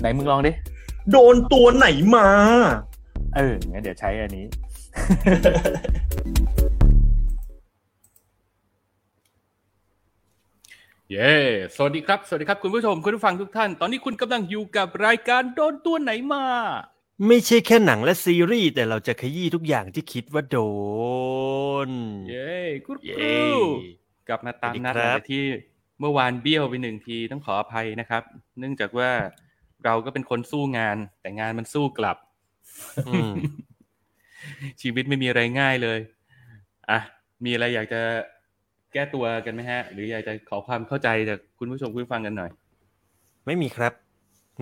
ไหนมึงลองดิ โดนตัวไหนมา เอองั้นเดี๋ยวใช้อันนี้ เย้ สวัสดีครับ สวัสดีครับคุณผู้ชม คุณผู้ฟังทุกท่าน ตอนนี้คุณกำลังอยู่กับรายการโดนตัวไหนมา ไม่ใช่แค่หนังและซีรีส์ แต่เราจะขยี้ทุกอย่างที่คิดว่าโดน เย้กุ๊ดเย้กูกลับมาตามนัดสวัสดีครับ หลังจากที่เมื่อวานเบี้ยวไปหนึ่งทีต้องขออภัยนะครับ เนื่องจากว่า เราก็เป็นคนสู้งาน แต่งานมันสู้กลับอืมชีวิตไม่มีอะไรง่ายเลยอะมีอะไรอยากจะแก้ตัวกันไหมฮะ หรืออยากจะขอความเข้าใจจากคุณผู้ชมคุณผู้ฟังกันหน่อย ไม่มีครับ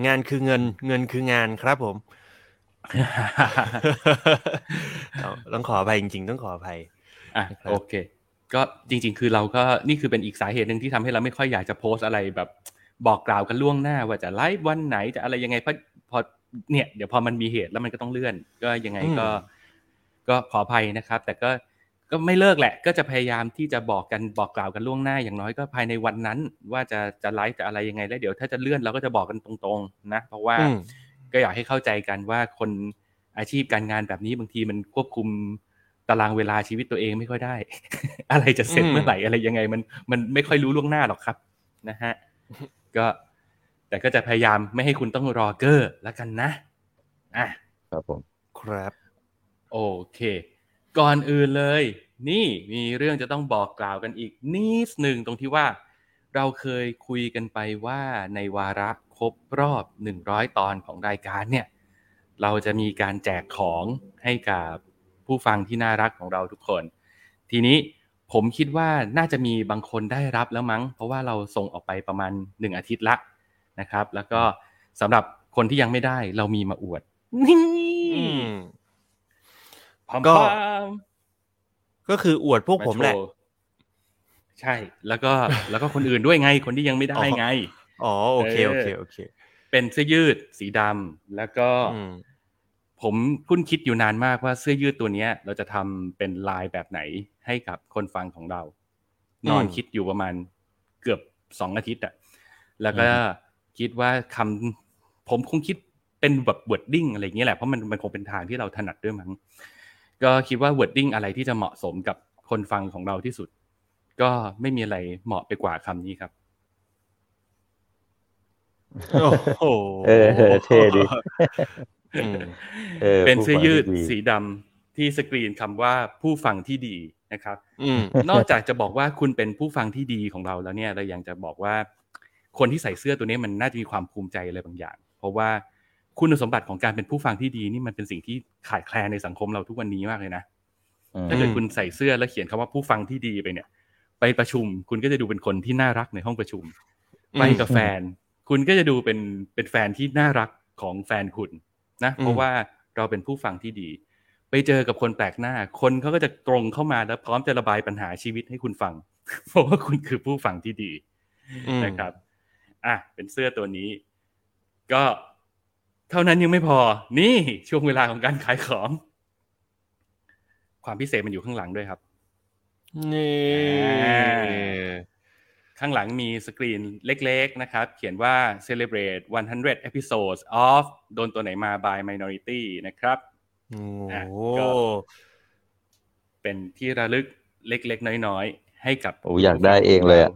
งานคือเงิน เงินคืองานครับผมเอาต้องขออภัยจริง ๆ ต้องขออภัยอะนะครับโอเค ก็จริง ๆ คือเราก็นี่คือเป็นอีกสาเหตุหนึ่งที่ทำให้เราไม่ค่อยอยากจะโพสต์อะไรแบบ บอกกล่าวกันล่วงหน้า ว่าจะไลฟ์วันไหนจะอะไรยังไงเพราะพอเนี่ยเดี๋ยวพอมันมีเหตุแล้วมันก็ต้องเลื่อน ก็ยังไงก็ ก็ขออภัยนะครับ แต่ก็ก็ไม่เลิกแหละ ก็จะพยายามที่จะบอกกันบอกกล่าวกันล่วงหน้าอย่างน้อยก็ภายในวันนั้น ว่าจะจะไลฟ์จะอะไรยังไง แล้วเดี๋ยวถ้าจะเลื่อนเราก็จะบอกกันตรงๆ นะ เพราะว่าอืมก็อยากให้เข้าใจกันว่าคนอาชีพการงานแบบนี้บางทีมันควบคุมตารางเวลาชีวิตตัวเองไม่ค่อยได้ อะไรจะเสร็จอืมเมื่อไหร่อะไรยังไง มันมันไม่ค่อยรู้ล่วงหน้าหรอกครับ นะฮะ ก็ แต่ก็จะพยายามไม่ให้คุณต้องรอเกอร์แล้วกันนะอะครับผมครับ โอเค ก่อนอื่นเลย นี่มีเรื่องจะต้องบอกกล่าวกันอีกนิดหนึ่งตรงที่ว่า เราเคยคุยกันไปว่าในวาระครบรอบ 100 ตอนของรายการเนี่ย เราจะมีการแจกของให้กับผู้ฟังที่น่ารักของเราทุกคน ทีนี้ ผมคิดว่าน่าจะมีบางคนได้รับแล้วมั้ง เพราะว่าเราส่งออกไปประมาณหนึ่งอาทิตย์ละนะครับ แล้วก็สำหรับคนที่ยังไม่ได้เรามีมาอวดนี่อืมพร้อมก็ๆก็คืออวดพวกผมแหละาโชว์ใช่ แล้วก็แล้วก็คนอื่นด้วยไง คนที่ยังไม่ได้อ๋อไง อ๋อโอเคเออโอเคโอเค เป็นเสื้อยืดสีดำแล้วก็อืม ผมคุ้นคิดอยู่นานมากว่าเสื้อยืดตัวเนี้ยเราจะทำเป็นลายแบบไหนให้กับคนฟังของเรา นอนอืมคิดอยู่ประมาณเกือบสองอาทิตย์อะแล้วก็คิดว่าคำผมคงคิดเป็นแบบ wording อะไรอย่างเงี้ยแหละเพราะมันมันคงเป็นทางที่เราถนัดด้วยมั้งก็คิดว่า wording อะไรที่จะเหมาะสมกับคนฟังของเราที่สุด ก็ไม่มีอะไรเหมาะไปกว่าคำนี้ครับโอ้โหเออเออเท่ดีอืม เออเป็นเสื้อยืดผู้ฟังที่สีดำที่สกรีนคำว่าผู้ฟังที่ดีนะครับอืมนอกจากจะบอกว่าคุณเป็นผู้ฟังที่ดีของเราแล้วเนี่ยเรายังจะบอกว่า คนที่ใส่เสื้อตัวนี้มันน่าจะมีความภูมิใจอะไรบางอย่าง เพราะว่าคุณสมบัติของการเป็นผู้ฟังที่ดีนี่มันเป็นสิ่งที่ขาดแคลนในสังคมเราทุกวันนี้มากเลยนะอืมถ้าเกิดคุณใส่เสื้อแล้วเขียนคำว่าผู้ฟังที่ดีไปเนี่ย ไปประชุม คุณก็จะดูเป็นคนที่น่ารักในห้องประชุมอืมไปกับแฟน คุณก็จะดูเป็นเป็นแฟนที่น่ารักของแฟนคุณ นะเพราะว่าเราเป็นผู้ฟังที่ดี ไปเจอกับคนแปลกหน้า คนเขาก็จะตรงเข้ามาแล้วพร้อมจะระบายปัญหาชีวิตให้คุณฟัง เพราะว่าคุณคือผู้ฟังที่ดีอืมนะครับอะเป็นเสื้อตัวนี้ ก็เท่านั้นยังไม่พอ นี่ช่วงเวลาของการขายของ ความพิเศษมันอยู่ข้างหลังด้วยครับนี่อ่า ข้างหลังมีสกรีนเล็กๆนะครับ เขียนว่า celebrate 100 episodes of โดนตัวไหนมา by minority นะครับโอ้อะโหก็เป็นที่ระลึกเล็กๆ น้อยๆ ให้กับโอ้อยากได้เองเลยอะ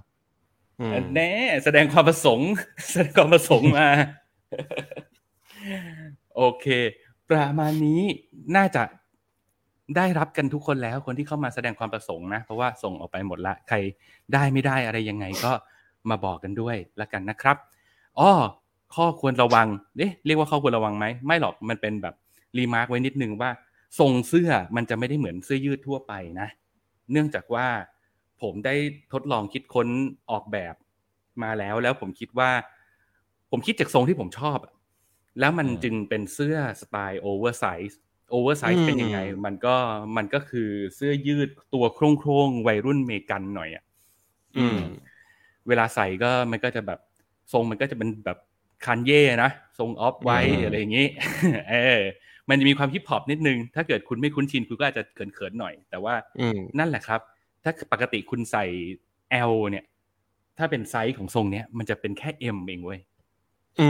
อืมอันแน่แสดงความประสงค์ แสดงความประสงค์มา โอเค ประมาณนี้น่าจะ ได้รับกันทุกคนแล้วคนที่เข้ามาแสดงความประสงค์นะ เพราะว่าส่งออกไปหมดละ ใครได้ไม่ได้อะไรยังไงก็มาบอกกันด้วยละกันนะครับอ้อข้อควรระวังเอ๊ะเรียกว่าข้อควรระวังไหมไม่หรอกมันเป็นแบบremark ไว้นิดนึงว่าทรงเสื้อมันจะไม่ได้เหมือนเสื้อยืดทั่วไปนะ เนื่องจากว่าผมได้ทดลองคิดค้นออกแบบมาแล้วแล้วผมคิดว่า ผมคิดจากทรงที่ผมชอบ แล้วมันจึงเป็นเสื้อสไตล์ oversize oversize อืส์มเป็นยังไง มันก็มันก็คือเสื้อยืดตัวโคร่งๆวัยรุ่นเมกันหน่อยอะอืม เวลาใส่ก็มันก็จะแบบทรงมันก็จะเป็นแบบคันเย่นะทรง Off-White อืมอะไรอย่างนี้เออมันจะมีความฮิปฮอปนิดนึง ถ้าเกิดคุณไม่คุ้นชิน คุณก็อาจจะเขินๆหน่อย แต่ว่าอืมนั่นแหละครับ ถ้าปกติคุณใส่ L เนี่ย ถ้าเป็นไซส์ของทรงเนี้ย มันจะเป็นแค่ M เองเว้ยอืม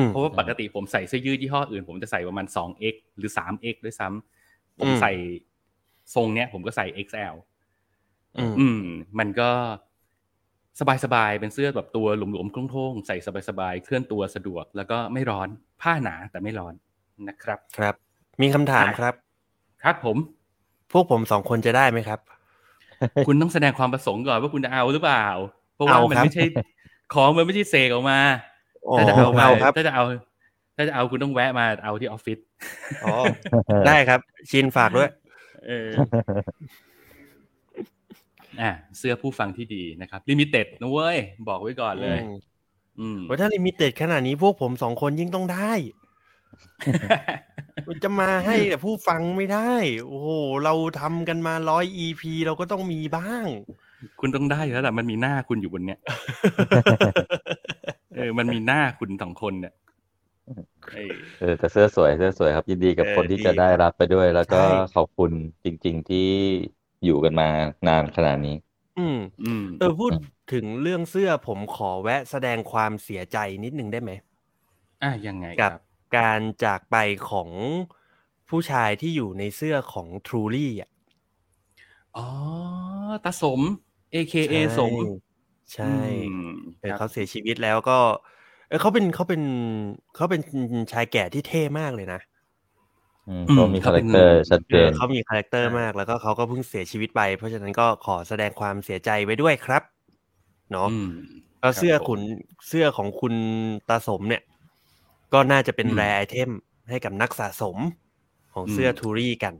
เพราะว่าปกติผมใส่เสื้อยืดยี่ห้ออื่น ผมจะใส่ประมาณ 2x หรือ 3x ด้วยซ้ำผมอืมใส่ทรงเนี้ย ผมก็ใส่ XL อืมอืม มันก็สบายๆ เป็นเสื้อแบบตัวหลวมๆโค้งๆ ใส่สบายๆ เคลื่อนตัวสะดวก แล้วก็ไม่ร้อน ผ้าหนาแต่ไม่ร้อนนะครับ ครับ มีคำถามครับ ครับผม พวกผมสองคนจะได้ไหมครับ คุณต้องแสดงความประสงค์ก่อนว่าคุณจะเอาหรือเปล่า เพราะว่าเอามันครับไม่ใช่ ของมันไม่ใช่เสกออกมาอ๋อ ถ้าจะเอามาเอาครับถ้าจะเอา ถ้าจะเอาคุณต้องแวะมาเอาที่ออฟฟิศอ๋อได้ครับ ชินฝากด้วยเอออะเสื้อผู้ฟังที่ดีนะครับ limited นะเว้ย บอกไว้ก่อนเลย อืมอืมว่าถ้า limited ขนาดนี้พวกผมสองคนยิ่งต้องได้มันจะมาให้แต่ผู้ฟังไม่ได้ โอ้โห เราทำกันมาร้อย EP เราก็ต้องมีบ้าง คุณต้องได้อยู่แล้วแหละมันมีหน้าคุณอยู่บนเนี้ย เออ มันมีหน้าคุณสองคนเนี่ยเออเออแต่เสื้อสวยเสื้อสวยครับ ยินดีกับเออคนที่ดีจะได้รับไปด้วย แล้วก็ใช่ขอบคุณจริง ๆ ที่อยู่กันมานานขนาดนี้ อืมอืมเออพูดอืมถึงเรื่องเสื้อผมขอแวะแสดงความเสียใจนิดนึงได้ไหมอะยังไงคกัรับบการจากไปของผู้ชายที่อยู่ในเสื้อของ Truly อะอ๋อตาสม AKA สม ใช่อืมเออครับเขาเสียชีวิตแล้วก็ เออเขาเป็นเขาเป็นเขาเป็นชายแก่ที่เท่มากเลยนะอืมอืมเขามีเขาคาแรเป็นคเตอร์ชัดเจเออนเขามีคาแรคเตอร์มาก แล้วก็เขาก็เพิ่งเสียชีวิตไป เพราะฉะนั้นก็ขอแสดงความเสียใจไว้ด้วยครับ เนาะอืมแล้วเสื้อครับผมขุนเสื้อของคุณตาสมเนี่ย ก็น่าจะเป็นอืมแรไอเทมให้กับนักสะสมของเสื้ออมทูรี่กัน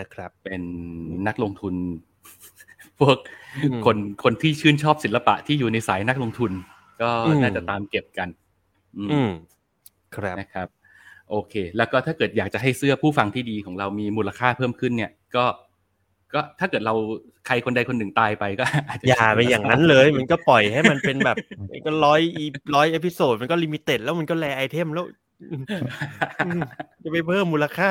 นะครับ เป็นนักลงทุน พวกอืมคนคนที่ชื่นชอบศิลปะที่อยู่ในสายนักลงทุน ก็อืมน่าจะตามเก็บกันอืมอืมครับนะครับ โอเค แล้วก็ถ้าเกิดอยากจะให้เสื้อผู้ฟังที่ดีของเรามีมูลค่าเพิ่มขึ้นเนี่ย ก็ ก็ถ้าเกิดเราใครคนใดคนหนึ่งตายไปก็อาจจะอย่าไปอย่างนั้นเลย มันก็ปล่อยให้มันเป็นแบบก็ร้อย E ร้อย episode มันก็ limited แล้วมันก็ rare item แล้วอืมจะไปเพิ่มมูลค่า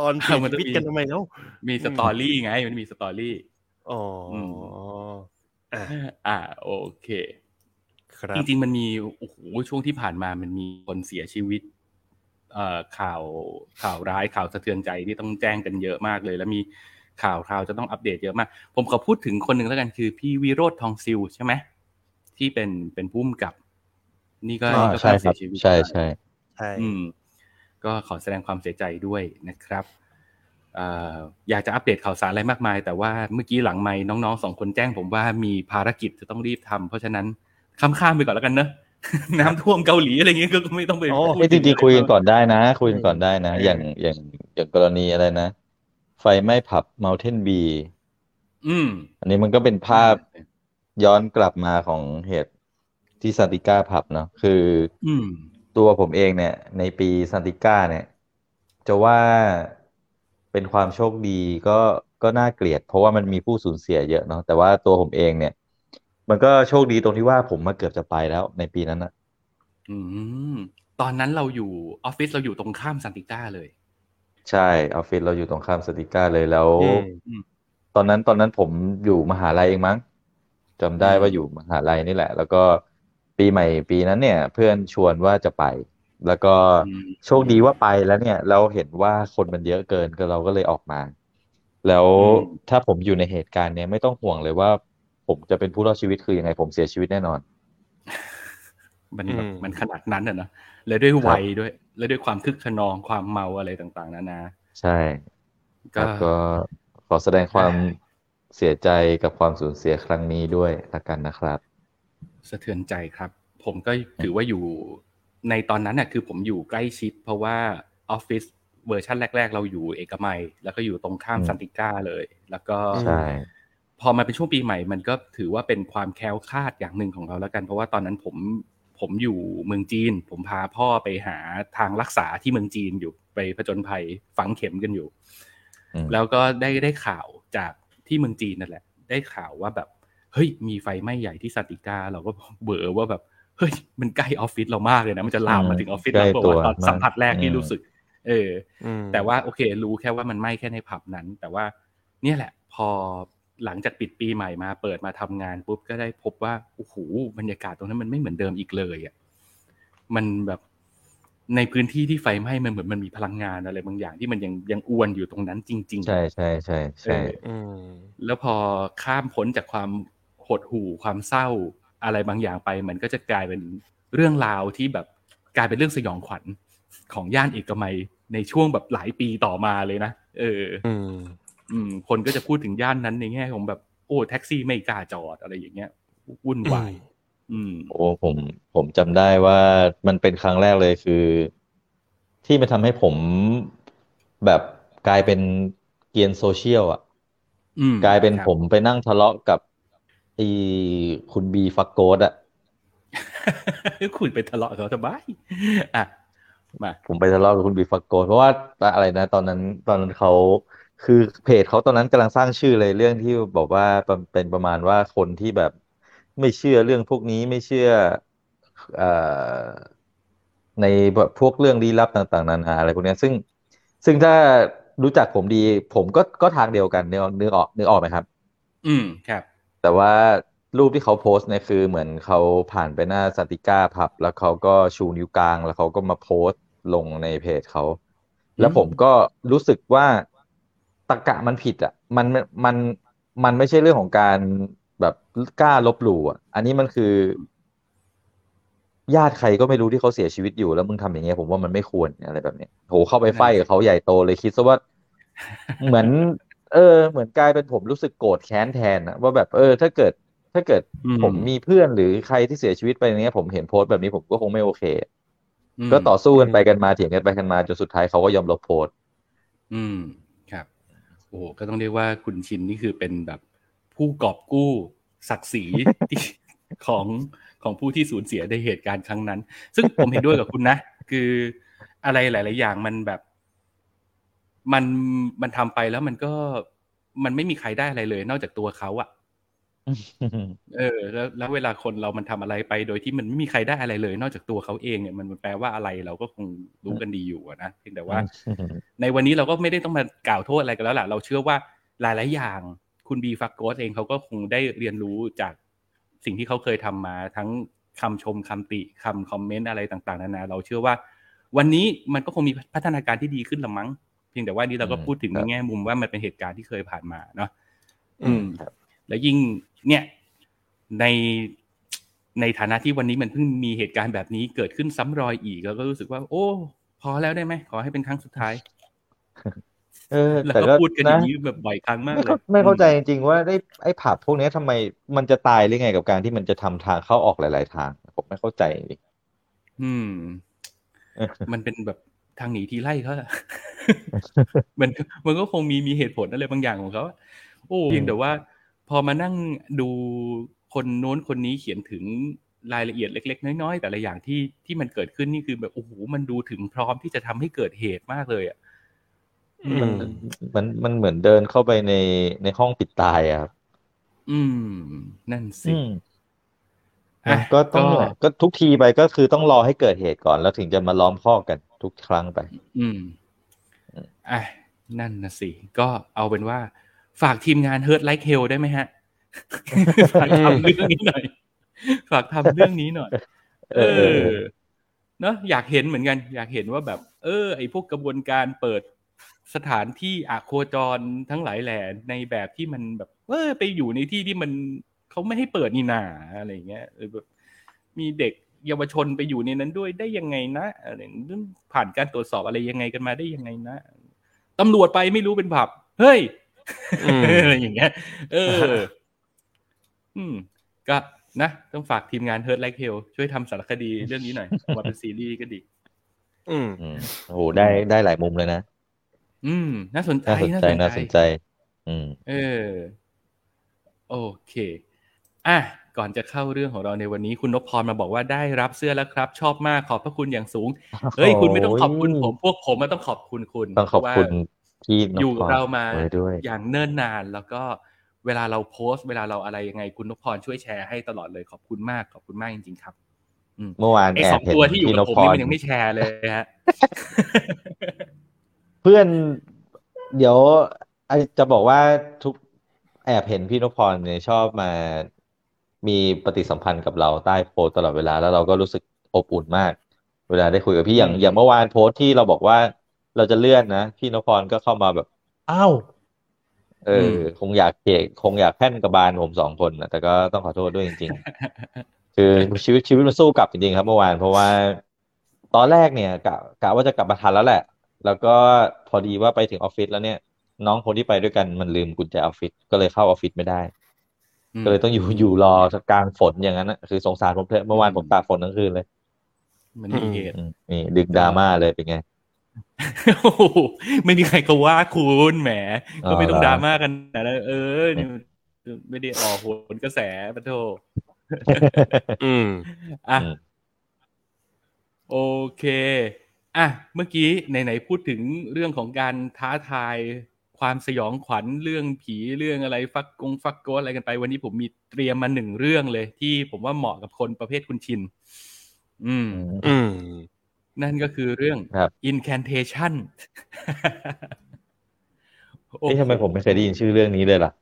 ตอนเสียชีวิตกันทำไมเนาะมี storyไง มันมี story อ๋ออมอะอ่า โอเค ครับ จริงๆ มันมีโอ้โหช่วงที่ผ่านมามันมีคนเสียชีวิต เอ่อข่าวข่าวร้ายข่าวสะเทือนใจที่ต้องแจ้งกันเยอะมากเลย แล้วมีข่าวคราวจะต้องอัปเดตเยอะมาก ผมขอพูดถึงคนหนึ่งแล้วกันคือ พี่วิโรธทองซิลใช่ไหมที่เป็นเป็นผู้กำกับ นี่ก็อ่านี่ก็ใช่คเสีรับยชีวิตใช่ไปใช่ใช่อืมก็ขอแสดงความเสียใจด้วยนะครับเอ่ออยากจะอัปเดตข่าวสารอะไรมากมาย แต่ว่าเมื่อกี้หลังไม้น้องๆสองคนแจ้งผมว่ามีภารกิจจะต้องรีบทำเพราะฉะนั้นข้ามข้ามๆไปก่อนแล้วกันเนอะน้ำท่วมเกาหลีอะไรเงี้ยก็ไม่ต้องไปโอ้พูดไม่จริงๆคุยกันก่อนได้นะ คุยกันก่อนได้นะเออออย่างอย่างอย่างกรณีอะไรนะ ไฟไหม้ผับ Mountain B อืม อันนี้มันก็เป็นภาพย้อนกลับมาของเหตุที่ซานติก้าผับเนาะคือ อืมตัวผมเองเนี่ย ในปีซานติก้าเนี่ย จะว่า เป็นความโชคดีก็ก็น่าเกลียด เพราะว่ามันมีผู้สูญเสียเยอะเนาะแต่ว่าตัวผมเองเนี่ย มันก็โชคดีตรงที่ว่าผมมาเกือบจะไปแล้วในปีนั้นนะอืมตอนนั้นเราอยู่ออฟฟิศเราอยู่ตรงข้ามซานติก้าเลย ใช่ออฟฟิศเราอยู่ตรงข้ามซานติก้าเลยแล้วอืมตอนนั้นตอนนั้นผมอยู่มหาลัยเองมั้งจำได้อืมว่าอยู่มหาลัยนี่แหละ แล้วก็ปีใหม่ปีนั้นเนี่ย เพื่อนชวนว่าจะไป แล้วก็อืมโชคดีว่าไปแล้วเนี่ย เราเห็นว่าคนมันเยอะเกินก็เราก็เลยออกมา แล้วถ้าผมอยู่ในเหตุการณ์เนี้ยไม่ต้องห่วงเลยว่า ผมจะเป็นผู้รอดชีวิตคือยังไงผมเสียชีวิตแน่นอน มันแบบอืมมันขนาดนั้นอะเนอะและด้วยครับวัยด้วย และด้วยความคึกขนองความเมาอะไรต่างๆนานาใช่คก็รับก็ขอแสดงความเสียใจกับความสูญเสียครั้งนี้ด้วยละกันนะครับ สะเทือนใจครับ ผมก็ถือว่าอยู่ ในตอนนั้นน่ะคือผมอยู่ใกล้ชิด เพราะว่าออฟฟิศเวอร์ชันแรก ๆ เราอยู่เอกมัย แล้วก็อยู่ตรงข้ามอืมซานติก้าเลย แล้วก็ใช่พอมาเป็นช่วงปีใหม่ มันก็ถือว่าเป็นความแคล้วคลาดอย่างหนึ่งของเราแล้วกัน เพราะว่าตอนนั้นผมผมอยู่เมืองจีน ผมพาพ่อไปหาทางรักษาที่เมืองจีนอยู่ไปผจญภัยฝังเข็มกันอยู่อืมแล้วก็ได้ได้ข่าวจากที่เมืองจีนนั่นแหละ ได้ข่าวว่าแบบเฮ้ยมีไฟไหม้ใหญ่ที่สันติกาเราก็เบอว่าแบบ เฮ้ยมันใกล้ออฟฟิศเรามากเลยนะ มันจะลามมาถึงออฟฟิศใกล้เราตัวตอนมากสัมผัสแรกที่อืมรู้สึก เอออืมแต่ว่าโอเค รู้แค่ว่ามันไหม้แค่ในผับนั้น แต่ว่าเนี่ยแหละ พอหลังจากปิดปีใหม่มาเปิดมาทำงานปุ๊บก็ได้พบว่าโอ้โหบรรยากาศตรงนั้นมันไม่เหมือนเดิมอีกเลยอะมันแบบในพื้นที่ที่ไฟไหม้มันเหมือนมันมีพลังงานอะไรบางอย่างที่มันยังยังอวนอยู่ตรงนั้นจริง ๆ ใช่ใช่ใช่ใช่เอออืมแล้วพอข้ามพ้นจากความหดหู่ความเศร้า อะไรบางอย่างไป มันก็จะกลายเป็นเรื่องราวที่แบบกลายเป็นเรื่องสยองขวัญของย่านเอกมัยในช่วงแบบหลายปีต่อมาเลยนะเอออืมอืม คนก็จะพูดถึงย่านนั้นในแง่ของแบบโอ้แท็กซี่ไม่กล้าจอดอะไรอย่างเงี้ยวุ่นวายอืมโอ้ผมผมจำได้ว่ามันเป็นครั้งแรกเลยคือ ที่มันทำให้ผมแบบกลายเป็นเกรียนโซเชียลอะอืมกลายเป็นครับผมไปนั่งทะเลาะกับไอ้คุณบีฟักโกดอะคุณไปทะเลาะกับเขาทำไมอะมาผมไปทะเลาะกับคุณบีฟักโกดเพราะว่าอะไรนะ ตอนนั้นตอนนั้นเขาคือเพจเขาตอนนั้นกำลังสร้างชื่อเลยเรื่องที่บอกว่าเป็นเป็นประมาณว่าคนที่แบบไม่เชื่อเรื่องพวกนี้ไม่เชื่อเอ่อในแบบพวกเรื่องลี้ลับต่าง ๆ นานาอะไรพวกเนี้ยซึ่งซึ่งถ้ารู้จักผมดี ผมก็ก็ทางเดียวกันนึกออกนึกออกนึกออกไหมครับ อืมครับ แต่ว่ารูปที่เขาโพสต์เนี่ยคือเหมือนเขาผ่านไปหน้าสันติก้าผับ แล้วเขาก็ชูนิ้วกลาง แล้วเขาก็มาโพสต์ลงในเพจเขา แล้วผมก็รู้สึกว่าตรรกะมันผิดอะ มันมันมันไม่ใช่เรื่องของการแบบกล้าลบหลู่อะ อันนี้มันคือ ญาติใครก็ไม่รู้ที่เขาเสียชีวิตอยู่แล้วมึงทำอย่างเงี้ยผมว่ามันไม่ควรอะไรแบบเนี้ยโหเข้าไปไฟกับเขาใหญ่โตเลยคิดซะว่าเหมือน เออ เหมือนกลายเป็นผมรู้สึกโกรธแค้นแทนนะว่าแบบเออ ถ้าเกิดถ้าเกิดอืมผมมีเพื่อนหรือใครที่เสียชีวิตไปอย่างเงี้ย ผมเห็นโพสต์แบบนี้ผมก็คงไม่โอเคมก็ต่อสู้กันไปกันมาเถียงกันไปกันมาจนสุดท้ายเขาก็ยอมลบโพสต์อืมครับ โอ้โหก็ต้องเรียกว่าคุณชินนี่คือเป็นแบบผู้กอบกู้ศักดิ์ศรีที่ของของผู้ที่สูญเสียในเหตุการณ์ครั้งนั้น ซึ่งผมเห็นด้วยกับคุณนะ คืออะไรหลาย ๆ อย่างมันแบบ มันมันทำไปแล้วมันก็มันไม่มีใครได้อะไรเลย นอกจากตัวเขาอะเออ แล้วแล้วเวลาคนเรามันทำอะไรไป โดยที่มันไม่มีใครได้อะไรเลย นอกจากตัวเขาเองเนี่ยมันมันแปลว่าอะไรเราก็คงรู้กันดีอยู่อะนะเพียงแต่ว่า ในวันนี้เราก็ไม่ได้ต้องมากล่าวโทษอะไรกันแล้วล่ะเราเชื่อว่าหลายๆอย่าง คุณบีฟักโกสเองเขาก็คงได้เรียนรู้จากสิ่งที่เขาเคยทำมา ทั้งคำชมคำติคำคอมเมนต์อะไรต่าง ๆนานาเราเชื่อว่า วันนี้มันก็คงมีพัฒนาการที่ดีขึ้นละมั้ง เพียงแต่ว่านี่เราก็พูดถึงคในรับแง่มุมว่ามันเป็นเหตุการณ์ที่เคยผ่านมาเนาะอืมครับ แล้วยิ่งเนี่ยในในฐานะที่วันนี้มันเพิ่งมีเหตุการณ์แบบนี้เกิดขึ้นซ้ำรอยอีกเราก็รู้สึกว่า โอ้ พอแล้วได้ไหมขอให้เป็นครั้งสุดท้ายเออแล้วแต่ก็ก็พูดกันอย่านะงนี้แบบบ่อยครั้งมากไม่เลเข้ายไม่เข้าใจจริงๆว่าได้ไอ้ผับพวกเนี้ยทำไมมันจะตายหรือไงกับการที่มันจะทำทางเข้าออกหลาย ๆ ทาง ผมไม่เข้าใจจริงอืม มันเป็นแบบ ทางหนีทีไล่เขาอะมันมันก็คงมีมีเหตุผลอะไรบางอย่างของเขาอะโอ้เพียงแต่ว่า พอมานั่งดูคนโน้นคนนี้เขียนถึงรายละเอียดเล็ก ๆ น้อยๆแต่ละอย่างที่ที่มันเกิดขึ้นนี่คือแบบโอ้โหมันดูถึงพร้อมที่จะทำให้เกิดเหตุมากเลยอะอืมมันมันเหมือนเดินเข้าไปในในห้องปิดตายอะครับอืม นั่นสิอืมอะก็ต้องก็ก็ทุกทีไปก็คือต้องรอให้เกิดเหตุก่อนแล้วถึงจะมาล้อมข้อกกัน ทุกครั้งไป อืมอะนั่นนะสิ ก็เอาเป็นว่า ฝากทีมงาน Hurt Like Hell ได้ไหมฮะ ฝากทำเรื่องนี้หน่อย ฝากทำเรื่องนี้หน่อย เอเอออเนอะอยากเห็นเหมือนกัน อยากเห็นว่าแบบ เออ ไอพวกกระบวนการเปิดสถานที่อะโคจรทั้งหลายแหล่ในแบบที่มันแบบเออไปอยู่ในที่ที่มันเขาไม่ให้เปิดนี่นาอะไรอย่างเงี้ยหรือแบบมีเด็ก เยาวชนไปอยู่ในนั้นด้วยได้ยังไงนะอะไรอย่างเงี้ยผ่านการตรวจสอบอะไรยังไงกันมาได้ยังไงนะตำรวจไปไม่รู้เป็นผับ เฮ้ยอืมอะไรอย่างเงี้ย เออ อืม ก็นะต้องฝากทีมงาน Hurt Like Hell ช่วยทำสารคดีเรื่องนี้หน่อยออกมาเป็นซีรีส์ก็ดีอืมอืมโอ้โหได้ได้หลายมุมเลยนะ อืม น่าสนใจน่าสนใจน่าสนใจ อืม เออ โอเค อะก่อนจะเข้าเรื่องของเราในวันนี้คุณนพพรมาบอกว่าได้รับเสื้อแล้วครับ ชอบมากขอบพระคุณอย่างสูงเฮ้ยคุณไม่ต้องขอบคุณผม พวกผมมาต้องขอบคุณคุณต้องขอบคุณเพราะว่าที่นพพอยู่กับเรามาไว้ด้วยอย่างเนิ่นนานแล้วก็เวลาเราโพสต์เวลาเราอะไรยังไงคุณนพพรช่วยแชร์ให้ตลอดเลยขอบคุณมากขอบคุณมากจริงๆครับอืมเมื่อวานไอ้แอสบองเห็นตัวที่อยู่พี่นกับพผมพนี่รมันยังไม่แชร์เลยฮะเพื่อนเดี๋ยวไอจะบอกว่าทุกแอบเห็นพี่นพพรเนี่ยชอบมา มีปฏิสัมพันธ์กับเราใต้โพสต์ตลอดเวลาแล้วเราก็รู้สึกอบอุ่นมาก เวลาได้คุยกับพี่อย่างอืมอย่างเมื่อวานโพสต์ที่เราบอกว่าเราจะเลื่อนนะพี่นพพรก็เข้ามาแบบอ้าวเออ คงอยากเกะคงอยากแพ่นกระบาลผมสองคนนะแต่ก็ต้องขอโทษด้วยจริง ๆ คือชีวิตชีวิตมันสู้กลับจริงๆครับเมื่อวานเพราะว่า ตอนแรกเนี่ยกะกะว่าจะกลับมาทันแล้วแหละ แล้วก็พอดีว่าไปถึงออฟฟิศแล้วเนี่ย น้องคนที่ไปด้วยกันมันลืมกุญแจออฟฟิศก็เลยเข้าออฟฟิศไม่ได้ ก็เลยต้องอยู่อยู่รอกลางฝนอย่างนั้นนะคือสงสารผมเถอะเมื่อวานผมตากฝนทั้งคืนเลย มันมีเหตุอืมนี่ดึกดราม่าเลยเป็นไงโอ้โหไม่มีใครก็ว่าคุณแหม ก็ไม่ต้องอ๋อเหรอดราม่ากันนะเออนี่ไม่ได้ออกโหนกระแสปะโทอืมอะอืมโอเค อะ เมื่อกี้ไหนๆพูดถึงเรื่องของการท้าทาย ความสยองขวัญเรื่องผีเรื่องอะไรฟักกงฟักโกสอะไรกันไป วันนี้ผมมีเตรียมมาหนึ่งเรื่องเลย ที่ผมว่าเหมาะกับคนประเภทคุณชิน อืม อืม นั่นก็คือเรื่องครับ incantation โอ้เอ๊ะโหทำไมผมไม่เคยได้ยินชื่อเรื่องนี้เลยล่ะ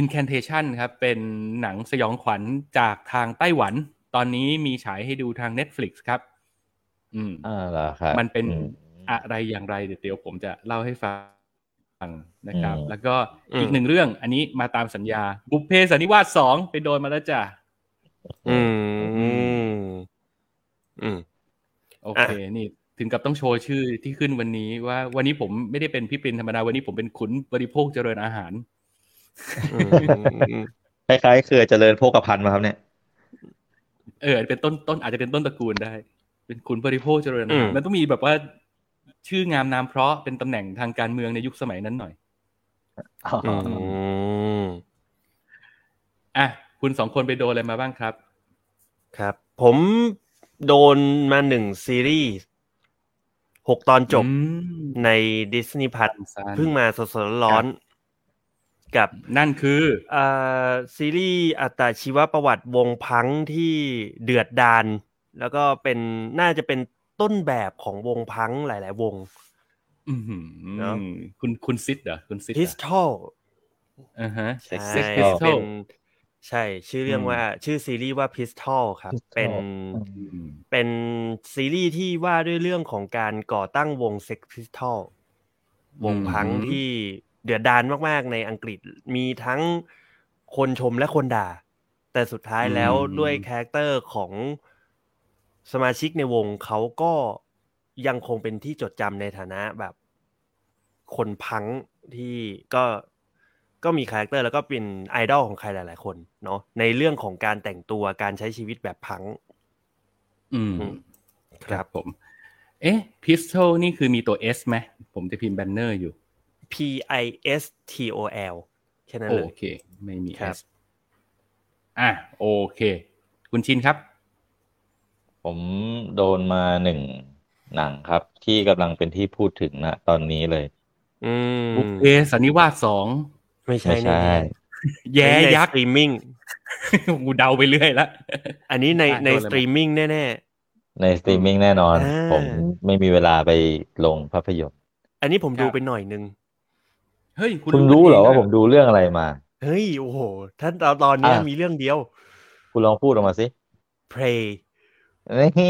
incantation ครับ เป็นหนังสยองขวัญจากทางไต้หวัน ตอนนี้มีฉายให้ดูทาง Netflix ครับ อืมอ่าเหรอครับมันเป็น อืมอะไรอย่างไรเดี๋ยวผมจะเล่าให้ฟังนะครับอืมแล้วก็อืมอีกหนึ่งเรื่องอันนี้มาตามสัญญา บุพเพสันนิวาสสองไปโดนมาแล้วจ้ะอืมอืมโอเคนี่ถึงกับต้องโชว์ชื่อที่ขึ้นวันนี้ว่าวันนี้ผมไม่ได้เป็นพี่ปรินธรรมดาวันนี้ผมเป็นขุนบริโภคเจริญอาหารอืมคล้ายๆเครือเจริญโภคภัณฑ์มาครับเนี่ย เออเป็นต้นต้นอาจจะเป็นต้นตระกูลได้ เป็นขุนบริโภคเจริญอาหารอืมมันต้องมีแบบว่า ชื่องามนามเพราะเป็นตำแหน่งทางการเมืองในยุคสมัยนั้นหน่อยอืมอะคุณสองคนไปโดนอะไรมาบ้างครับ ครับ ผมโดนมาหนึ่งซีรีส์หกตอนจบอืมในดิสนีย์พัทสั้นๆเพิ่งมาสดๆร้อนๆกับนั่นคืออ่าซีรีส์อัตชีวประวัติวงพังที่เดือดดาน แล้วก็เป็นน่าจะเป็น ต้นแบบของวงพังหลาย ๆ วงอือหือเนอะคุณคุณซิดเหรอคุณซิดพิสทอลอ่าฮะใช่ Sex Pistol เป็นใช่ ชื่อเรื่องอืมว่าชื่อซีรีส์ว่า Pistol ครับ Pistol เป็นอืมเป็นซีรีส์ที่ว่าด้วยเรื่องของการก่อตั้งวง Sex Pistol วงพังที่เดือดดานมากๆ ในอังกฤษมีทั้งคนชมและคนด่า แต่สุดท้ายแล้วอืมด้วย character ของ สมาชิกในวงเขาก็ยังคงเป็นที่จดจำในฐานะแบบ คนพังที่ก็ก็มี character แล้วก็เป็นไอดอลของใครหลาย ๆ คนเนาะในเรื่องของการแต่งตัวการใช้ชีวิตแบบพัง อืมอืมครับผม เอ๊ะพิส t o l นี่คือมีตัว S ไหมผมจะพิมพ์แบนเนอร์อยู่ P I S T O L แค่นั้นโอเลยเค ไม่มีครับ S อะโอเค คุณชินครับ ผมโดนมาหนึ่งหนังครับ ที่กำลังเป็นที่พูดถึงนะตอนนี้เลย อืมบุพเพสันนิวาสสองไม่ใช่ไม่ใช่แน่แย่ๆยักสษ์ตรีมมิ่งกูเดาไปเรื่อยละอันนี้ในอะในโดนอะไรสตรีมมิ่งแน่ในสตรีมมิ่งแน่นอนอ่าผมไม่มีเวลาไปลงภาพยนตร์ๆอันนี้ผมครับดูไปหน่อยนึงเฮ้ยคุณคุณดูรู้เหรอเงว่านะผมดูเรื่องอะไรมา เฮ้ย โอ้โหท่านตอนตอนเนี้ยอะมีเรื่องเดียว คุณลองพูดออกมาสิ Pray นี่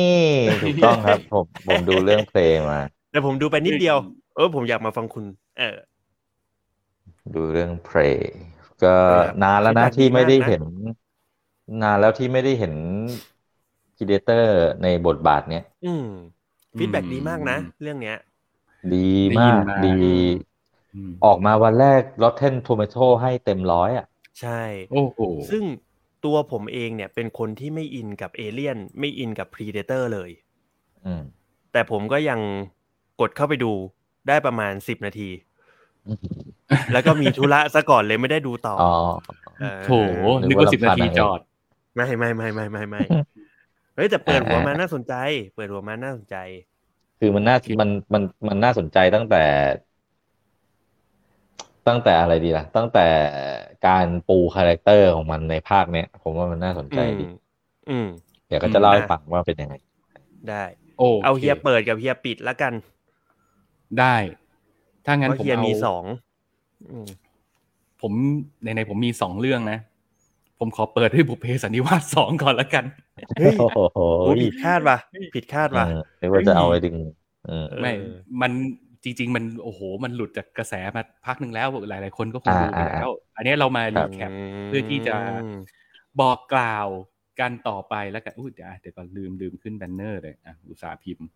ถูกต้องครับ ผมผมดูเรื่องเพลงมา แต่ผมดูไปนิดเดียว เออผมอยากมาฟังคุณ เออ ดูเรื่อง Prey ก็ครับนานแล้วนะ feedback ที่ไม่ได้ดีมากนะเห็น นานแล้วที่ไม่ได้เห็น Predator ในบทบาทเนี้ยอืม feedbackก็ดีมากนะ เรื่องเนี้ย ดีได้ยิมาก็มาดีอืมออกมาวันแรก Rotten Tomato ให้เต็มร้อยอะ ใช่ โอ้โหซึ่ง ตัวผมเองเนี่ยเป็นคนที่ไม่อินกับเอเลี่ยน ไม่อินกับ Predator เลยอืมแต่ผมก็ยังกดเข้าไปดูได้ประมาณสิบนาที แล้วก็มีธุระซะก่อนเลยไม่ได้ดูต่อออ๋อเออโถนึกว่าสิบนาทีจอด ไม่ไม่ไม่ไม่ไม่ไม่เฮ้ยแต่เปิดหัวมาน่าสนใจ เปิดหัวมาน่าสนใจ คือมันน่ามันมันมันน่าสนใจตั้งแต่ ตั้งแต่อะไรดีล่ะ ตั้งแต่การปู character ของมันในภาคเนี้ย ผมว่ามันน่าสนใจอืมดีอืมเดี๋ยวก็จะเล่าให้ฟังว่าเป็นยังไง ได้ โอ้เอาเฮียเปิดกับเฮียปิดแล้วกัน ได้ ถ้างั้นเพราะผมเฮียเอามีสองอืมผมในในๆผมมีสองเรื่องนะ ผมขอเปิดด้วยบุพเพสันนิวาสสองก่อนละกันเฮ้ยโอ้โหโอ้ผิดคาดว่ะผิดคาดว่ะเออนึกว่าจะเอาไปดึงเออเออไม่มัน จริง ๆ มันโอ้โห มันหลุดจากกระแสมาพักหนึ่งแล้วหลาย ๆ คนก็คงดูไปแล้ว อันนี้เรามา recap เพื่อที่จะบอกกล่าวกันต่อไปแล้วกันอุ้ยเดี๋ยวอะเดี๋ยวก่อนลืมลืมขึ้น banner เลยอะอุตสาห์พิมพ์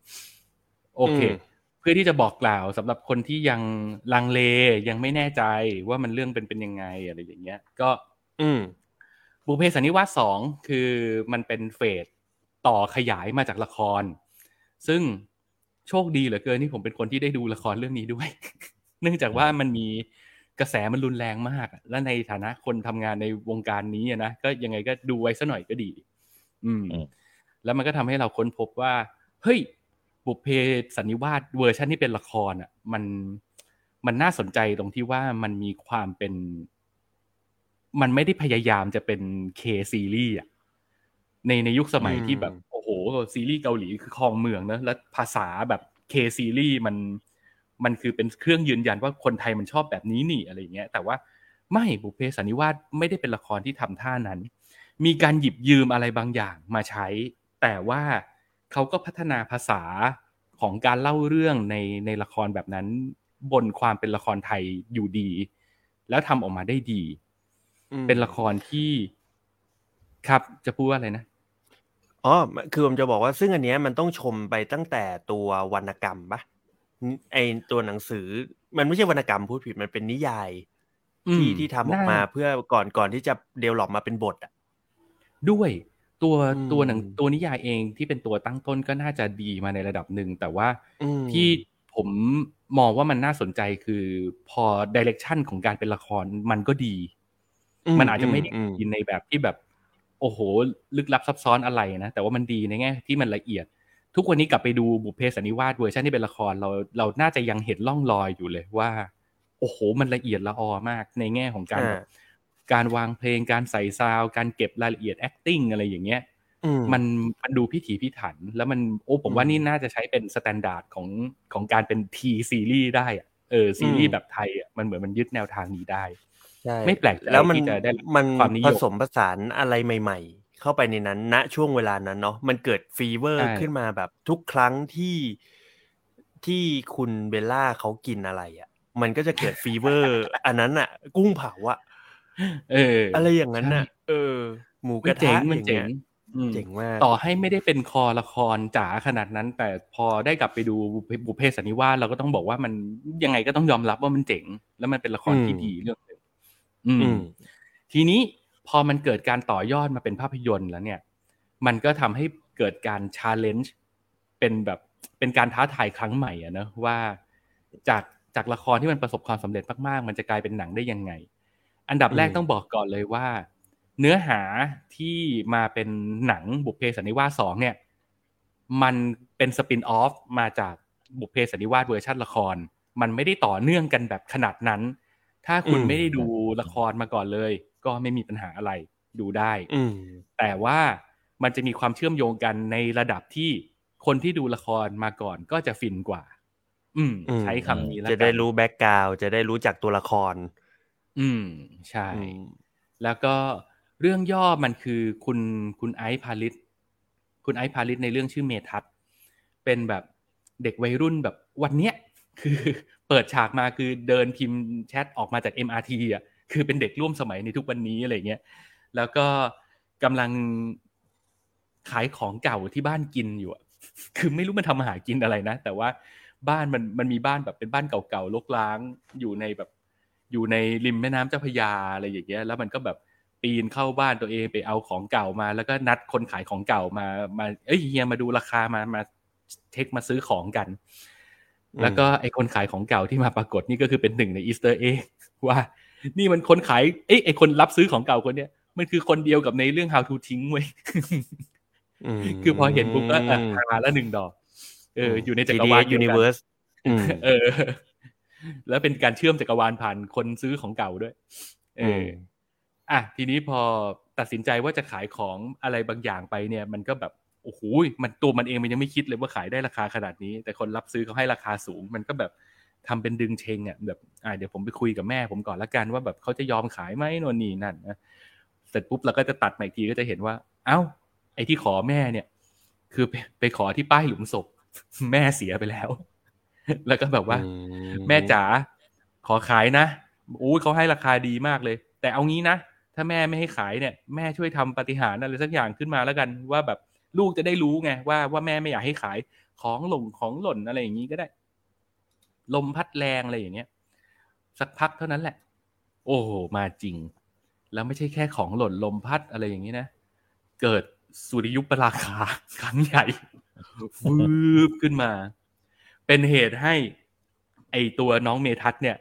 โอเคอืมเพื่อที่จะบอกกล่าวสำหรับคนที่ยังลังเลยังไม่แน่ใจว่ามันเรื่องเป็นเป็นยังไงอะไรอย่างเงี้ย ก็ อืมบุพเพสันนิวาสสองคือมันเป็น phase ต่อขยายมาจากละคร ซึ่ง โชคดีเหลือเกินที่ผมเป็นคนที่ได้ดูละครเรื่องนี้ด้วย เนื่องจากว่ามันมีกระแสมันรุนแรงมากอะและในฐานะคนทำงานในวงการนี้อะนะก็ยังไงก็ดูไว้ซะหน่อยก็ดี อืมอืมแล้วมันก็ทำให้เราค้นพบว่า เฮ้ย บุพเพสันนิวาสเวอร์ชันที่เป็นละครอะ มันมันน่าสนใจตรงที่ว่ามันมีความเป็น มันไม่ได้พยายามจะเป็น K ซีรีส์อะในในยุคสมัยอืมที่แบบโอ้โห ซีรีส์เกาหลีคือครองเมืองนะแล้วภาษาแบบเคซีรีส์มันมันคือเป็นเครื่องยืนยันว่าคนไทยมันชอบแบบนี้นี่อะไรอย่างเงี้ยแต่ว่าไม่บุพเพสันนิวาสไม่ได้เป็นละครที่ทำท่านั้น มีการหยิบยืมอะไรบางอย่างมาใช้ แต่ว่าเขาก็พัฒนาภาษาของการเล่าเรื่องในในละครแบบนั้น บนความเป็นละครไทยอยู่ดี แล้วทำออกมาได้ดีอืมเป็นละครที่ ครับจะพูดว่าอะไรนะ อ๋อ คือผมจะบอกว่าซึ่งอันเนี้ยมันต้องชมไปตั้งแต่ตัววรรณกรรมปะไอตัวหนังสือมันไม่ใช่วรรณกรรมพูดผิดมันเป็นนิยาย ที่อืมที่ทำออกมาน่าเพื่อก่อนก่อนที่จะเดเวลลอปมาเป็นบทอะด้วยตัวอืมตัวหนังตัวนิยายเองที่เป็นตัวตั้งต้นก็น่าจะดีมาในระดับหนึ่งแต่ว่าอืมที่ผมมองว่ามันน่าสนใจคือพอดิเรกชันของการเป็นละครมันก็ดี มันอาจจะไม่ได้อืมดีในแบบที่แบบ โอ้โห ลึกลับซับซ้อนอะไรนะ แต่ว่ามันดีในแง่ที่มันละเอียด ทุกวันนี้กลับไปดูบุพเพสันนิวาสเวอร์ชันที่เป็นละครเราเราน่าจะยังเห็นร่องรอยอยู่เลยว่า โอ้โห มันละเอียดละออมากในแง่ของการอ่าแบบการวางเพลงการใส่ sound การเก็บรายละเอียด acting อะไรอย่างเงี้ยอืมมันมันดูพิถีพิถัน แล้วมันโอ้ผมว่าอืมนี่น่าจะใช้เป็น standard ของของการเป็นทีซีรีส์ได้อะเออซีรีส์อืมแบบไทยอะมันเหมือนมันยึดแนวทางนี้ได้ ใช่ไม่แปลกใจแล้วมันที่จะได้รับมันความนิยมผสมผสานอะไรใหม่ ๆ เข้าไปในนั้น ณช่วงเวลานั้นเนาะมันเกิดฟีเวอร์ใช่ขึ้นมาแบบทุกครั้งที่ที่คุณเบลล่าเขากินอะไรอะ มันก็จะเกิดฟีเวอร์ อันนั้นอะ กุ้งเผาอะเออ อะไรอย่างนั้นน่ะใช่เออ หมูกระนเจ๋ทะงมันอย่างเจ๋เงี้ย มันเจ๋งมันเจ๋งอืมเจ๋งมากต่อให้ไม่ได้เป็นคอละครจ๋าขนาดนั้น แต่พอได้กลับไปดูบุพเพสันนิวาสเราก็ต้องบอกว่ามันยังไงก็ต้องยอมรับว่ามันเจ๋ง แล้วมันเป็นละครที่อืมดีเรื่องหนึ่ง อือืมมทีนี้พอมันเกิดการต่อยอดมาเป็นภาพยนตร์แล้วเนี่ย มันก็ทำให้เกิดการ challenge เป็นแบบเป็นการท้าทายครั้งใหม่อะนะว่าจากจากละครที่มันประสบความสำเร็จมากๆ มันจะกลายเป็นหนังได้ยังไง อันดับแรกอืมต้องบอกก่อนเลยว่า เนื้อหาที่มาเป็นหนังบุพเพสันนิวาสสองเนี่ย มันเป็น spin-off มาจากบุพเพสันนิวาสเวอร์ชันละคร มันไม่ได้ต่อเนื่องกันแบบขนาดนั้น ถ้าคุณอืมไม่ได้ดูละครมาก่อนเลย ก็ไม่มีปัญหาอะไรดูได้อืมแต่ว่ามันจะมีความเชื่อมโยงกันในระดับที่คนที่ดูละครมาก่อนก็จะฟินกว่า อืมอืมใช้คำนี้แล้วจะกันได้รู้ background จะได้รู้จักตัวละคร อืม ใช่อืมแล้วก็เรื่องย่อมันคือคุณคุณไอซ์พาลิตคุณไอซ์พาลิตในเรื่องชื่อเมทัศน์เป็นแบบเด็กวัยรุ่นแบบวันเนี้ยคือ เปิดฉากมาคือเดินพิมพ์แชทออกมาจาก MRT อะคือเป็นเด็กร่วมสมัยในทุกวันนี้อะไรเงี้ยแล้วก็กำลังขายของเก่าที่บ้านกินอยู่คือไม่รู้มันทำอาหารกินอะไรนะ แต่ว่าบ้านมันมันมีบ้านแบบเป็นบ้านเก่าๆลกล้างอยู่ในแบบ อยู่ในริมแม่น้ำเจ้าพระยาอะไรอย่างเงี้ย แล้วมันก็แบบปีนเข้าบ้านตัวเองไปเอาของเก่ามา แล้วก็นัดคนขายของเก่ามามาเอ้ยเฮียมาดูราคามามาเช็คมาซื้อของกันอ แล้วก็ไอคนขายของเก่าที่มาปรากฏนี่ก็คือเป็นหนึ่งใน Easter egg ว่านี่มันคนขายเอ้ยไอคนรับซื้อของเก่าคนเนี้ยมันคือคนเดียวกับในเรื่อง how to ทิ้งเว้ยคือพอเห็นปุ๊บก็อะหาละหนึ่งดอก เออ อยู่ในจักรวาล universeเออ แล้วเป็นการเชื่อมจักรวาลผ่านคนซื้อของเก่าด้วย เอออะทีนี้พอตัดสินใจว่าจะขายของอะไรบางอย่างไปเนี่ย มันก็แบบ โอ้โหมันตัวมันเองมันยังไม่คิดเลยว่าขายได้ราคาขนาดนี้ แต่คนรับซื้อเขาให้ราคาสูง มันก็แบบทำเป็นดึงเชงอะแบบอ่าเดี๋ยวผมไปคุยกับแม่ผมก่อนละกันว่าแบบเขาจะยอมขายไหมโน่นนี่นั่นนะเสร็จปุ๊บเราก็จะตัดมาอีกทีก็จะเห็นว่า เอ้า ไอ้ที่ขอแม่เนี่ย คือไปไปขอที่ป้ายหลุมศพ แม่เสียไปแล้ว แล้วก็แบบว่า แม่จ๋าขอขายนะอู้เขาให้ราคาดีมากเลย แต่เอางี้นะถ้าแม่ไม่ให้ขายเนี่ย แม่ช่วยทำปฏิหารอะไรสักอย่างขึ้นมาแล้วกันว่าแบบ ลูกจะได้รู้ไงว่าว่าแม่ไม่อยากให้ขายของหล่นของหล่นอะไรอย่างนี้ก็ได้ ลมพัดแรงอะไรอย่างเงี้ย สักพักเท่านั้นแหละ โอ้โหมาจริง แล้วไม่ใช่แค่ของหล่นลมพัดอะไรอย่างนี้นะ เกิดสุริยุปราคาครั้งใหญ่วืบขึ้นมา เป็นเหตุให้ ไอตัวน้องเมทัศน์เนี่ย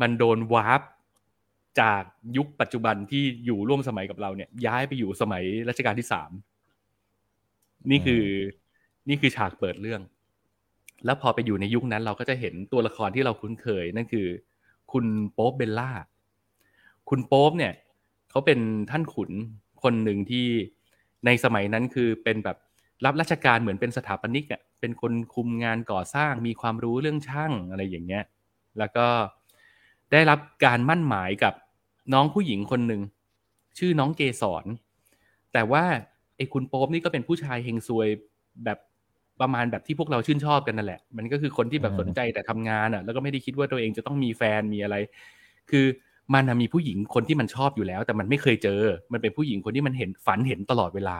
มันโดนวาร์ปจากยุคปัจจุบันที่อยู่ร่วมสมัยกับเราเนี่ย ย้ายไปอยู่สมัยรัชกาลที่สาม นี่คือนี่คือฉากเปิดเรื่อง แล้วพอไปอยู่ในยุคนั้น เราก็จะเห็นตัวละครที่เราคุ้นเคย นั่นคือ คุณโป๊ปเบลล่า คุณโป๊ปเนี่ยเขาเป็นท่านขุนคนหนึ่งที่ในสมัยนั้นคือเป็นแบบรับราชการเหมือนเป็นสถาปนิกอะเป็นคนคุมงานก่อสร้างมีความรู้เรื่องช่างอะไรอย่างเงี้ย แล้วก็ได้รับการมั่นหมายกับน้องผู้หญิงคนหนึ่งชื่อน้องเกสรแต่ว่า ไอ้คุณโป๊ปนี่ก็เป็นผู้ชายเฮงซวยแบบประมาณแบบที่พวกเราชื่นชอบกันนั่นแหละ มันก็คือคนที่แบบสนใจแต่ทำงานอะ แล้วก็ไม่ได้คิดว่าตัวเองจะต้องมีแฟนมีอะไร คือมันมีผู้หญิงคนที่มันชอบอยู่แล้ว แต่มันไม่เคยเจอ มันเป็นผู้หญิงคนที่มันเห็นฝันเห็นตลอดเวลา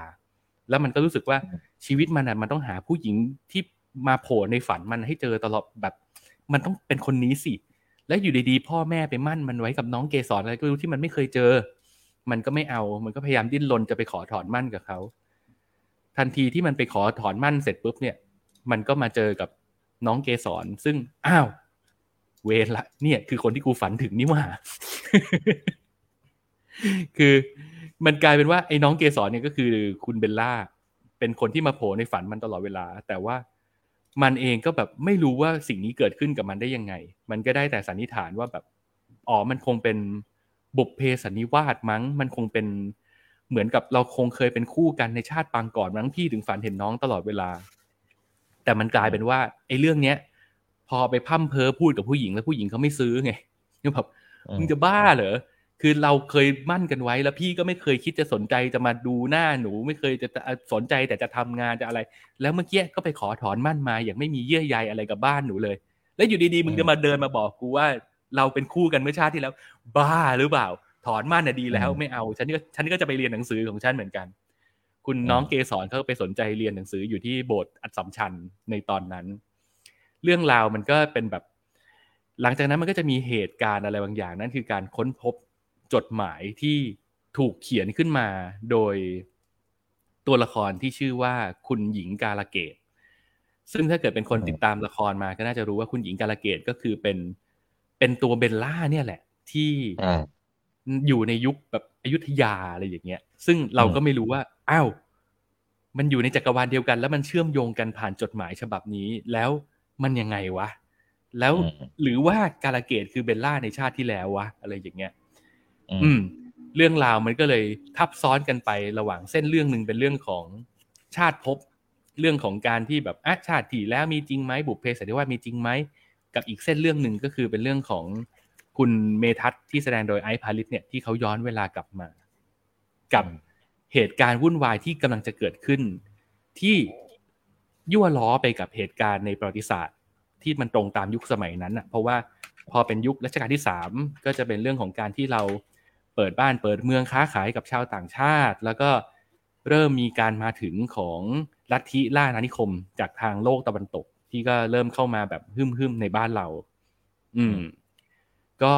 แล้วมันก็รู้สึกว่าชีวิตมันอะมันต้องหาผู้หญิงที่มาโผล่ในฝันมันให้เจอตลอดแบบ มันต้องเป็นคนนี้สิ แล้วอยู่ดีๆ พ่อแม่ไปมั่นมันไว้กับน้องเกสรอะไรก็รู้ที่มันไม่เคยเจอ มันก็ไม่เอา มันก็พยายามดิ้นรนจะไปขอถอนมั่นกับเขาทันทีที่มันไปขอถอนมั่นเสร็จปุ๊บเนี่ย มันก็มาเจอกับน้องเกสรซึ่งอ้าว เวรละ เนี่ย คือคนที่กูฝันถึงนี่ว่า คือมันกลายเป็นว่าไอ้น้องเกสรเนี่ยก็คือคุณเบลล่า เป็นคนที่มาโผล่ในฝันมันตลอดเวลา แต่ว่ามันเองก็แบบไม่รู้ว่าสิ่งนี้เกิดขึ้นกับมันได้ยังไง มันก็ได้แต่สันนิษฐานว่าแบบอ๋อมันคงเป็น บุพเพสันนิวาสมั้ง มันคงเป็นเหมือนกับเราคงเคยเป็นคู่กันในชาติปางก่อนมั้งพี่ถึงฝันเห็นน้องตลอดเวลา แต่มันกลายเป็นว่าไอ้เรื่องเนี้ย พอไปพั่มเพ้อพูดกับผู้หญิงแล้วผู้หญิงเขาไม่ซื้อไงนี่แบบมึงจะบ้าเหรอคือเราเคยมั่นกันไว้แล้วพี่ก็ไม่เคยคิดจะสนใจจะมาดูหน้าหนู ไม่เคยจะสนใจแต่จะทำงานจะอะไร แล้วเมื่อกี้ก็ไปขอถอนมั่นมาอย่างไม่มีเยื่อใยอะไรกับบ้านหนูเลย แล้วอยู่ดีๆมึงจะมาเดินมาบอกกูว่า เราเป็นคู่กันเมื่อชาติที่แล้ว บ้าหรือเปล่า ถอนมั่นน่ะดีแล้วไม่เอา ฉันก็ฉันก็จะไปเรียนหนังสือของฉันเหมือนกัน คุณน้องเกสรเขาไปสนใจเรียนหนังสืออยู่ที่โบสถ์อัศมชัญในตอนนั้น เรื่องราวมันก็เป็นแบบ หลังจากนั้นมันก็จะมีเหตุการณ์อะไรบางอย่างนั่นคือการค้นพบจดหมายที่ถูกเขียนขึ้นมาโดยตัวละครที่ชื่อว่าคุณหญิงกาลเกต ซึ่งถ้าเกิดเป็นคนติดตามละครมาก็น่าจะรู้ว่าคุณหญิงกาลเกตก็คือเป็น เป็นตัวเบลล่าเนี่ยแหละ ที่อยู่ในยุคแบบอยุธยาอะไรอย่างเงี้ย ซึ่งเราก็ไม่รู้ว่าอ้าวมันอยู่ในจักรวาลเดียวกัน แล้วมันเชื่อมโยงกันผ่านจดหมายฉบับนี้แล้วมันยังไงวะ แล้วหรือว่ากาลเกตคือเบลล่าในชาติที่แล้ววะอะไรอย่างเงี้ย อืม เรื่องราวมันก็เลยทับซ้อนกันไประหว่างเส้นเรื่องหนึ่งเป็นเรื่องของชาติภพเรื่องของการที่แบบอะชาติที่แล้วมีจริงไหมบุพเพสันนิวาสมีจริงไหม กับอีกเส้นเรื่องหนึ่งก็คือเป็นเรื่องของคุณเมทัศที่แสดงโดยไอซ์พาริสเนี่ยที่เขาย้อนเวลากลับมา กับเหตุการณ์วุ่นวายที่กำลังจะเกิดขึ้น ที่ยั่วล้อไปกับเหตุการณ์ในประวัติศาสตร์ ที่มันตรงตามยุคสมัยนั้นอะ เพราะว่าพอเป็นยุครัชกาลที่สามก็จะเป็นเรื่องของการที่เราเปิดบ้านเปิดเมืองค้าขายกับชาวต่างชาติ แล้วก็เริ่มมีการมาถึงของลัทธิล่าอาณานิคมจากทางโลกตะวันตก ที่ก็เริ่มเข้ามาแบบหึ่มๆในบ้านเรา อืม ก็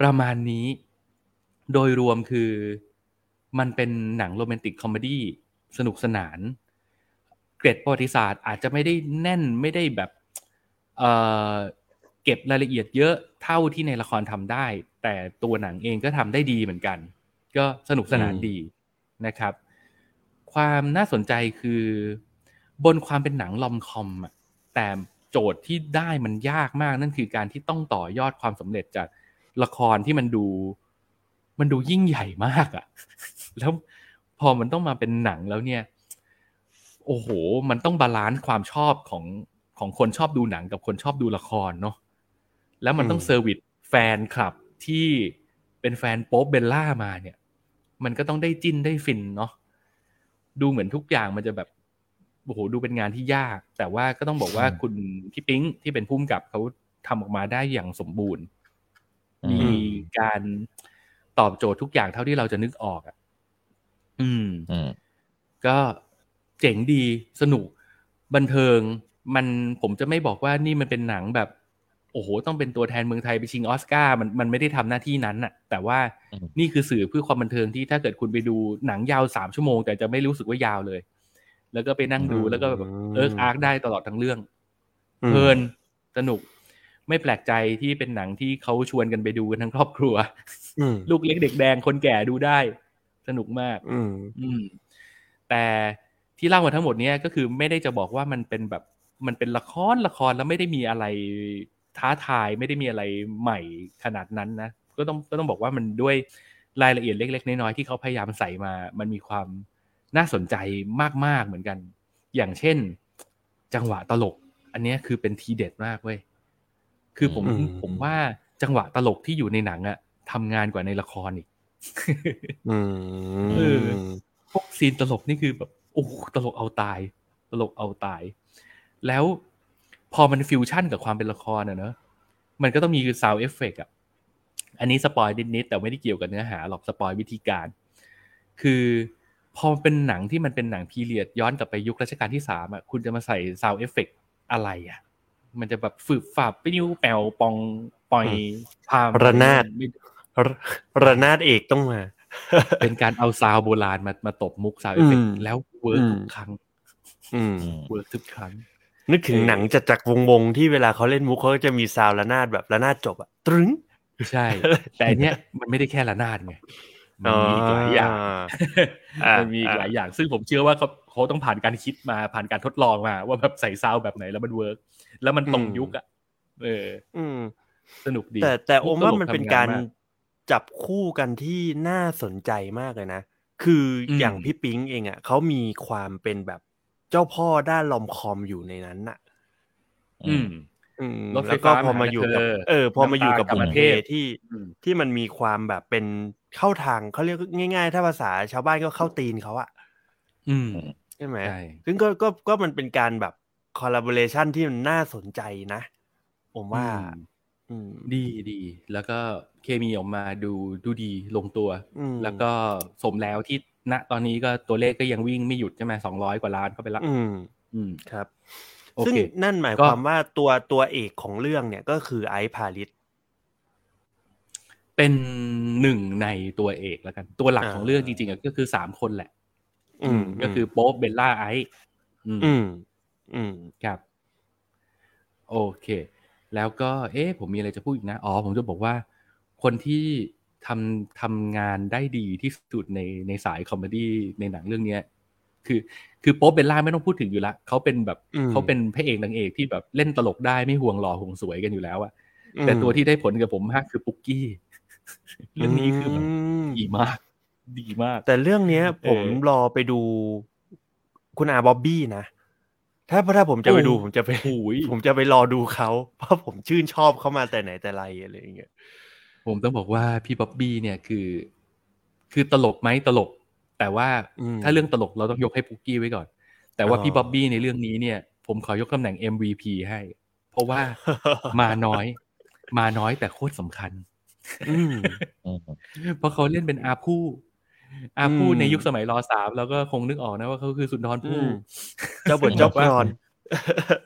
ประมาณนี้ โดยรวมคือมันเป็นหนังโรแมนติกคอมเมดี้สนุกสนาน เกร็ดประวัติศาสตร์อาจจะไม่ได้แน่นไม่ได้แบบเอ่อเก็บรายละเอียดเยอะเท่าที่ในละครทำได้ แต่ตัวหนังเองก็ทำได้ดีเหมือนกัน ก็สนุกสนานดีนะครับ ความน่าสนใจคือบนความเป็นหนัง rom-com อะ แต่โจทย์ที่ได้มันยากมากนั่นคือการที่ต้องต่อยอดความสำเร็จจากละครที่มันดู มันดูยิ่งใหญ่มากอะแล้วพอมันต้องมาเป็นหนังแล้วเนี่ย โอ้โห มันต้อง balance ความชอบของของคนชอบดูหนังกับคนชอบดูละครเนาะแล้วมันต้อง service แฟนคลับที่เป็นแฟนโป๊บเบลล่ามาเนี่ย มันก็ต้องได้จิ้นได้ฟินเนาะดูเหมือนทุกอย่างมันจะแบบ โอ้โหดูเป็นงานที่ยาก แต่ว่าก็ต้องบอกว่าคุณพี่ปิ๊งที่เป็นผู้กำกับเขาทำออกมาได้อย่างสมบูรณ์ มีการตอบโจทย์ทุกอย่างเท่าที่เราจะนึกออกอะอืมอืมก็เจ๋งดีสนุก บันเทิง มันผมจะไม่บอกว่านี่มันเป็นหนังแบบ โอ้โห ต้องเป็นตัวแทนเมืองไทยไปชิงออสการ์มันมันไม่ได้ทำหน้าที่นั้นน่ะ แต่ว่าอืมนี่คือสื่อเพื่อความบันเทิงที่ถ้าเกิดคุณไปดูหนังยาวสามชั่วโมง แต่จะไม่รู้สึกว่ายาวเลย แล้วก็ไปนั่งดูอืมแล้วก็แบบเอิร์กอาร์กได้ตลอดทั้งเรื่องอืมเพลินสนุก ไม่แปลกใจที่เป็นหนังที่เขาชวนกันไปดูกันทั้งครอบครัวอืมลูกเล็กเด็กแดงคนแก่ดูได้ สนุกมากอืมอืมแต่ที่เล่ามาทั้งหมดเนี้ยก็คือไม่ได้จะบอกว่ามันเป็นแบบมันเป็นละครละครแล้วไม่ได้มีอะไรท้าทายไม่ได้มีอะไรใหม่ขนาดนั้นนะก็ต้องก็ต้องบอกว่ามันด้วยรายละเอียดเล็ก ๆ น้อยๆที่เขาพยายามใส่มา มันมีความ น่าสนใจมากๆเหมือนกัน อย่างเช่น จังหวะตลก อันเนี้ยคือเป็นทีเด็ดมากเว้ยคือผมอืมผมว่าจังหวะตลกที่อยู่ในหนังอะทำงานกว่าในละครอีกอืมเออพวก scene ตลกนี่คือแบบโอ้โหตลกเอาตาย ตลกเอาตาย แล้วพอมันฟิวชั่นกับความเป็นละครอะเนอะมันก็ต้องมี sound effect อะอันนี้ spoil นิดๆแต่ไม่ได้เกี่ยวกับเนื้อหาหรอก spoil วิธีการ คือ พอเป็นหนังที่มันเป็นหนัง period ย้อนกลับไปยุครัชกาลที่สามอะคุณจะมาใส่ sound effect อะไรอะมันจะแบบฝึกฝับไปนิ้วแปวปองปอยพามระนาดไม่ระระนาดเอกต้องมา เป็นการเอาซาวโบราณมามาตบมุกซาวเอฟเฟกอืมแล้วเวิร์กอืมทุกครั้งอืมเวิร์กทุกครั้ง นึกถึงเออหนังจัดจากวงวงๆที่เวลาเขาเล่นมุกเขาก็จะมีซาวระนาดแบบระนาดจบอะตรึ้งใช่ แต่อันเนี้ยมันไม่ได้แค่ระนาดไง มันมีอีกหลายอย่างอ่ามันมีอีกหลายอย่าง ซึ่งผมเชื่อว่าเขาเขาต้องผ่านการคิดมาผ่านการทดลองมา ว่าแบบใส่ซาวแบบไหนแล้วมันเวิร์กแล้วมันตรงยุคอะเอออืมสนุกดี แต่แต่โอมว่ามุกตลกมันเป็นทำงการมจับคู่กันที่น่าสนใจมากเลยนะ คืออมอย่างพี่ปิ๊งเองอะเขามีความเป็นแบบเจ้าพ่อด้านลอมคอมอยู่ในนั้นน่ะ อืมอืมรถไฟแล้วก็ฟ้าพอมาอยู่กับมหานครเออ พอมาอยู่กับน้ำตาบุกับญประเทเทศที่อืมที่มันมีความแบบเป็น เข้าทางเขาเรียกง่าย ๆ ถ้าภาษาชาวบ้านก็เข้าตีนเขาอะอืมใช่ไหมใช่ซึ่งก็ก็ก็มันเป็นการแบบคอลลาบอ r a ชันที่มันน่าสนใจนะ ผมว่าอืมอืมดีดีแล้วก็เคมีออกมาดูดูดีลงตัวอืมแล้วก็สมแล้วที่ณตอนนี้ก็ตัวเลขก็ยังวิ่งไม่หยุดใช่ไหมสองร้อยกว่าล้านเข้าไปละอืม อืมครับโอซึ่งเคนั่นหมายก็ความว่าตัวตัวเอกของเรื่องเนี่ยก็คือไอซ์พาริส เป็นหนึ่งในตัวเอกแล้วกัน ตัวหลักอ่าของเรื่องจริงๆอะก็คือสามคนแหละ อืม ก็คือโป๊ปเบลล่าไอซ์อืมอืม อืมครับ โอเค แล้วก็ เอ๊ะผมมีอะไรจะพูดอีกนะ อ๋อ ผมจะบอกว่า คนที่ทำทำงานได้ดีที่สุดในในสาย comedy ในหนังเรื่องเนี้ย คือ คือโป๊ปเบลล่าไม่ต้องพูดถึงอยู่ละเขาเป็นแบบอืมเขาเป็นพระเอกนางเอกที่แบบเล่นตลกได้ไม่ห่วงหล่อห่วงสวยกันอยู่แล้วอะแต่ตัวที่ได้ผลกับผมมากคือปุกกี้ เรื่องนี้คือแบบมดีมาก ดีมาก แต่เรื่องเนี้ยเออผมรอไปดูคุณอาบ๊อบบี้นะ ถ้าถ้าผมจะไปดูโอ้ผมจะไปโอ้ยผมจะไปรอดูเขาเพราะผมชื่นชอบเขามาแต่ไหนแต่ไรอะไรอย่างเงี้ยผมต้องบอกว่าพี่บ๊อบบี้เนี่ยคือ คือตลกไหมตลก แต่ว่าอืมถ้าเรื่องตลกเราต้องยกให้ปุกกี้ไว้ก่อน แต่ว่าอ๋อพี่บ๊อบบี้ในเรื่องนี้เนี่ย ผมขอยกตำแหน่ง MVP ให้ เพราะว่ามาน้อย มาน้อยแต่โคตรสำคัญอืมอืม เพราะเขาเล่นเป็นอาผู้ อาผู้อืมในยุคสมัยรอสามแล้วก็คงนึกออกนะว่าเขาคือสุนทรอืภู่มเจ้าบทเจ้ากรอน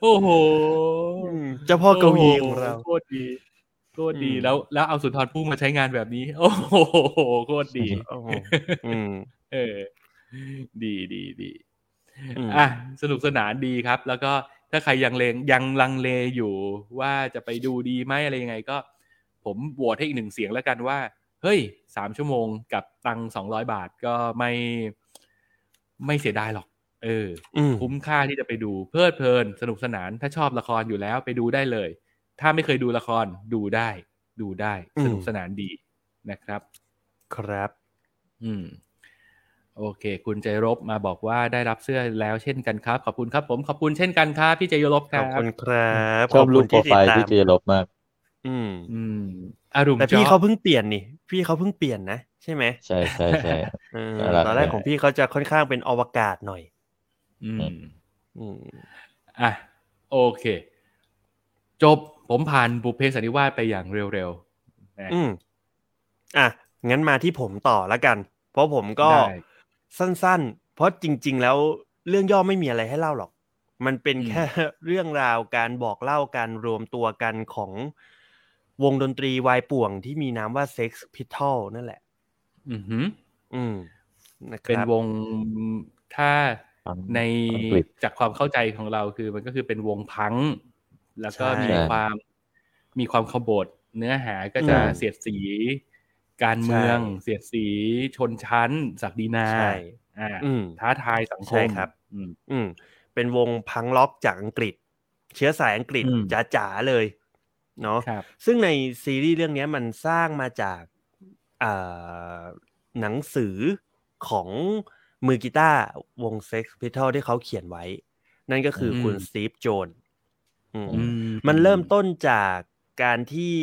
โอ้โหอืมเจ้าพ่อกวีของเราโคตรดีโคตรดีอืมแล้ว แล้วเอาสุนทรภู่มาใช้งานแบบนี้ โอ้โหโคตรดีโอ้โหอืมเออ ดีดีดีอืมอะสนุกสนานดีครับ แล้วก็ถ้าใครยังเลงยังลังเลอยู่ว่าจะไปดูดีไหมอะไรยังไงก็ ผมโหวตให้อีกหนึ่งเสียงแล้วกันว่า เฮ้ยสามชั่วโมงกับตังสองร้อยบาทก็ไม่ไม่เสียดายหรอก เอออืมคุ้มค่าที่จะไปดูเพลิดเพลิน สนุกสนานถ้าชอบละครอยู่แล้วไปดูได้เลย ถ้าไม่เคยดูละครดูได้ ดูได้อืมสนุกสนานดีนะครับ ครับ อืมโอเค คุณใจรบมาบอกว่าได้รับเสื้อแล้วเช่นกันครับ ขอบคุณครับผมขอบคุณเช่นกันครับพี่ใจรบคขรัอบบคุณครับชอบรูปขโปรคุณไฟล์ที่พี่ติดเจตามลบมาก อืม อืมอารมณ์แต่พี่จ๊อบเขาเพิ่งเปลี่ยนนี่ พี่เขาเพิ่งเปลี่ยนนะใช่ไหมใช่ใช่ใช่เออน่ารักตอนแรกเลยของพี่เขาจะค่อนข้างเป็นอวกาศหน่อย อืม อืมอะโอเค จบผมผ่านบุพเพสันนิวาสไปอย่างเร็วๆนะอืมอะงั้นมาที่ผมต่อแล้วกัน เพราะผมก็ได้สั้นๆ เพราะจริง ๆ แล้วเรื่องย่อไม่มีอะไรให้เล่าหรอก มันเป็นอืมแค่เรื่องราวการบอกเล่าการรวมตัวกันของ วงดนตรีวายป่วงที่มีนามว่า Sex p i s t o l นั่นแหละ อือหือ อืมนะคเป็นรับวงถ้าอังในอังกฤษจากความเข้าใจของเราคือ มันก็คือเป็นวงพังก์แล้วก็ใช่มีความมีความขบฏเนื้อหาก็จะอืมเสียดสี การเมืองใช่เสียดสีชนชั้นศักดินาใช่อ่าอืมท้าทายสังคใช่มครับอืมอืม เป็นวงพังล็อกจากอังกฤษ เชื้อสายอังกฤษอืมจ๋าๆเลย เนาะครับซึ่งในซีรีส์เรื่องเนี้ยมันสร้างมาจากอ่าหนังสือของมือกีตาร์วง Sex p i s t o l ที่เขาเขียนไว้ นั่นก็คืออมคุณสตีฟโจนอืมอืมันเริ่มต้นจากการที่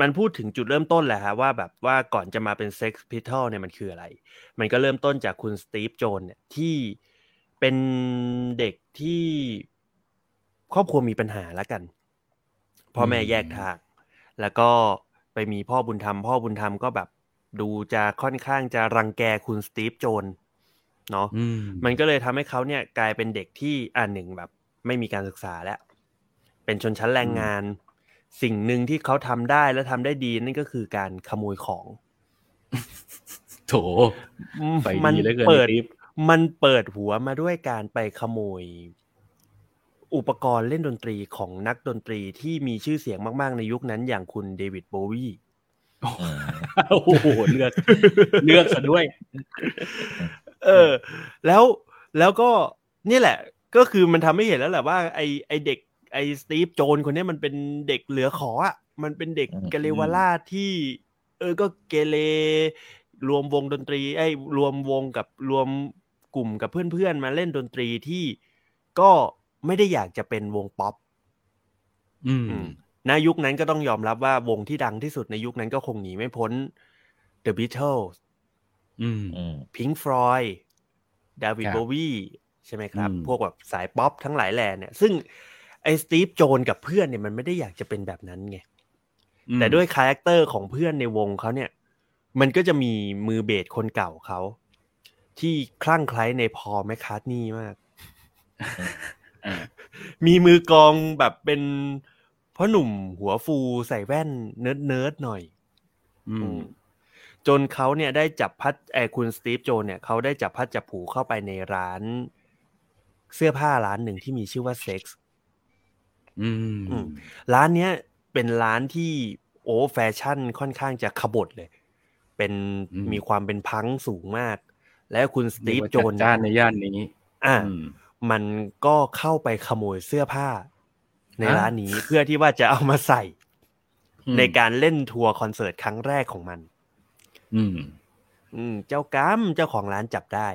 มันพูดถึงจุดเริ่มต้นแหละฮะว่าแบบว่าก่อนจะมาเป็น Sex p i s t o l เนี่ยมันคืออะไร มันก็เริ่มต้นจากคุณสตีฟโจนเนี่ยที่เป็นเด็กที่ครอบครัวมีปัญหาแล้วกัน พ่อแม่แยกทาง แล้วก็ไปมีพ่อบุญธรรม พ่อบุญธรรมก็แบบดูจะค่อนข้างจะรังแกคุณสตีฟโจนเนาะอืมมันก็เลยทำให้เขาเนี่ยกลายเป็นเด็กที่อ่าหนึ่งแบบ ไม่มีการศึกษาแล้ว เป็นชนชั้นแรงงาน สิ่งหนึ่งที่เขาทำได้และทำได้ดีนั่นก็คือการขโมยของโถไปมัดีเหลือเกินเปิดติ๊บมันเปิดหัวมาด้วยการไปขโมย อุปกรณ์เล่นดนตรีของนักดนตรีที่มีชื่อเสียงมาก ๆ ในยุคนั้นอย่างคุณเดวิดโบวีอืมโอ้โหเลือกเลือกซะด้วย เออ แล้วแล้วก็นี่แหละ ก็คือมันทำให้เห็นแล้วแหละว่า ไอไอเด็กไอสตีฟโจนคนเนี้ยมันเป็นเด็กเหลือขออะมันเป็นเด็กอืมกะเลวาลาดที่ เออก็เกเรรวมวงดนตรี ไอ้ยรวมวงกับรวมกลุ่มกับเพื่อนๆมาเล่นดนตรีที่ก็ ไม่ได้อยากจะเป็นวงป๊อปอืมอืมณยุคนั้นก็ต้องยอมรับว่าวงที่ดังที่สุดในยุคนั้นก็คงหนีไม่พ้น The Beatles อืมอืม Pink Floyd David ครับ Bowie ใช่ไหมครับอืมพวกแบบสายป๊อปทั้งหลายแหล่เนี่ย ซึ่งไอ้ Steve Jones กับเพื่อนเนี่ยมันไม่ได้อยากจะเป็นแบบนั้นไงอืมแต่ด้วย character ของเพื่อนในวงเขาเนี่ย มันก็จะมีมือเบสคนเก่าเขา ที่คลั่งไคล้ใน Paul McCartney มากอ่า มีมือกลองแบบเป็นพ่อหนุ่มหัวฟูใส่แว่น nerd nerd ๆหน่อยอืมจนเขาเนี่ยได้จับพลัดไอ้คุณ Steve Jones เนี่ยเขาได้จับพลัดจับผลูเข้าไปในร้าน เสื้อผ้าร้านหนึ่งที่มีชื่อว่าเซ็กซ์อืมอืมร้านเนี้ยเป็นร้านที่โอ้แฟชั่นค่อนข้างจะขบฏเลย เป็นมีความเป็นพังสูงมาก และคุณสตีฟโจนเรียกว่าจัดจ้านในย่านนี้ อะอื มมันก็เข้าไปขโมยเสื้อผ้า ในอะร้านนี้เพื่อที่ว่าจะเอามาใส่อืมในการเล่นทัวร์คอนเสิร์ตครั้งแรกของมัน อืม อืม เจ้ากรรมเจ้าของร้านจับได้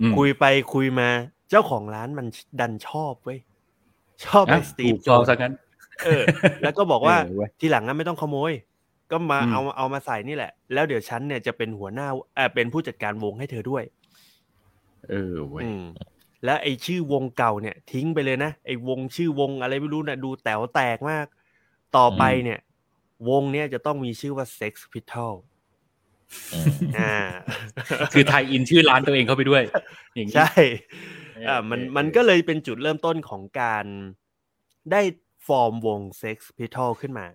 อืมคุยไปคุยมา เจ้าของร้านมันดันชอบเว้ยชอบไอ้อะสตีฟถูกโจจองนซะงั้นเออ แล้วก็บอกว่าเออเว้ยทีหลังนั้นไม่ต้องขโมย ก็มาอืมเอาเอามาใส่นี่แหละ แล้วเดี๋ยวฉันเนี่ยจะเป็นหัวหน้าเออเป็นผู้จัดการวงให้เธอด้วย เออเว้ยอืมแล้วไอ้ชื่อวงเก่าเนี่ย ทิ้งไปเลยนะไอ้วงชื่อวงอะไรไม่รู้นะดูแต๋วแตกมาก ต่อไปเนี่ย วงเนี่ยจะต้องมีชื่อว่า Sex p i s t o l อืมอ่า คือ tie-in ชื่อร้านตัวเองเข้าไปด้วย อย่างนี้ใช่เอออ่ามันเออมันก็เลยเป็นจุดเริ่มต้นของการได้ฟอร์มวง Sex p i s t o l ขึ้นมา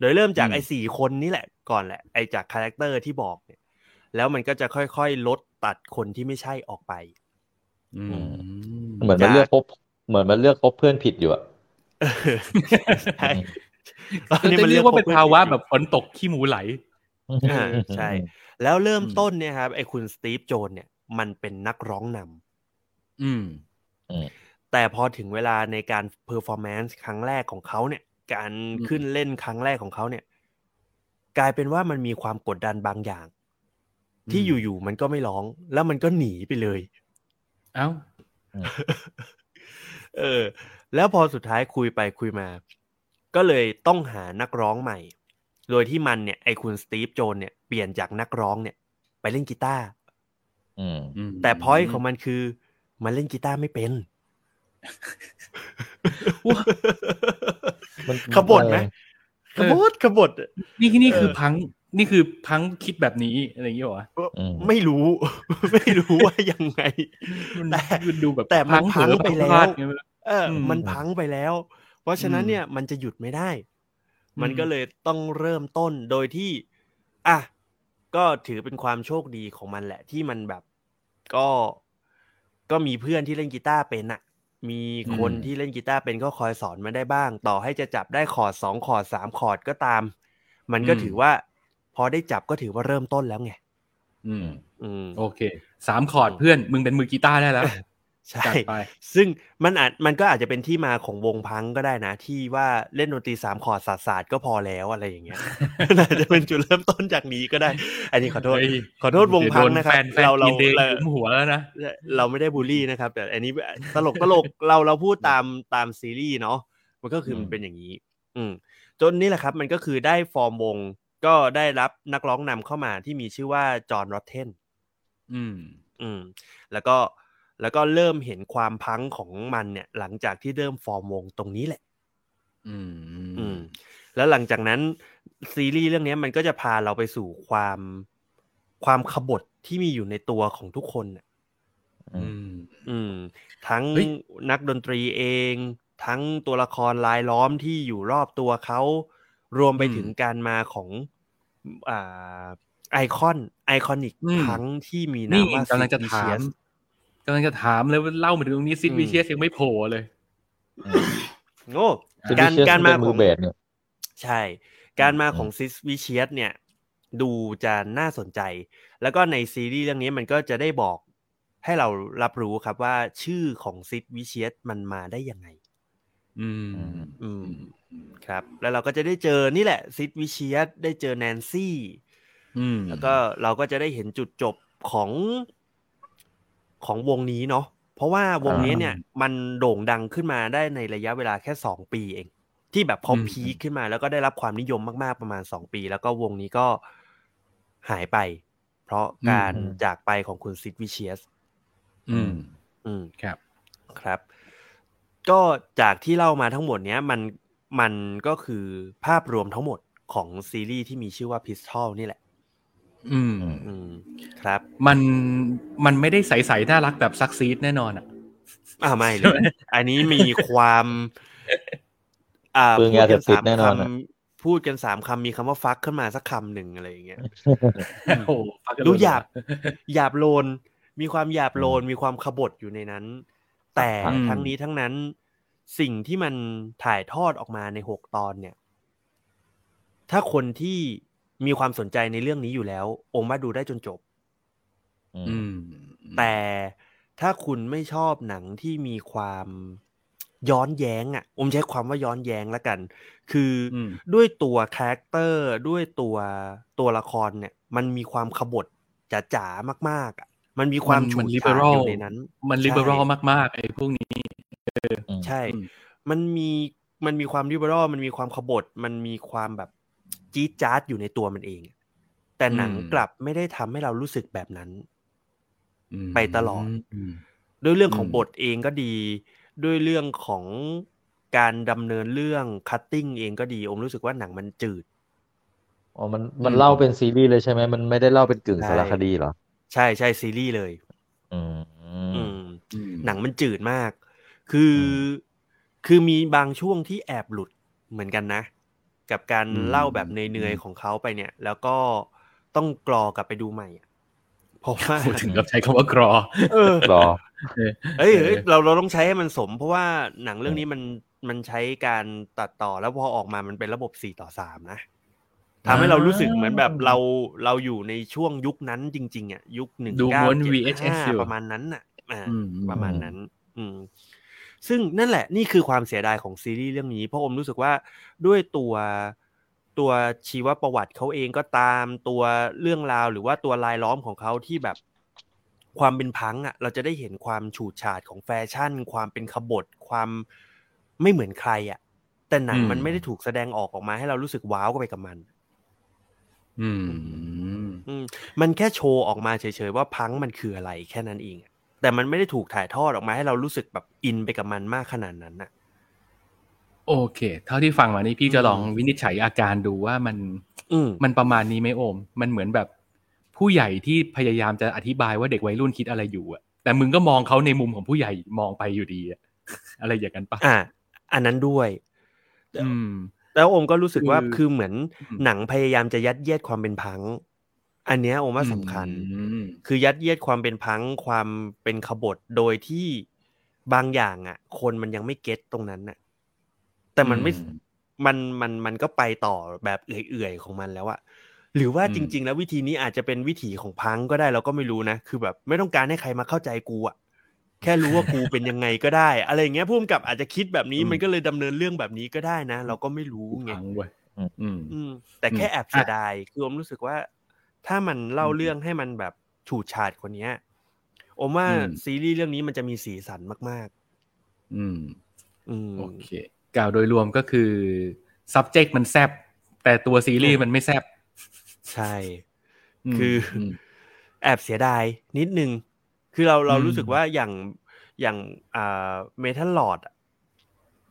โดยเริ่มจากไอ้สี่คนนี้แหละ ก่อนแหละ ไอ้จาก character ที่บอกเนี่ย แล้วมันก็จะค่อยๆลด ตัดคนที่ไม่ใช่ออกไปอืมเหมือนมันเลือกพบเหมือนมันเลือกคบเพื่อนผิดอยู่อะเออใช่ก็จะเรียกว่าเป็นภาวะแบบฝนตกขี้หมูไหลอ่าใช่ แล้วเริ่มต้นเนี่ยครับไอ้คุณ Steve Jones เนี่ย มันเป็นนักร้องนำอืมแต่พอถึงเวลาในการ performance ครั้งแรกของเขาเนี่ย การอืมขึ้นเล่นครั้งแรกของเขาเนี่ย กลายเป็นว่ามันมีความกดดันบางอย่าง ที่อยู่ๆมันก็ไม่ร้อง แล้วมันก็หนีไปเลย เอ้าเออ แล้วพอสุดท้ายคุยไปคุยมา ก็เลยต้องหานักร้องใหม่ โดยที่มันเนี่ยไอคุณสตีฟโจนเนี่ยเปลี่ยนจากนักร้องเนี่ย ไปเล่นกีตาร์อืมอืมแต่พอยของมันคือ มันเล่นกีตาร์ไม่เป็นมันขบฏไหมขบฏขบฏนี่นี่คือเออพัง นี่คือพังคิดแบบนี้อะไรอย่างเงี้ยเหรอวะอืมไม่รู้ ไม่รู้ว่ายังไงมันแต่มันดูแบบแต่มันพังเผลอไปแล้วพาดไงไม่รู้เอออมมันพังไปแล้ว เพราะฉะนั้นอืมเนี่ยมันจะหยุดไม่ได้ มันอืมก็เลยต้องเริ่มต้นโดยที่อะก็ถือเป็นความโชคดีของมันแหละ ที่มันแบบ ก็ก็มีเพื่อนที่เล่นกีตาร์เป็นอะมีคนที่เล่นกีตาร์เป็นก็คอยสอนมาได้บ้าง ต่อให้จะจับได้คอร์ดสองคอร์ดสามคอร์ดก็ตาม มันก็ถือว่า พอได้จับก็ถือว่าเริ่มต้นแล้วไง อืม อืม โอเค สามคอร์ดเพื่อน มึงเป็นมือกีตาร์ได้แล้ว ใช่จัดไป ซึ่งมันอาจมันก็อาจจะเป็นที่มาของวงพังก็ได้นะ ที่ว่าเล่นดนตรีสามคอร์ดศาสตร์ศาสตร์ก็พอแล้วอะไรอย่างเงี้ยอาจจะเป็นจุดเริ่มต้นจากนี้ก็ได้ อันนี้ขอโทษเฮ้ยขอโทษวงพังนะครับเดี๋ยวโดแฟนเราเรากินเดย์เราหยุมหัวแล้วนะ เราไม่ได้บูลลี่นะครับ แต่อันนี้ตลกตลกเราเราพูดตามตามซีรีส์เนาะ มันก็คือมันเป็นอย่างนี้ อืม จนนี่แหละครับ มันก็คือได้ฟอร์มวง ก็ได้รับนักร้องนำเข้ามาที่มีชื่อว่าจอห์นโรเทนอืม อืม แล้วก็แล้วก็เริ่มเห็นความพังของมันเนี่ย หลังจากที่เริ่มฟอร์มวงตรงนี้แหละ อืม อืม แล้วหลังจากนั้น ซีรีส์เรื่องนี้มันก็จะพาเราไปสู่ความความขบฏที่มีอยู่ในตัวของทุกคนน่ะอืม อืม ทั้งเฮ้ยนักดนตรีเอง ทั้งตัวละครลายล้อมที่อยู่รอบตัวเขา รวมไปถึงการมาของอ่า ไอคอนไอคอนิกอืมทั้งที่มีนี่นามว่ากำลังจะ Sid ถาม Vicious กำลังจะถามเลยว่าเล่ามาถึงตรงนี้ซิดอืมวิเชียสยังไม่โผล่เลยโง่คือการ Vicious การมาเป็นขมืองอเบสเนี่ยใช่ การมาอืมของซิสวิเชียสเนี่ย ดูจะน่าสนใจ แล้วก็ในซีรีส์เรื่องนี้มันก็จะได้บอกให้เรารับรู้ครับว่าชื่อของซิสวิเชียสมันมาได้ยังไง อืมอืมครับ แล้วเราก็จะได้เจอนี่แหละซิสวิเชียสได้เจอแนนซี่อืมแล้วก็เราก็จะได้เห็นจุดจบของของวงนี้เนาะเพราะว่าวงนี้เนี่ยมันโด่งดังขึ้นมาได้ในระยะเวลาแค่สองปีเอง ที่แบบพอพีคขึ้นมาแล้วก็ได้รับความนิยมมากๆประมาณสองปี แล้วก็วงนี้ก็หายไป เพราะการอืมจากไปของคุณซิดวิเชียสอืม อืมครับ ครับ ก็จากที่เล่ามาทั้งหมดเนี้ยมันมันก็คือภาพรวมทั้งหมดของซีรีส์ที่มีชื่อว่า Pistol นี่แหละ อืมอืมครับ มันมันไม่ได้ใสๆน่ารักแบบซักซีดแน่นอนอะอ่าไม่เลใช่ไหมยอันนี้มีความ อ่าเปลืองยาเสพติดแน่นอนอะพูดกัสามคำพูดกันสามคำมีคำว่าฟักขึ้นมาสักคำหนึ่งอะไรอย่างเงี้ยโอ้โหฟังกันดูเลยหยาบหยาบโลน มีความหยาบโลนมีความขบฏอยู่ในนั้น แต่ทั้งนี้ทั้งนั้นสิ่งที่มันถ่ายทอดออกมาในหกตอนเนี่ย ถ้าคนที่มีความสนใจในเรื่องนี้อยู่แล้ว องค์มาดูได้จนจบ อืม แต่ถ้าคุณไม่ชอบหนังที่มีความย้อนแย้งอะ อมใช้ความว่าย้อนแย้งแล้วกัน คืออมด้วยตัวคาแรคเตอร์ด้วยตัวตัวละครเนี่ย มันมีความขบฏจ๋าๆมาก ๆอะ มันมีความมันฉูมันดลิเบฉาอดรัอลยู่ในนั้น มันใช่ลิเบอรัลมากๆไอ้พวกนี้ใช่อืมมันมีมันมีความริเบอรัลมันมีความขบฏมันมีความแบบจี๊ดจ๊าดอยู่ในตัวมันเอง แต่หนังอืมกลับไม่ได้ทำให้เรารู้สึกแบบนั้นอืมไปตลอดมด้วยเรื่องของอืมบทเองก็ดี ด้วยเรื่องของการดำเนินเรื่อง cutting เองก็ดี อมรู้สึกว่าหนังมันจืดอ๋อมันมันเล่าเป็นซีรีส์เลยใช่ไหมมันไม่ได้เล่าเป็นกึ่งใช่สารคดีเหรอ ใช่ใช่ซีรีส์เลยอืมอืมอืมหนังมันจืดมาก คือ คือมีบางช่วงที่แอบหลุดเหมือนกันนะ กับการอืมเล่าแบบเนยๆของเขาไปเนี่ย แล้วก็ต้องกรอกลับไปดูใหม่อะเพราะว่าพูดถึงกับใช้คำว่ากรอ เออรอเอ้ยเอ้ยเราเราต้องใช้ให้มันสม เพราะว่าหนังเรื่องนี้มันมันใช้การตัดต่อแล้วพอออกมามันเป็นระบบสี่ต่อสามนะ ทำให้เรารู้สึกเหมือนแบบเราเราอยู่ในช่วงยุคนั้นจริง ๆอะยุคหนึ่งดูเก้าม้วนเจ็ด VHS อยู่ห้าประมาณนั้นอะอ่าอืมประมาณนั้น อืมซึ่งนั่นแหละนี่คือความเสียดายของซีรีส์เรื่องนี้ เพราะอมรู้สึกว่าด้วยตัวตัวชีวประวัติเขาเองก็ตามตัวเรื่องราวหรือว่าตัวลายล้อมของเขาที่แบบความเป็นพังอะ เราจะได้เห็นความฉูดฉาดของแฟชั่น ความเป็นขบฏความไม่เหมือนใครอะ แต่หนังอืมมันไม่ได้ถูกแสดงออกออกมาให้เรารู้สึกว้าวไปกับมัน อืมอืมมันแค่โชว์ออกมาเฉยๆว่าพังมันคืออะไรแค่นั้นเองอะแต่มันไม่ได้ถูกถ่ายทอดออกมาให้เรารู้สึกแบบอินไปกับมันมากขนาดนั้นน่ะ โอเค เท่าที่ฟังมานี่พี่จะอืมลองวินิจฉัยอาการดูว่ามัน อืมมันประมาณนี้ไหมโอม มันเหมือนแบบ ผู้ใหญ่ที่พยายามจะอธิบายว่าเด็กวัยรุ่นคิดอะไรอยู่อะแต่มึงก็มองเขาในมุมของผู้ใหญ่มองไปอยู่ดีอะอะไรอย่างนั้นปะอะอันนั้นด้วยอืม แล้วโอมก็รู้สึกว่าคือคือเหมือนอืมหนังพยายามจะยัดเยียดความเป็นพัง อันเนี้ยโอมว่าสำคัญอืมคือยัดเยียดความเป็นพังความเป็นขบฏโดยที่บางอย่างอะ คนมันยังไม่เก็ตตรงนั้นน่ะ แต่มันไม่อืมมันมันมันก็ไปต่อแบบเอื่อยๆของมันแล้วอะหรือว่าอืมจริง ๆ แล้ววิธีนี้อาจจะเป็นวิถีของพังก็ได้เราก็ไม่รู้นะ คือแบบไม่ต้องการให้ใครมาเข้าใจกูอะ แค่รู้ว่ากูเป็นยังไงก็ได้ อะไรอย่างเงี้ยพุ่มกับอาจจะคิดแบบนี้มันก็เลยดำเนินเรื่องแบบนี้ก็ได้นะ เราก็ไม่รู้ไงพังเว้ยอืมอืมอืมแต่แค่อืมแอบเสียดายคืออมรู้สึกว่า ถ้ามันเล่าอืมเรื่องให้มันแบบฉูดฉาดกว่านี้อมว่าอืมซีรีส์เรื่องนี้มันจะมีสีสันมากอืมๆอืม โอเค กล่าวโดยรวมก็คือ subject มันแซบแต่ตัวซีรีส์มันไม่แซบใช่มคืออมแอบเสียดายนิดนึง คือเราเราอืมรู้สึกว่าอย่างอย่างอ่าเมทัลลอด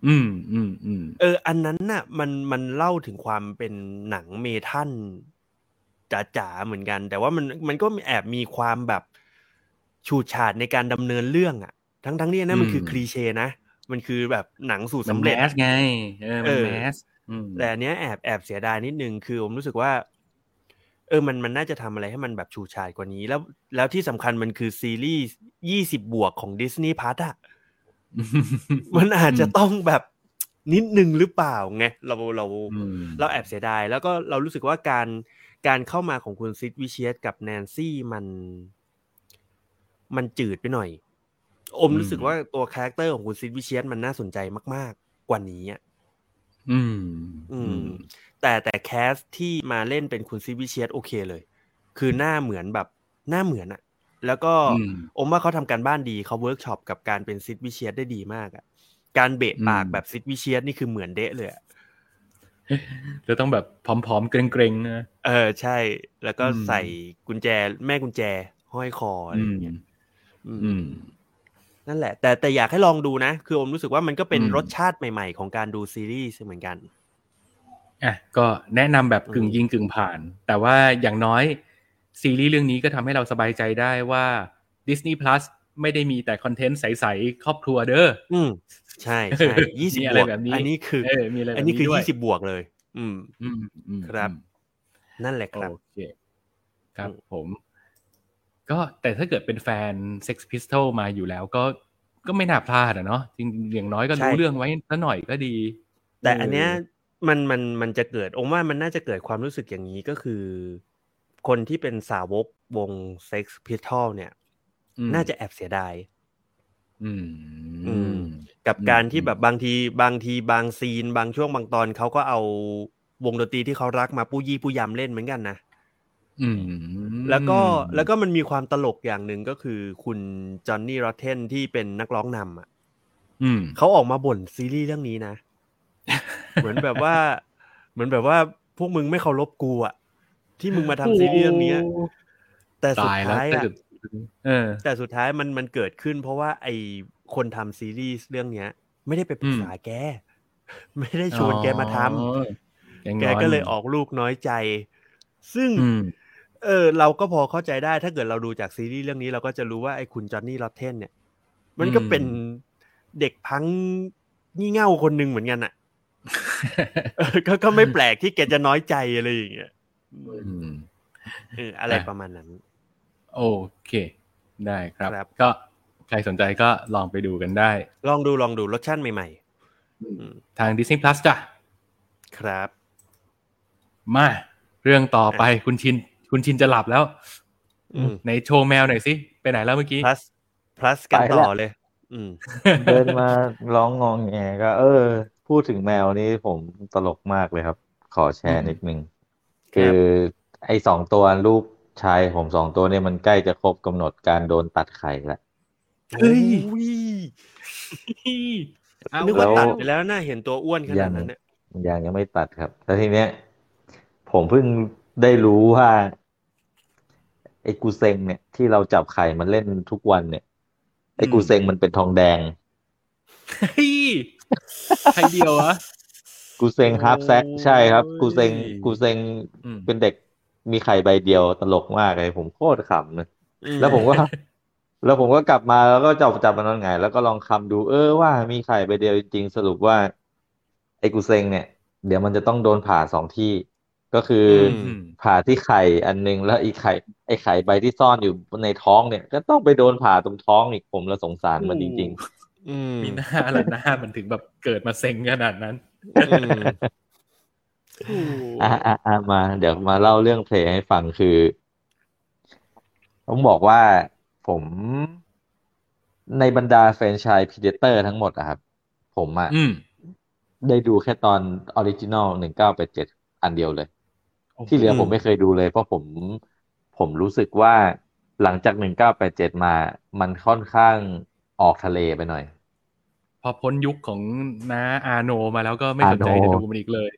อืมอืมอืมเออ อันนั้นน่ะ มันมันเล่าถึงความเป็นหนังเมทัลจ๋าๆเหมือนกัน แต่ว่ามันมันก็แอบมีความแบบฉูดฉาดในการดำเนินเรื่องอะ ทั้งทั้งนี้นะมันคือคลีเช่นะมันคือแบบหนังสูตรมันสำแมเร็จสไงเออมันเออแมสอืมแต่อันเนี้ยแอบแอบเสียดายนิดนึงคือผมรู้สึกว่าเออมันมันน่าจะทำอะไรให้มันแบบฉูดฉาดกว่านี้ แล้วแล้วที่สำคัญมันคือซีรีส์ยี่สิบบวกของ Disney Plus อะมันอาจจะต้องแบบนิดนึงหรือเปล่าไงเราเราอืมเราแอบเสียดาย แล้วก็เรารู้สึกว่าการการเข้ามาของคุณ Sid Vicious กับ Nancy มัน มันจืดไปหน่อย อมอืมรู้สึกว่าตัว character ของคุณ Sid Vicious มันน่าสนใจมาก ๆ กว่านี้อะอืม อืม แต่แต่ cast ที่มาเล่นเป็นคุณ Sid Vicious โอเคเลย คือหน้าเหมือนแบบหน้าเหมือนอะแล้วก็อืมอมว่าเขาทำการบ้านดีเขาเวิร์กช็อปกับการเป็น Sid Vicious ได้ดีมากอะการเบะปากอืมแบบ Sid Vicious นี่คือเหมือนเดะเลยอะจะต้องแบบผอมๆ เกร็งๆนะเออใช่ แล้วก็อืมใส่กุญแจ แม่กุญแจ ห้อยคออะไรอย่างเงี้ยอืมอืมนั่นแหละ แต่แต่อยากให้ลองดูนะ คือผมรู้สึกว่ามันก็เป็นอืมรสชาติใหม่ๆ ของการดูซีรีส์เหมือนกัน อะก็แนะนำแบบอืมกึ่งยิงกึ่งผ่าน แต่ว่าอย่างน้อยซีรีส์เรื่องนี้ก็ทำให้เราสบายใจได้ว่า Disney Plus ไม่ได้มีแต่คอนเทนต์ใสๆครอบครัวเด้ออืมใช่ใช่ยี่สิบมีบอะไรวกแบบนี้อันนี้คือเออมีอะไรแบบอันนี้คือด้วยยี่สิบบวกเลย อืมอืมอืมครับอืมนั่นแหละครับโอเคครับอืมผม ก็แต่ถ้าเกิดเป็นแฟน Sex Pistol มาอยู่แล้วก็ก็ไม่น่าพลาดอะเนาะจริงๆอย่างน้อยก็รู้เรื่องไว้สักหน่อยก็ดี แต่อันเนี้ย มันมันมันจะเกิดองค์ว่ามันน่าจะเกิดความรู้สึกอย่างนี้ก็คือ คนที่เป็นสาวกวง Sex Pistol เนี่ยอืมน่าจะแอบเสียดายอืมอืมกับอืมการที่อืมแบบบางทีบางทีบางซีน บางช่วงบางตอนเขาก็เอาวงดนตรีที่เขารักมาปู้ยี่ปู้ยำเล่นเหมือนกันนะอืมแล้วก็แล้วก็มันมีความตลกอย่างหนึ่งก็คือ คุณจอห์นนี่โรเทนที่เป็นนักร้องนำอะอืมเขาออกมาบ่นซีรีส์เรื่องนี้นะ เหมือนแบบว่า เหมือนแบบว่าพวกมึงไม่เคารพกูอะ ที่มึงมาทำซีรีส์เรื่องเนี้ยแต่สุดตายแล้วท้ายถ้าอะเกิดเออแต่สุดท้ายมันมันเกิดขึ้น เพราะว่าไอคนทำซีรีส์เรื่องเนี้ย ไม่ได้ไปปรึกษาแก ไม่ได้ชวนแกมาทำอ๋อแกก็เลยออกลูกน้อยใจ ซึ่งอืมเออเราก็พอเข้าใจได้ถ้าเกิดเราดูจากซีรีส์เรื่องนี้เราก็จะรู้ว่าไอ้คุณจอห์นนี่ลอตเทนเนี่ย มันก็อืมเป็นเด็กพังงี่เง่าคนหนึ่งเหมือนกันอะเออ ก็ก็ไม่แปลกที่แกจะน้อยใจอะไรอย่างเงี้ยอืมเอออะไรอะประมาณนั้น โอเค ได้ครับครับ ก็ใครสนใจก็ลองไปดูกันได้ ลองดูลองดูรสชาติใหม่ๆอืมทาง Disney Plus จ้ะ ครับ มา เรื่องต่อไปคุณชิน คุณชินจะหลับแล้วอืมในโชว์แมวหน่อยสิ ไปไหนแล้วเมื่อกี้ plus plus กันไปต่แล้อวเลยอืมเดินมาร้องงองแงก็ เออ พูดถึงแมวนี้ผมตลกมากเลยครับ ขอแชอืร์มนิดนึงครับคือไอ้สองตัวลูกชายผมสองตัวเนี่ยมันใกล้จะครบกำหนดการโดนตัดไข่แล้วเฮ้ยโอ้ยเอานึกว่าแล้วตัดไปแล้วน่าเห็นตัวอ้วนขนาดนั้นเนี่ยยังยังไม่ตัดครับ แล้วทีเนี้ย ผมเพิ่งได้รู้ว่า ไอ้กูเซงเนี่ยที่เราจับไข่มันเล่นทุกวันเนี่ย ไอ้กูเซงมันเป็นทองแดงเฮ้ย ไข่เดียวอะกูเซง half sack ใช่ครับ กูเซงกูเซงอืมเป็นเด็กมีไข่ใบเดียวตลกมากเลยผมโคตรขำเลยอืมแล้วผมก็แล้วผมก็กลับมาแล้วก็จับจับมันนอนหงายแล้วก็ลองคลำดู เออว่ามีไข่ใบเดียวจริงๆสรุปว่า ไอ้กูเซงเนี่ย เดี๋ยวมันจะต้องโดนผ่าสองที่ ก็คือออืมผ่าที่ไข่อันหนึงแล้วอีกไข่ ไอ้ไข่ใบที่ซ่อนอยู่ในท้องเนี่ย ก็ต้องไปโดนผ่าตรงท้องอีกผมละสงสารมันจริงอื มมีหน้าอะไรหน้ามันถึงแบบเกิดมาเซ็งขนาดนั้นอืมโอ้ๆอะอะอะมา เดี๋ยวมาเล่าเรื่องเพลงให้ฟังคือ ต้องบอกว่าผมในบรรดาแฟรนไชส์ Predator ทั้งหมดอะครับ ผมอะอืมได้ดูแค่ตอน original หนึ่งเก้าแปดเจ็ดอันเดียวเลยโอ้โหที่เหลือผมไม่เคยดูเลย เพราะผมผมรู้สึกว่าหลังจากหนึ่งเก้าแปดเจ็ดมา มันค่อนข้าง ออกทะเลไปหน่อย พอพ้นยุคของน้าอาร์โนลด์มาแล้วก็ไม่สนใจอาร์โนจะดูมันอีกเลย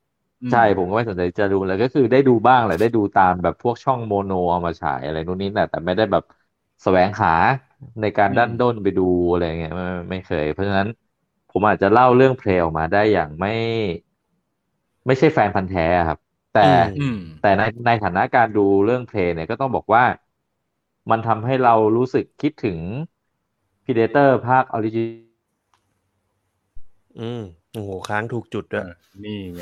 อืมใช่ผมก็ไม่สนใจจะดูเลยก็คือได้ดูบ้างแหละได้ดูตามแบบพวกช่องโมโนเอามาฉายอะไรนู่นนี่แหละแต่ไม่ได้แบบแสวงหาในการดันด้นไปดูอะไรเงี้ยไม่ไม่ไม่เคย เพราะฉะนั้นผมอาจจะเล่าเรื่องเพลงออกมาได้อย่างไม่ ไม่ใช่แฟนพันธุ์แท้อะครับ แต่อืมแต่ในในฐานะการดูเรื่องเพลงเนี่ยก็ต้องบอกว่า มันทำให้เรารู้สึกคิดถึง Predator ภาคออริจิอืมโอ้โหค้างถูกจุดเอด้วยอนี่ไง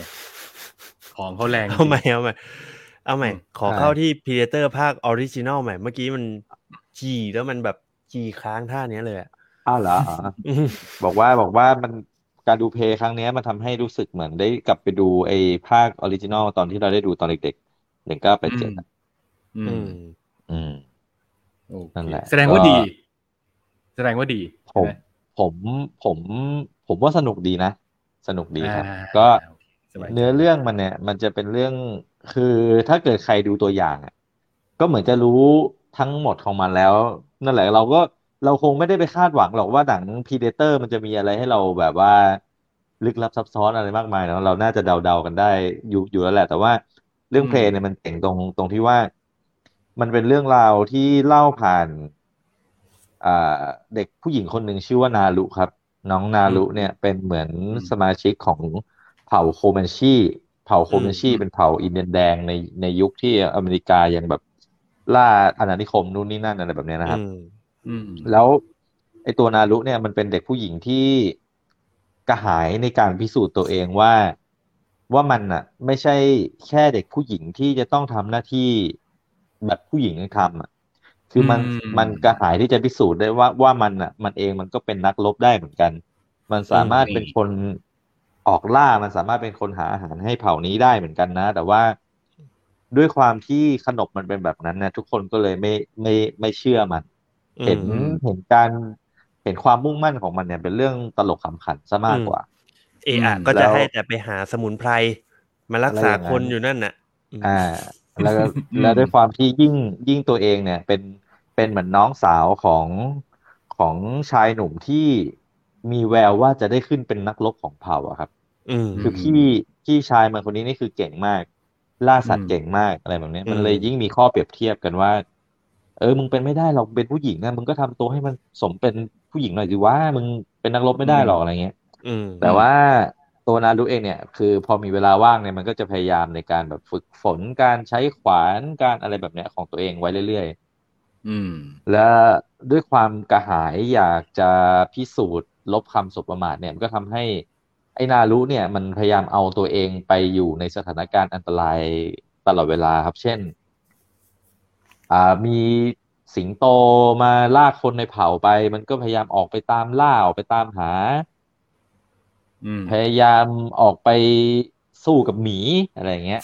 ของเขาแรงเอาใหม่เอาใหม่เอาใหม่อืมขอเข้าที่ Predator ภาค original ใหม่ เมื่อกี้มันจีแล้วมันแบบจีค้างท่าเนี้ยเลยอะอ้าวเหรออ๋ออืมบอกว่าบอกว่ามันการดู Prey ครั้งเนี้ยมันทำให้รู้สึกเหมือนได้กลับไปดูไอ้ภาค original ตอนที่เราได้ดูตอนเด็กๆหนึ่งเก้าแปดเจ็ดอือืมมอืมโอเคนั่นแหละ แสดงว่าก็ดี แสดงว่าดีผมใช่ไหผมผมผมว่าสนุกดีนะ สนุกดีครับอ่าก็โอเคสบายใจเนื้อเรื่องมันเนี่ย มันจะเป็นเรื่องคือถ้าเกิดใครดูตัวอย่างอะก็เหมือนจะรู้ทั้งหมดของมันแล้ว นั่นแหละเราก็เราคงไม่ได้ไปคาดหวังหรอกว่าหนัง Predator มันจะมีอะไรให้เราแบบว่า ลึกลับซับซ้อนอะไรมากมายเนาะเราน่าจะเดาๆกันได้อยู่อยู่แล้วแหละ แต่ว่าเรื่องเพลงเนี่ยมันเจ๋งตรงตรงที่ว่า มันเป็นเรื่องราวที่เล่าผ่านอ่า เด็กผู้หญิงคนหนึ่งชื่อว่านารุครับ น้องนารุเนี่ยเป็นเหมือนสมาชิกของเผ่าโคแมนชีเผ่าโคแมนชีอืมเป็นเผ่าอินเดียนแดงในในยุคที่อเมริกายังแบบล่าอาณานิคมนู่นนี่นั่นอะไรแบบเนี้ยนะครับอืมอืมแล้วไอ้ตัวนารุเนี่ยมันเป็นเด็กผู้หญิงที่กระหายในการพิสูจน์ตัวเองว่าว่ามันอะไม่ใช่แค่เด็กผู้หญิงที่จะต้องทำหน้าที่แบบผู้หญิงทำอะ คือมันอืมมันกระหายที่จะพิสูจน์ได้ว่าว่ามันอะ มันเองมันก็เป็นนักรบได้เหมือนกัน มันสามารถอืมเป็นคนออกล่ามันสามารถเป็นคนหาอาหารให้เผ่านี้ได้เหมือนกันนะ แต่ว่าด้วยความที่ขนบมันเป็นแบบนั้นนะทุกคนก็เลยไม่ไม่ไม่เชื่อมัน เห็นอืมเห็นการเห็นความมุ่งมั่นของมันเนี่ย เป็นเรื่องตลกขำขันซะมากกว่า เอะอะอืมก็จะแล้วให้แต่ไปหาสมุนไพรมารักษาอะไรอย่างนั้นคนอยู่นั่นน่ะอืมอ่า แล้วก็อืมแล้วด้วยความที่ยิ่งยิ่งตัวเองเนี่ย เป็น เป็นเหมือนน้องสาวของของชายหนุ่มที่มีแววว่าจะได้ขึ้นเป็นนักรบของเผ่าอะครับอืมคือพี่พี่ชายมันคนนี้นี่คือเก่งมาก ล่าสัตอืว์มเก่งมากอะไรแบบเนี้ยอืมมันเลยยิ่งมีข้อเปรียบเทียบกันว่า เออ มึงเป็นไม่ได้หรอกเป็นผู้หญิงนะมึงก็ทำตัวให้มันสมเป็นผู้หญิงหน่อยสิว่ามึงเป็นนักรบไม่ได้หรอกอะไรเงี้ยอืมแต่ว่าตัวนารุเองเนี่ย คือพอมีเวลาว่างเนี่ยมันก็จะพยายามในการแบบฝึกฝนการใช้ขวานการอะไรแบบเนี้ยของตัวเองไว้เรื่อยอืมๆ และด้วยความกระหายอยากจะพิสูจน์ ลบคำสบประมาทเนี่ยมันก็ทำให้ไอ้นารุเนี่ยมันพยายามเอาตัวเองไปอยู่ในสถานการณ์อันตรายตลอดเวลาครับ เช่น อ่ามีสิงโตมาลากคนในเผ่าไป มันก็พยายามออกไปตามล่าออกไปตามหาอืมพยายามออกไป สู้กับหมีอะไรอย่างเงี้ย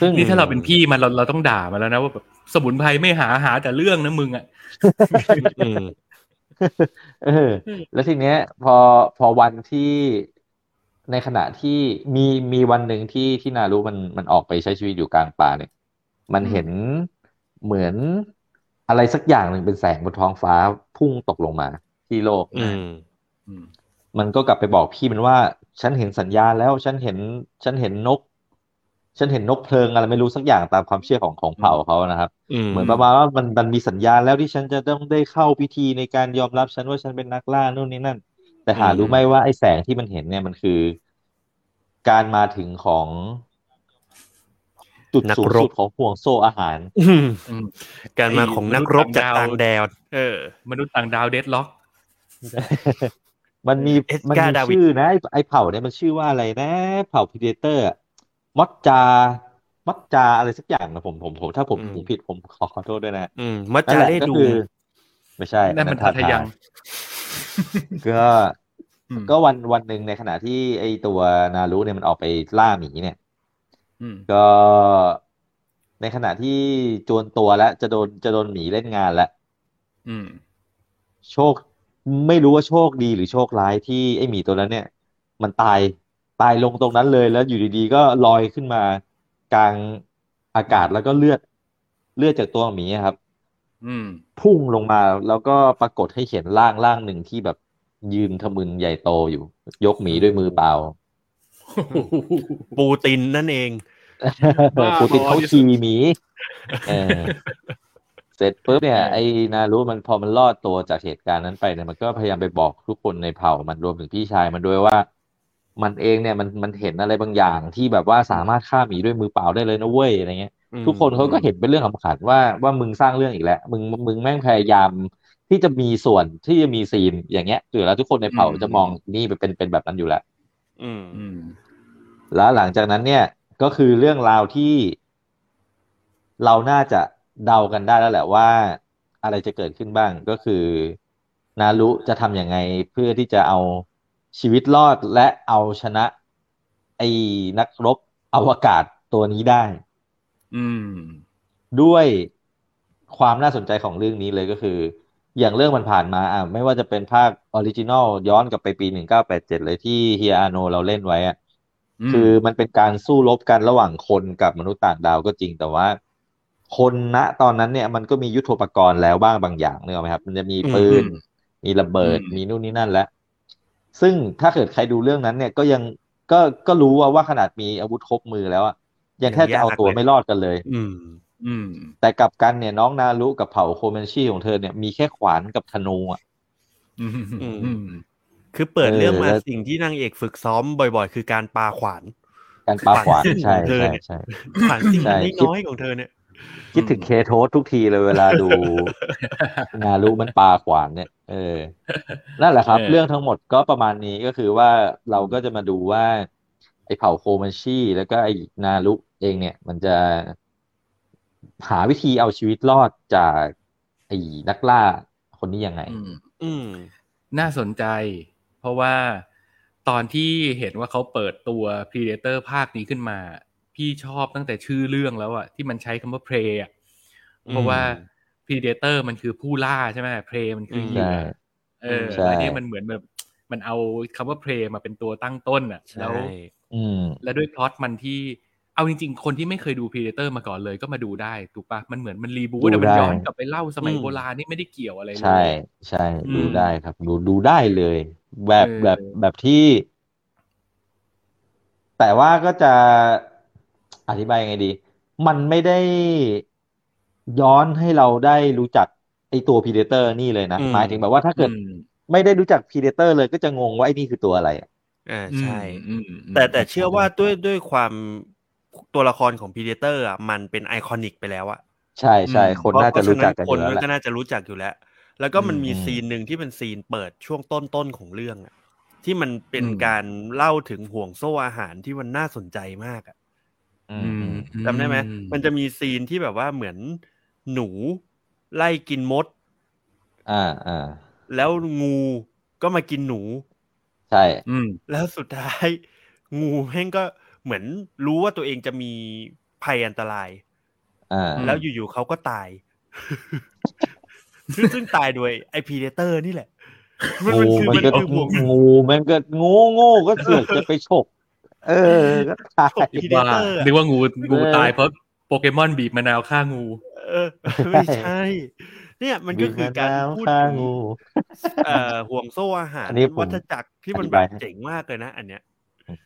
ซึ่งนี่ถ้าเราเป็นพี่มันเราเราต้องด่ามันแล้วนะว่าแบบสมุนไพรไม่หาหาแต่เรื่องนะมึงอะอืมเออ แล้วทีเนี้ย พอพอวันที่ในขณะที่มีมีวันหนึ่งที่ที่นารุมันมันออกไปใช้ชีวิตอยู่กลางป่าเนี่ย มันเห็นเหมือนอะไรสักอย่างหนึ่งเป็นแสงบนท้องฟ้าพุ่งตกลงมา ที่โลก อืมอืมมันก็กลับไปบอกพี่มันว่า ฉันเห็นสัญญาณแล้วฉันเห็นฉันเห็นนก ฉันเห็นนกเพลิงอะไรไม่รู้สักอย่างตามความเชื่อของของเผ่าเขานะครับอืมเหมือนประมาณว่ามันมันมีสัญญาณแล้วที่ฉันจะต้องได้เข้าพิธีในการยอมรับฉันว่าฉันเป็นนักล่านู่นนี่นั่น แต่หารู้ไหมว่าไอ้แสงที่มันเห็นเนี่ยมันคือ การมาถึงของจุดนักสูงรสุบดของห่วงโซ่อาหารอืมอืมการมาของนักรบจากต่างแดนเออ มนุษย์ต่างดาวเดดล็อก มันมีเอสมันกามีดาวิดชื่อนะไอ้ไอ้เผ่าเนี่ยมันชื่อว่าอะไรนะ เผ่าพีเดเตอร์มอดจามอดจาอะไรสักอย่างนะผมผมผมถ้าผมผมผิดผมขอขอโทษด้วยนะ อืมมัจนั่จานแหละเล่ก็ดูคือไม่ใช่นั่นมันอัทัทยังก็อืมก็วันวันหนึ่งในขณะที่ไอ้ตัวนารุเนี่ยมันออกไปล่าหมีเนี่ยอืมก็ในขณะที่จวนตัวแล้วจะโดนจะโดนหมีเล่นงานแล้วอืมโชค ไม่รู้ว่าโชคดีหรือโชคร้ายที่ไอ้หมีตัวนั้นเนี่ย มันตายตายลงตรงนั้นเลยแล้วอยู่ดีๆ ก็ลอยขึ้นมากลางอากาศแล้วก็เลือดเลือดจากตัวหมีอะครับ อืม พุ่งลงมาแล้วก็ปรากฏให้เห็นร่างร่างหนึ่งที่แบบยืนทะมึนใหญ่โตอยู่ ยกหมีด้วยมือเปล่า ปูตินนั่นเองบ้าปูตินบอเขาที่สุดขี่หมี เออเสร็จปุ๊บเนี่ยเออไอ้นารุมันพอมันรอดตัวจากเหตุการณ์นั้นไปเนี่ยมันก็พยายามไปบอกทุกคนในเผ่ามันรวมถึงพี่ชายมันด้วยว่า มันเองเนี่ยมันมันเห็นอะไรบางอย่างที่แบบว่าสามารถฆ่าหมีด้วยมือเปล่าได้เลยนะเว้ยอะไรเงี้ยอืมทุกคนเขาก็เห็นเป็นเรื่องขำขันว่าว่ามึงสร้างเรื่องอีกแล้วมึงมึงแม่งพยายามที่จะมีส่วนที่จะมีซีนอย่างเงี้ยอยู่แล้วทุกคนในเผ่าอืมจะมองนี่เป็นเป็นแบบนั้นอยู่แล้วอืมอืมแล้วหลังจากนั้นเนี่ยก็คือเรื่องราวที่เราน่าจะ เดากันได้แล้วแหละว่า อะไรจะเกิดขึ้นบ้างก็คือ นารุจะทำยังไงเพื่อที่จะเอาชีวิตรอดและเอาชนะ ไอ้นักรบอวกาศตัวนี้ได้ อืม ด้วยความน่าสนใจของเรื่องนี้เลยก็คือ อย่างเรื่องมันผ่านมาอะไม่ว่าจะเป็นภาค original ย้อนกลับไปปีหนึ่งเก้าแปดเจ็ดเลยที่เฮียอาโนเราเล่นไว้อะอืมคือมันเป็นการสู้รบกันระหว่างคนกับมนุษย์ต่างดาวก็จริงแต่ว่า คนณตอนนั้นเนี่ยมันก็มียุทโธปกรณ์แล้วบ้างบางอย่างนึกออกไหมครับ มันจะมีปืน มีระเบิดอืมมีนู่นนี่นั่นแล้ว ซึ่งถ้าเกิดใครดูเรื่องนั้นเนี่ยก็ยังก็ก็รู้ว่าว่าขนาดมีอาวุธครบมือแล้วอะยังแทบจะเอาตัวไม่รอดกันเลย อืม อืม แต่กลับกันเนี่ยน้องนารุกับเผ่าโคเมนชีของเธอเนี่ยมีแค่ขวานกับธนูอะอืมอืมอืมคือเปิดเรื่องมาเออแล้วสิ่งที่นางเอกฝึกซ้อมบ่อยๆ คือการปาขวาน การปาขวานขวานใช่เธอใช่เนี่ยใช่ขวานสิ่งใช่น้อยๆของเธอเนี่ย คิดถึงเคโทสทุกทีเลยเวลาดูนารุมันปาขวานเนี่ย เออ นั่นแหละครับเออเรื่องทั้งหมดก็ประมาณนี้ก็คือว่าเราก็จะมาดูว่า ไอ้เผ่าโคมันชีแล้วก็ไอ้นารุเองเนี่ย มันจะหาวิธีเอาชีวิตรอดจากไอ้นักล่าคนนี้ยังไงอืมอืมน่าสนใจ เพราะว่าตอนที่เห็นว่าเขาเปิดตัว Predator ภาคนี้ขึ้นมา พี่ชอบตั้งแต่ชื่อเรื่องแล้วอะที่มันใช้คำว่า prey อะเพราะว่า Predator มันคือผู้ล่าใช่ไหม prey มันคือเหยื่ใช่อเออใช่แล้วนี่มันเหมือนแบบมันเอาคำว่า prey มาเป็นตัวตั้งต้นอะใช่แล้วอืมและด้วยพล็อตมันที่เอาจริงๆ คนที่ไม่เคยดู Predator มาก่อนเลยก็มาดูได้ถูกปะมันเหมือนมันรีบูทดูแต่มันได้ย้อนกลับไปเล่าสมัยอืมโบราณนี่ไม่ได้เกี่ยวอะไรเลย ใช่ใช่อืมดูได้ครับ ดูดูได้เลย แบบเออแบบแบบที่ แต่ว่าก็จะ อธิบายยังไงดี มันไม่ได้ย้อนให้เราได้รู้จักไอ้ตัว Predator นี่เลยนะอืมหมายถึงแบบว่าถ้าเกิดอืมไม่ได้รู้จัก Predator เลยก็จะงงว่าไอ้นี่คือตัวอะไรอะอ่าใช่อืมอืมแต่แต่เชื่อว่าด้วยด้วยความตัวละครของ Predator อะมันเป็น iconic ไปแล้วอะใช่ใช่คนน่าจะรู้จักกันอยู่แล้วแหละก็น่าจะรู้จักอยู่แล้ว แล้วก็มันมีอืมซีนหนึ่งที่เป็น scene เปิดช่วงต้นๆของเรื่องอะที่มันเป็นอืมการเล่าถึงห่วงโซ่อาหารที่มันน่าสนใจมากอะอือืมมอืม จำได้ไหมมันจะมี scene ที่แบบว่าเหมือนหนูไล่กินมด อ่าอ่าแล้วงูก็มากินหนู ใช่ อืม แล้วสุดท้าย งูแม่งก็เหมือนรู้ว่าตัวเองจะมีภัยอันตราย อ่า แล้วอยู่ๆเขาก็ตาย ซึ่งซึ่งตายโดยไอ Predator นี่แหละมันมันงูคือมันมันก็คือห่วงงูมันก็งูงูก็เสือกจะไปฉก เออก็ตายฉกพีเดว่าเตอร์นึกว่างูงูเออตายเพราะโปเกมอนบีบมะนาวฆ่างู เออ ไม่ใช่ เนี่ยมันก็คือการวิ่งมพูดฆ่าถึงงูเอ่อห่วงโซ่อาหารอันนี้ผมวัฏจักรที่มันอธิแบบายบให้เจ๋งมากเลยนะ อันเนี้ย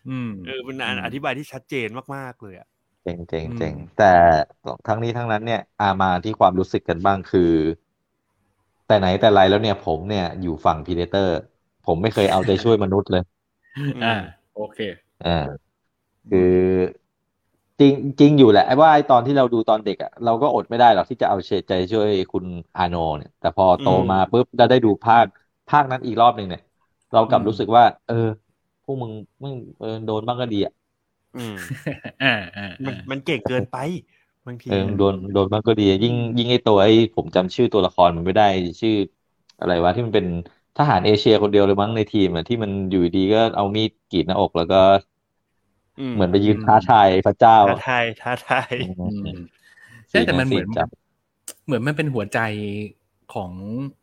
อืมเออเป็นการอืมอธิบายที่ชัดเจนมากๆเลยอะเจ๋งเจ๋งอืมเจ๋งแต่ทั้งนี้ทั้งนั้นเนี่ยอามาที่ความรู้สึกกันบ้างคือ แต่ไหนแต่ไรแล้วเนี่ย ผมเนี่ยอยู่ฝั่งพีเดเตอร์ ผมไม่เคยเอาใจช่วยมนุษย์เลย อ่า โอเค อ่าคือจริงจริงอยู่แหละไอ้ว่าไอ้ตอนที่เราดูตอนเด็กอะเราก็อดไม่ได้หรอกที่จะเอาใจช่วยคุณอาโนเนี่ย แต่พอโตอืมมาปุ๊บเราได้ดูภาคภาคนั้นอีกรอบหนึ่งเนี่ย เรากลับอืมรู้สึกว่า เออ พวกมึงมึงเออโดนบ้างก็ดีอะอืมอ่าอ่ามันอ่ามันเก่งเกินไปบางทีเออโดนโดนบ้างก็ดีอะยิ่งยิ่งไอ้ตัวไอ้ผมจำชื่อตัวละครมันไม่ได้ชื่อ อะไรวะที่มันเป็นทหารเอเชียคนเดียวเลยมั้งในทีมอะที่มันอยู่ดีก็เอามีดกรีดหน้าอกแล้วก็ เหมือนไปยืนท้าทายพระเจ้าท้าอะทายท้าทายอือืมมใช่แต่มันเหมือนสีจับเหมือนมันเป็นหัวใจของ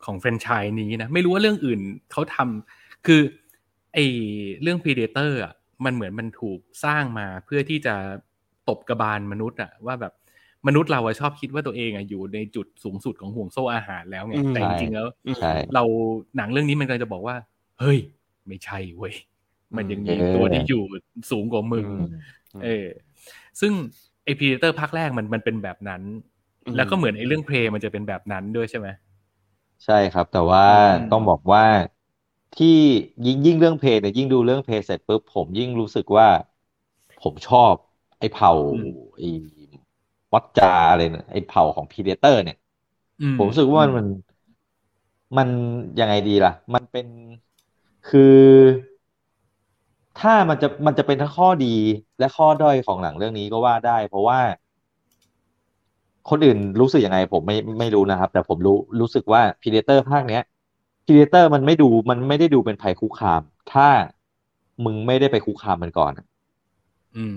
ของแฟรนไชส์นี้นะ ไม่รู้ว่าเรื่องอื่นเขาทำคือไอเรื่อง Predator อะมันเหมือนมันถูกสร้างมาเพื่อที่จะตบกระบาลมนุษย์อะว่าแบบมนุษย์เราอะชอบคิดว่าตัวเองอะอยู่ในจุดสูงสุดของห่วงโซ่อาหารแล้วไงอืมแต่จริงๆแล้วใช่เราหนังเรื่องนี้มันกำลังจะบอกว่า เฮ้ย ไม่ใช่เว้ย มันยังมีเออตัวที่อยู่สูงกว่ามึงอืมเออ ซึ่งไอพีเตอร์ภาคแรกมันมันเป็นแบบนั้นอืมแล้วก็เหมือนไอเรื่องเพลงมันจะเป็นแบบนั้นด้วยใช่ไหมใช่ครับ แต่ว่าอืมต้องบอกว่าที่ยิ่งยิ่งเรื่องเพลงเนี่ยยิ่งดูเรื่องเพลงเสร็จปุ๊บผมยิ่งรู้สึกว่า ผมชอบ ไอ้เผ่าไอ้วัดจาอะไรเนี่ยไอ้เผ่าของพีเดเตอร์ เนี่ยอืผมรู้สึกว่ามันมันมันยังไงดีล่ะ มันเป็นคือ ถ้ามันจะมันจะเป็นทั้งข้อดีและข้อด้อยของหนังเรื่องนี้ก็ว่าได้ เพราะว่า คนอื่นรู้สึกยังไง ผมไม่ไม่รู้นะครับ แต่ผมรู้รู้สึกว่าพีเดเตอร์ภาคเนี้ยPredator มันไม่ดูมันไม่ได้ดูเป็นภัยคุกคาม ถ้ามึงไม่ได้ไปคุกคามมันก่อนอะอืม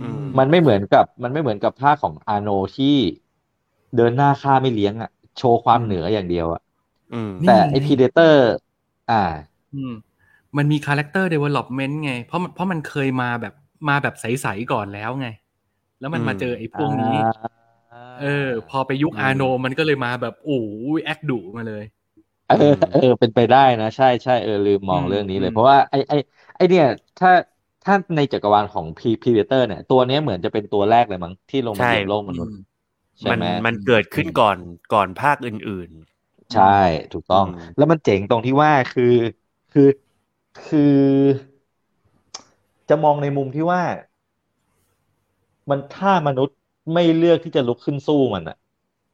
อืมมันไม่เหมือนกับ มันไม่เหมือนกับภาคของอาโนที่เดินหน้าฆ่าไม่เลี้ยงอะ โชว์ความเหนืออย่างเดียวอะอืมแต่ไอ Predator อ่าอื มมันมี character development ไง เพราะมันเพราะมันเคยมาแบบมาแบบใสๆก่อนแล้วไง แล้วมันมาเจอไอ้พวกนี้เออ พอไปยุคอืมอาโนมันก็เลยมาแบบโอ้ย act ดุมาเลยเออเออเป็นไปได้นะ ใช่ใช่เออลืมมองอืมเรื่องนี้เลยอืมเพราะว่าไอไอไอเนี่ย ถ้าถ้าในจักรวาลของพี Predator เนี่ย ตัวเนี้ยเหมือนจะเป็นตัวแรกเลยมั้งที่ลงมาใช่เหยียบโลกมนุษย์ใช่ไหม มันมันเกิดขึ้นก่อนก่อนภาคอื่นใช่ถูกต้องอืมแล้วมันเจ๋งตรงที่ว่าคือ คือ คือ จะมองในมุมที่ว่า มันถ้ามนุษย์ไม่เลือกที่จะลุกขึ้นสู้มันอะ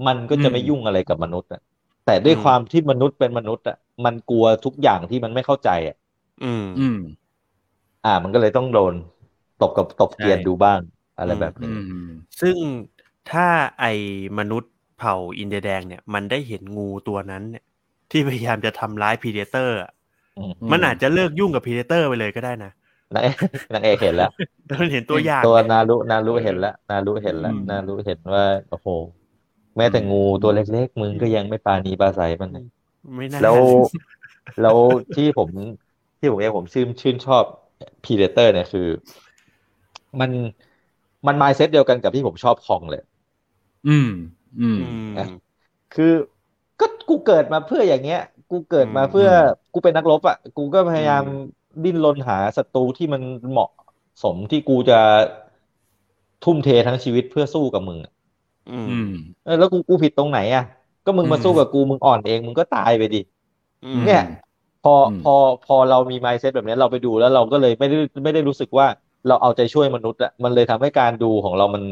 มันก็จะไม่อืมยุ่งอะไรกับมนุษย์อะ แต่ด้วยอืมความที่มนุษย์เป็นมนุษย์อะมันกลัวทุกอย่างที่มันไม่เข้าใจอะๆอืม อืม อ่า มันก็เลยต้องโดนตบกับตบเกรียนใช่ดูบ้าง อะไรอืมอืมซึ่งถ้าไอมนุษย์เผ่าอินเดียแดงเนี่ย มันได้เห็นงูตัวนั้นเนี่ย ที่พยายามจะทำร้าย Predatorเตอร์อื มมันอาจจะเลิกยุ่งกับ Predator ไปเลยก็ได้นะนางเอกนางเอกเห็นแล้วแต่มันเห็นตัวอย่างตัวไงนารุนารุเห็นแล้วนารุเห็นแล้วอืมนารุเห็นว่าโอ้โหแม้แต่งูตัวเล็กๆมึงก็ยังไม่ปราณีปราศัยมันเลยไม่น่าแล้วแล้วที่ผมที่ผมเองผมชื่นชื่นชอบพีเดเตอร์เนี่ยคือ มันมันมายเซตเดียวกันกับที่ผมชอบคองเลย อืม อืมอืมนะคือก็กูเกิดมาเพื่ออย่างเงี้ย กูเกิดมาอืมเพื่อกูเป็นนักรบอะกูก็พยายามอืมดิ้นรนหาศัตรูที่มันเหมาะสมที่กูจะทุ่มเททั้งชีวิตเพื่อสู้กับมึงอะอืมอืมเออแล้วกูกูผิดตรงไหนอะ ก็มึงมาอืมสู้กับกูมึงอ่อนเองมึงก็ตายไปดิอืมเนี่ย พออืมพอพอเรามี mindset แบบนี้เราไปดูแล้วเราก็เลยไม่ได้ไม่ได้รู้สึกว่าเราเอาใจช่วยมนุษย์อะมันเลยทำให้การดูของเรามัน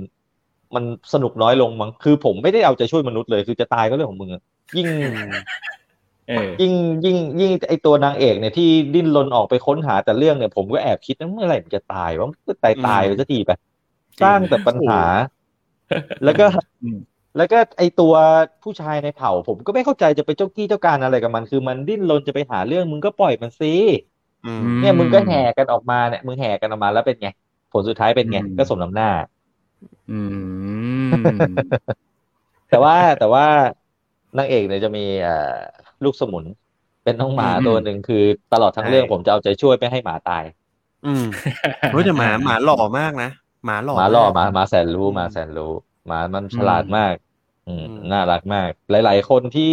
มันสนุกน้อยลงมั้งคือผมไม่ได้เอาใจช่วยมนุษย์เลย คือจะตายก็เรื่องของมึงอะยิ่งเออ ยิ่งยิ่งยิ่งไอตัวนางเอกเนี่ยที่ดิ้นรนออกไปค้นหาแต่เรื่องเนี่ยผมก็แอบคิดนะเมื่อไหร่มันจะตายวะมันก็ตายตายไปสักทีไปจริงสร้างแต่ปัญหา แล้วก็อืมแล้วก็ไอตัวผู้ชายในเผ่า ผมก็ไม่เข้าใจจะไปเจ้ากี้เจ้าการอะไรกับมัน คือมันดิ้นรนจะไปหาเรื่องมึงก็ปล่อยมันสิอืมเนี่ยมึงก็แห่กันออกมาเนี่ยมึงแห่กันออกมาแล้วเป็นไงผลสุดท้ายเป็นไงอืมก็สมน้ำหน้า อืมแต่ว่าแต่ว่านางเอกเนี่ยจะมีเอ่อ ลูกสมุน เป็นน้องหมาอืมตัวหนึ่งคือ ตลอดทั้งเรื่องผมจะเอาใจช่วยไม่ให้หมาตาย อืมเฮ้ยแต่หมาหมาหล่อมากนะหมาหล่อหมาล่อมกหมาหมาแสนรู้อืมหมาแสนรู้หมามันอืมฉลาดมากอืมอืมน่ารักมาก หลาย ๆ คนที่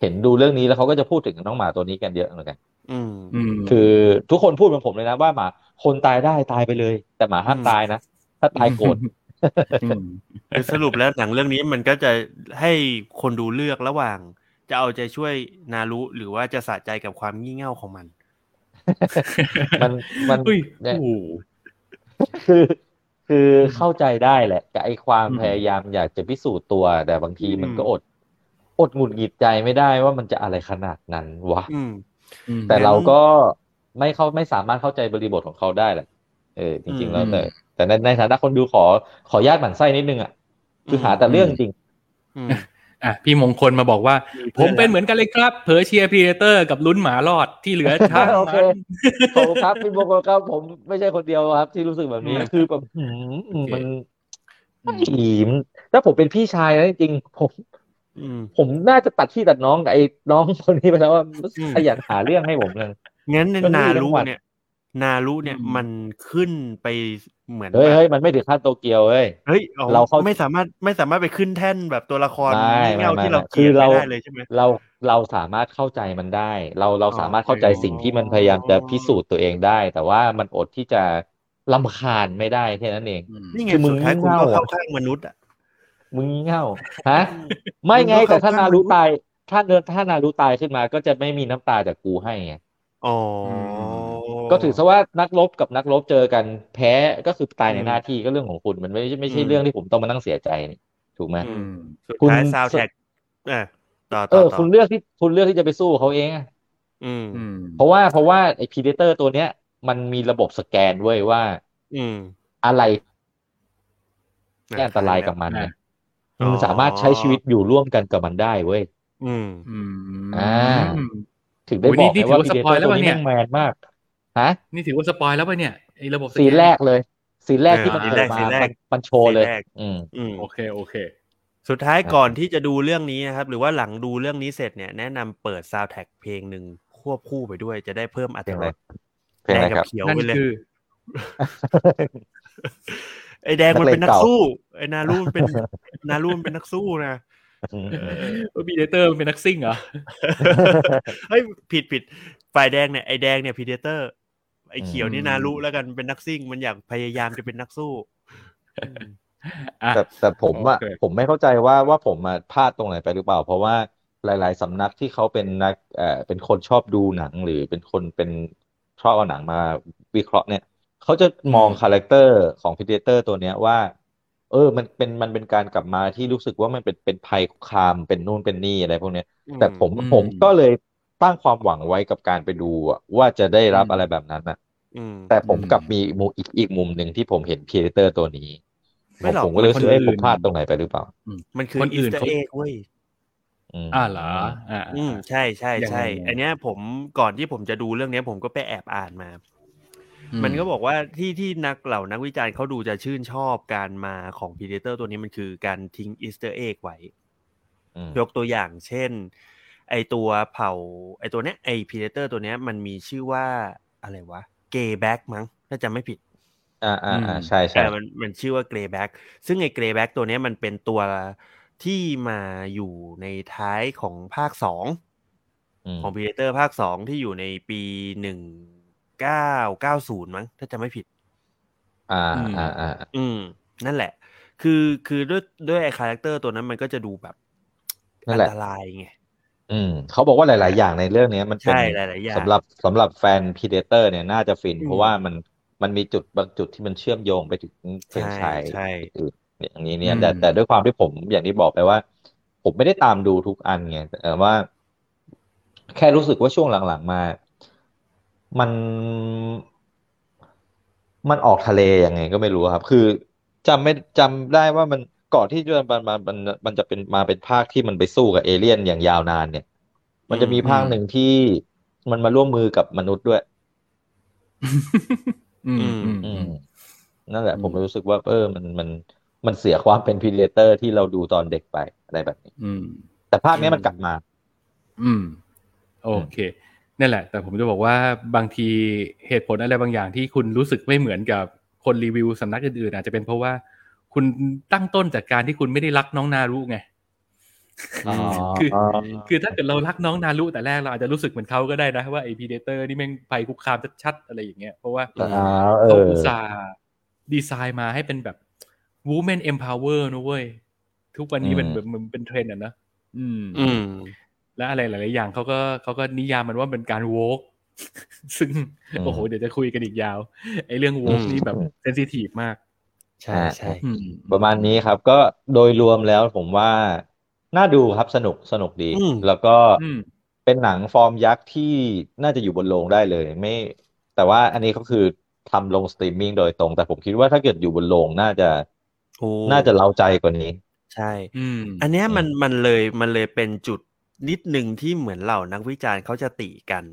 เห็นดูเรื่องนี้แล้วเขาก็จะพูดถึงน้องหมาตัวนี้กันเยอะเหมือนกันอืมอืมคือทุกคนพูดเหมือนผมเลยนะว่าหมาคนตายได้ตายไปเลย แต่หมาห้ามอืมตายนะ ถ้าตายโกรธอืมคือสรุปแล้วหนังเรื่องนี้มันก็จะให้คนดูเลือกระหว่าง จะเอาใจช่วยนารุหรือว่าจะสะใจกับความงี่เง่าของมัน มันมันอุ้ยเนี่ยโอ้โหคือ คือเข้าใจได้แหละกับไอ้ความอืมพยายามอยากจะพิสูจน์ตัว แต่บางทีมันอืมก็อด อดหงุดหงิดใจไม่ได้ว่ามันจะอะไรขนาดนั้นวะอืมอืมแต่งั้นเราก็ไม่เข้าไม่สามารถเข้าใจบริบทของเขาได้แหละเออจริง ๆ แล้วอืมแต่แต่ในในฐานะคนดูขอขอญาตหมั่นไส้นิดนึงอะคือหาแต่เรื่องจริง อืมอะพี่มงคลมาบอกว่า ผมเป็นเหมือนกันเลยครับ เผลอเชียร์พีเตอร์กับลุ้นหมารอดที่เหลือช่างโอเคมันขอบคุณครับพี่โบโกครับผมไม่ใช่คนเดียวครับ ที่รู้สึกแบบนี้อืมคือแบบหืมโอเคมันอีมถ้าผมเป็นพี่ชายนะจริงๆผมอืมผมน่าจะตัดที่ตัดน้องกับไอ้น้องคนนี้ไปแล้วว่าอืมขยันหาเรื่องให้ผมเลยงั้นในก็นี่นาทั้รุงวันเนี่ย นารุเนี่ยอืมมันขึ้นไปเหมือนเฮ้ยแบบเฮ้ยมันไม่ถึงขั้นโตเกียวเฮ้ยเฮ้ยอ๋อเราเข้าไม่สามารถไม่สามารถไปขึ้นแท่นแบบตัวละครไม่งี่เง่าไม่ที่เราไม่เกลียดคือเราไม่ได้เลยใช่ไหมเราเราสามารถเข้าใจมันได้ เราเราอ๋อสามารถเข้าใจสิ่งที่มันพยายามจะพิสูจน์ตัวเองได้ แต่ว่ามันอดที่จะรำคาญไม่ได้แค่นั้นเองอืมนี่ไงคือมึงสุดท้ายคุณงี่ก็เง่าเข้าข้างมนุษย์อะมึงงี่เง่าฮะไม่ไงมึงก็แต่ถ้าเข้าข้างนารุมนุษย์ตายถ้าเดินถ้านารุตายขึ้นมาก็จะไม่มีน้ำตาจากกูให้ไงอ๋อ ก็ถือซะว่านักรบกับนักรบเจอกันแพ้ก็คือตายในอืมหน้าที่ก็เรื่องของคุณมันไม่ใช่ไม่ใช่อืมเรื่องที่ผมต้องมานั่งเสียใจนี่ถูกไหมอืมสุดคุณท้ายซาวแท็กอะต่อเอต่ออต่อคุณเลือกที่คุณเลือกที่จะไปสู้เขาเองอะอืมอืมเพราะว่าเพราะว่าไอ้พีเดเตอร์ตัวเนี้ย มันมีระบบสแกนเว้ยว่า อืม อะไรที่อันตรายกับมันอะเนี่ยมึงสามารถใช้ชีวิตอยู่ร่วมกันกับมันได้เว้ยอืมอืมอ่า ถึงได้โอ้ยบนี่อกนี่ไงว่าถืพีอว่าเดเตอร์สปอยแล้วตัววะนี้เนี่ยแม่งแมนมาก ฮะนี่ถือว่าสปอยแล้วป่ะเนี่ยไอ้ระบบสซีแกนแรกเลยซีนแรกเออที่มันซีนเปิแรดกมาซีนแรมักนมันโชว์เลยซีนแรกอืมอืมโอเคโอเค สุดท้ายก่อนที่จะดูเรื่องนี้นะครับ หรือว่าหลังดูเรื่องนี้เสร็จเนี่ยแนะนำเปิดซาวแท็กเพลงหนึ่งควบคู่ไปด้วยจะได้เพิ่มอรรถรสเพลงแดอะไรงกัครับเขียวนั่นไปเลยคือไอ้แดงมันเป็นนันักกเลงเก่าสู้ไอ้นารูมันเป็นนารูมันเป็นนักสู้นะอืมว่าพีเตอร์มันเป็นนักซิ่งเหรอเฮ้ยผิดผิดฝ่ายแดงเนี่ยไอ้แดงเนี่ยพีเดเตอร์ ไอ้เขียวนี่อืมนารุแล้วกันเป็นนักซิ่ง มันอยากพยายามจะเป็นนักสู้อืมอะแต่แต่ผมอะโอเคผมไม่เข้าใจว่าว่าผมมาพลาดตรงไหนไปหรือเปล่า เพราะว่าหลาย ๆสำนักที่เขาเป็นนักเอ่อเป็นคนชอบดูหนังหรือเป็นคนเป็นชอบเอาหนังมาวิเคราะห์เนี่ยเขาจะมอง character ของ Predator ตัวเนี้ยว่า เออ มันเป็นมันเป็นการกลับมาที่รู้สึกว่ามันเป็นเป็นภัยคุกคามเป็นนู่นเป็นนี่อะไรพวกเนี้ย แต่ผมอืมผมก็เลยตั้งความหวังไว้กับการไปดูอะว่าจะได้รับอืมอะไรแบบนั้นนะอืม แต่ผมอืมกลับมีมุมอีกอีกมุมหนึ่งที่ผมเห็น Predator ตัวนี้ไม่หรอกผมก็เลยรู้สึกว่าคนอื่ผนมพลาดตรงไหนไปหรือเปล่า มันคือคนอื่อีนสเตอเขา อ่าเหรออ่าอืมใช่ใช่ยังไงใช่ยังไงอันเนี้ยผมก่อนที่ผมจะดูเรื่องเนี้ย ผมก็ไปแอบอ่านมาอืมันก็บอกว่าที่ที่นักเหล่านักวิจารณ์เขาดูจะชื่นชอบการมาของ Predator ตัวนี้มันคือการทิ้ง Easter egg ไว้อืมยกตัวอย่างเช่น ไอตัวเผ่าไอตัวเนี้ยไอ Predator ตัวเนี้ยมันมีชื่อว่าอะไรวะ Greyback มั้งถ้าจำไม่ผิด อ่าอ่าอ่าอืมใช่ใช่แต่มันมันชื่อว่า Greyback ซึ่งไอ Greyback ตัวเนี้ยมันเป็นตัวที่มาอยู่ในท้ายของภาคสองอืมของ Predator ภาคสองที่อยู่ในปีหนึ่งเก้าเก้าศูนย์มั้ง ถ้าจำไม่ผิด อ่าอืมอ่าอ่าอืม นั่นแหละ คือคือด้วยด้วยไอ character ตัวนั้นมันก็จะดูแบบนั่อันแหละตรายไง อืมเขาบอกว่าหลาย ๆ อย่างในเรื่องเนี้ยมันเป็นใช่หลายๆอย่างสำหรับสำหรับแฟน Predator เนี่ยน่าจะฟินอืมเพราะว่ามันมันมีจุดบางจุดที่มันเชื่อมโยงไปถึงเฟรนไชส์ใช่อื่นอย่างนี้เนี่ยอืมแต่แต่ด้วยความที่ผมอย่างที่บอกไปว่า ผมไม่ได้ตามดูทุกอันไงแต่ว่า แค่รู้สึกว่าช่วงหลัง ๆ มา มันมันออกทะเลยังไงก็ไม่รู้ครับ คือจำไม่จำได้ว่ามัน ก่อนที่จะมันมันมันมันจะเป็นมาเป็นภาคที่มันไปสู้กับเอเลี่ยนอย่างยาวนานเนี่ย มันจะมีภาคหนึ่งที่มันมาร่วมมือกับมนุษย์ด้วย อืมอืมอือืมมนั่นแหละอืมผมรู้สึกว่า เออ มันมันมันเสียความเป็นพีเดเตอร์ที่เราดูตอนเด็กไปอะไรแบบนี้ อืม แต่ภาคนี้มันกลับมา อืม โอเคนั่นแหละ แต่ผมจะบอกว่าบางทีเหตุผลอะไรบางอย่างที่คุณรู้สึกไม่เหมือนกับคนรีวิวสำนักอื่นๆอาจจะเป็นเพราะว่า คุณตั้งต้นจากการที่คุณไม่ได้รักน้องนารุไงอ๋อคือคือถ้าเกิดเรารักน้องนารุแต่แรกเราอาจจะรู้สึกเหมือนเขาก็ได้นะว่าไอ Predator นี่แม่งภัยคุกคามชัดๆอะไรอย่างเงี้ยเพราะว่าอ๋อเอเขาออุตส่าห์ดีไซน์มาให้เป็นแบบ woman empower นะเว้ย ทุกวันนี้มันอืมแบบมันเป็นเทรนด์อะนะอืม อืม และอะไรหลาย ๆ อย่างเขาก็เขาก็นิยามมันว่าเป็นการ woke ซึ่งอืมโอ้โห เดี๋ยวจะคุยกันอีกยาว ไอ้เรื่อง woke อืมนี่แบบ sen sitive มาก ใช่ใช่อืมประมาณนี้ครับ ก็โดยรวมแล้วผมว่าน่าดูครับสนุกสนุกดีอืมแล้วก็อืมเป็นหนังฟอร์มยักษ์ที่น่าจะอยู่บนโรงได้เลย ไม่ แต่ว่าอันนี้ก็คือทำลงสตรีมมิ่งโดยตรง แต่ผมคิดว่าถ้าเกิดอยู่บนโรงน่าจะโอ้น่าจะเร้าใจกว่านี้ ใช่อืมอันเนี้ยมันมันเลยมันเลยเป็นจุดนิดหนึ่งที่เหมือนเหล่านักวิจารณ์เขาจะติกัน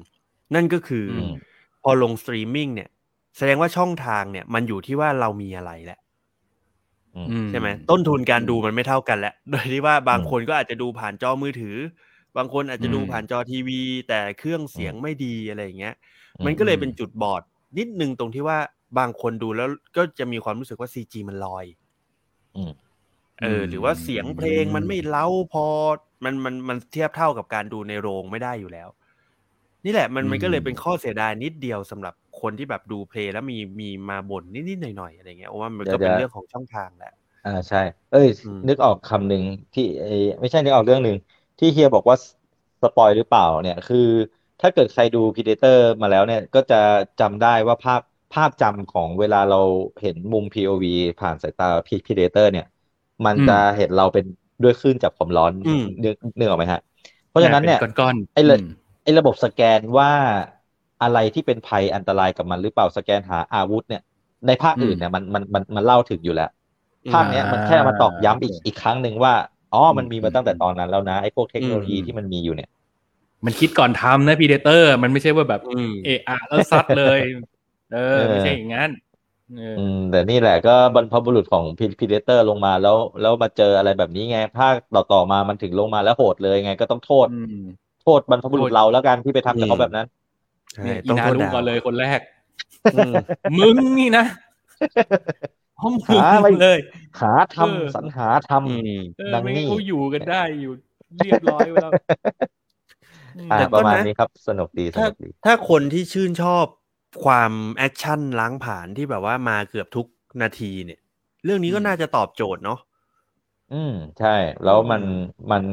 นั่นก็คืออมพอลงสตรีมมิ่งเนี่ย แสดงว่าช่องทางเนี่ย มันอยู่ที่ว่าเรามีอะไรแหละอืมอื ใช่ไหมต้นทุนการดูมันไม่เท่ากันแหละโดยที่ว่าบางอืมคนก็อาจจะดูผ่านจอมือถือ บางคนอาจจะดูอืมผ่านจอทีวี แต่เครื่องเสียงไม่ดีอะไรอย่างเงี้ยอืมมันก็เลยเป็นจุดบอดนิดนึงตรงที่ว่าบางคนดูแล้วก็จะมีความรู้สึกว่า CG มันลอยอืมเออหรือว่าเสียงเพลงมันไม่เร้าพอมันมันมันเทียบเท่ากับการดูในโรงไม่ได้อยู่แล้ว นี่แหละมันมันก็เลยเป็นข้อเสียดายนิดเดียวสำหรับคนที่แบบดูเพลงแล้วมีมีมาบ่นนิดๆหน่อยๆอะไรเงี้ยเพราะว่ามันก็เป็นเดี๋ยวเรื่องของช่องทางแหละอ่าใช่ เอ้ยอืมนึกออกคำหนึ่งที่ไอ้ไม่ใช่นึกออกเรื่องหนึ่งที่เฮียบอกว่าสปอยหรือเปล่าเนี่ย คือถ้าเกิดใครดู Predator มาแล้วเนี่ย ก็จะจำได้ว่าภาพภาพจำของเวลาเราเห็นมุม POV ผ่านสายตา Predator เนี่ย มันอืมจะเห็นเราเป็นด้วยคลื่นจับความร้อนอืมนึกนึกออกไหมฮะ เพราะฉะนั้นเนี่ยป็ก้อนๆไอ้เลยมไอ้ ระบบสแกนว่าอะไรที่เป็นภัยอันตรายกับมันหรือเปล่าสแกนหาอาวุธเนี่ย ในภาคอื่นเนี่ยมันมันมันมันเล่าถึงอยู่แล้ว ภาคเนี้ยมันแค่มาตอกย้ำอีกอีกครั้งหนึ่งว่าอ๋อมันมีมาตั้งแต่ตอนนั้นแล้วนะไอ้พวกเทคโนโลยีที่มันมีอยู่เนี่ย มันคิดก่อนทำนะ Predator มันไม่ใช่ว่าแบบอืมเอะอะแล้วซัดเลยเออเออไม่ใช่อย่างนั้นเอออืมแต่นี่แหละก็บรรพบุรุษของ Predator ลงมาแล้ว แล้วมาเจออะไรแบบนี้ไงภาคต่อต่อมามันถึงลงมาแล้วโหดเลยไงก็ต้องโทษอืม โทษบรรพบุรุษเราแล้วกันที่ไปทำกับเขาแบบนั้นใช่เนี่ยอีต้องนาโทษรุดาวก่อนเลยคนแรกอืมมึงนี่นะห้องมึงหาไม่เลย หาเออทำสรรหาทอืมเออดังไม่นี่งั้นเขาอยู่กันได้อยู่เรียบร้อยไปแล้วำอ่าแต่ก็ประมาณนะนี้ครับสนุกดีสถ้านุกดี ถ้าคนที่ชื่นชอบความแอคชั่นล้างผ่านที่แบบว่ามาเกือบทุกนาทีเนี่ย เรื่องนี้ก็อืมน่าจะตอบโจทย์เนาะ อืม ใช่ แล้วมันมัน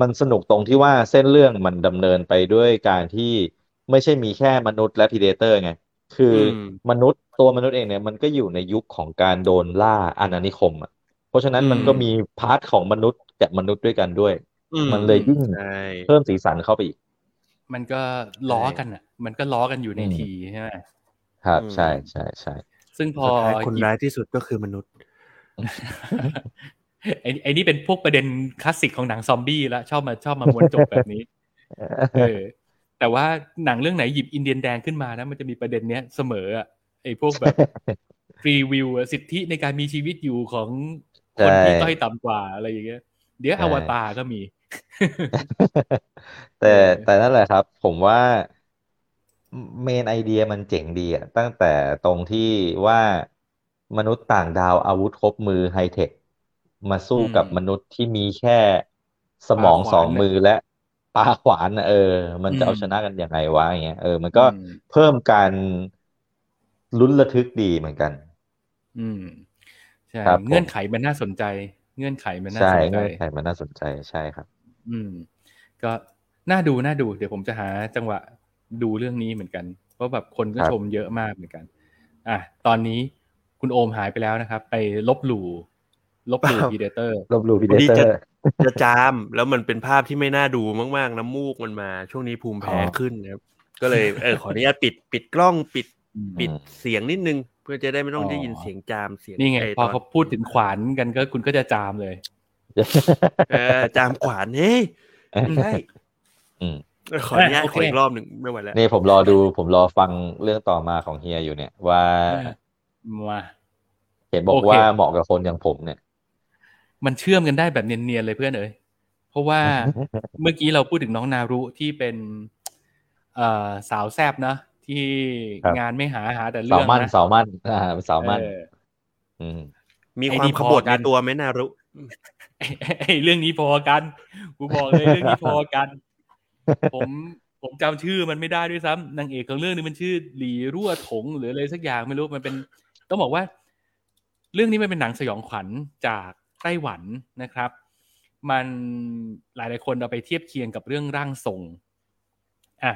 มันสนุกตรงที่ว่าเส้นเรื่องมันดำเนินไปด้วยการที่ไม่ใช่มีแค่มนุษย์และ Predator ไง คืออมมนุษย์ตัวมนุษย์เองเนี่ยมันก็อยู่ในยุคของการโดนล่าอาณานิคมอะเพราะฉะนั้นมันก็มี part ของมนุษย์กับมนุษย์ด้วยกันด้วย อืมันเลยยิ่งใช่เพิ่มสีสันเข้าไปอีก มันก็ล้อกันอะ มันก็ล้อกันอยู่ในอืม ทีใช่ไหมครับอืมใช่ใช่ใช่ซึ่งพอสุดท้ายคนหยิบ ร้ายที่สุดก็คือมนุษย์ ไอ้ไอ้นี่เป็นพวกประเด็นคลาสสิกของหนังซอมบี้แล้วชอบมาชอบมาม้วนจบแบบนี้ เออ แต่ว่าหนังเรื่องไหนหยิบอินเดียนแดงขึ้นมานะมันจะมีประเด็นเนี้ยเสมออะไอ้พวกแบบฟรีวิวสิทธิในการมีชีวิตอยู่ของคนที่ใช่ต้อยต่ำกว่าอะไรอย่างเงี้ย เดี๋ยวใช่อวตารก็มี แต่เออแต่นั่นแหละครับ ผมว่าเมนไอเดียมันเจ๋งดีอะตั้งแต่ตรงที่ว่ามนุษย์ต่างดาวอาวุธครบมือไฮเทค มาสู้กับมนุษย์ที่มีแค่สมองสองมือและปาขวานน่ะเออ มันจะเอาชนะกันยังไงวะอย่างเงี้ยเออมันก็อืมเพิ่มการลุ้นระทึกดีเหมือนกัน อืมใช่ครับผมเงื่อนไขมันน่าสนใจ เงื่อนไขมันน่าใช่สนใจเงื่อนไขมันน่าสนใจใช่ครับ อืม ก็น่าดูน่าดู เดี๋ยวผมจะหาจังหวะดูเรื่องนี้เหมือนกัน เพราะแบบคนก็ครับชมเยอะมากเหมือนกัน อะตอนนี้คุณโอมหายไปแล้วนะครับ ไปลบหลู่ ลบหลู่อ้าวพีเดเตอร์ลบหลู่พีพเดอดีเตอจะร์จะจามแล้วมันเป็นภาพที่ไม่น่าดูมากๆ น้ำมูกมันมา ช่วงนี้ภูมิแพ้อ๋อขึ้นนะครับ ก็เลยเออขออนุญาตปิดปิดกล้องปิดอืมปิดเสียงนิดนึงพื่อจะได้ไม่ต้องอ๋อได้ยินเสียงจามเสียงนี่ไงอ้พอตนเขาพูดถึงขวานกันก็คุณก็จะจามเลยเออจามขวานเฮ้ยไม่ใช่อืมขออนุญาตโอเคขออีกรอบหนึ่งไม่ไหวแล้วนี่ผมรอดูผมรอฟังเรื่องต่อมาของเฮียอยู่เนี่ยว่ามาเห็นบอกโอเคว่าเหมาะกับคนอย่างผมเนี่ย มันเชื่อมกันได้แบบเนียนๆเลยเพื่อนเอ๋ยเพราะว่าเมื่อกี้เราพูดถึงน้องนารุที่เป็นเอ่อสาวแซบนะที่ครับงานไม่หาหาแต่สาเรื่วองมั่นนะสาวมั่นอ่าสาวมั่นเอออืมมีไอ้ควานี่มพขอบถกันในตัวไหมนารุไอ้ไอ้เรื่องนี้พอกันกูบอกเลยเรื่องนี้พอกัน ผมผมจำชื่อมันไม่ได้ด้วยซ้ำนางเอกของเรื่องนี้มันชื่อหลีรั่วถงหรืออะไรสักอย่างไม่รู้มันเป็น ต้องบอกว่า เรื่องนี้มันเป็นหนังสยองขวัญจาก ไต้หวันนะครับ มันหลายๆคนเอาไปเทียบเคียงกับเรื่องร่างทรงอะ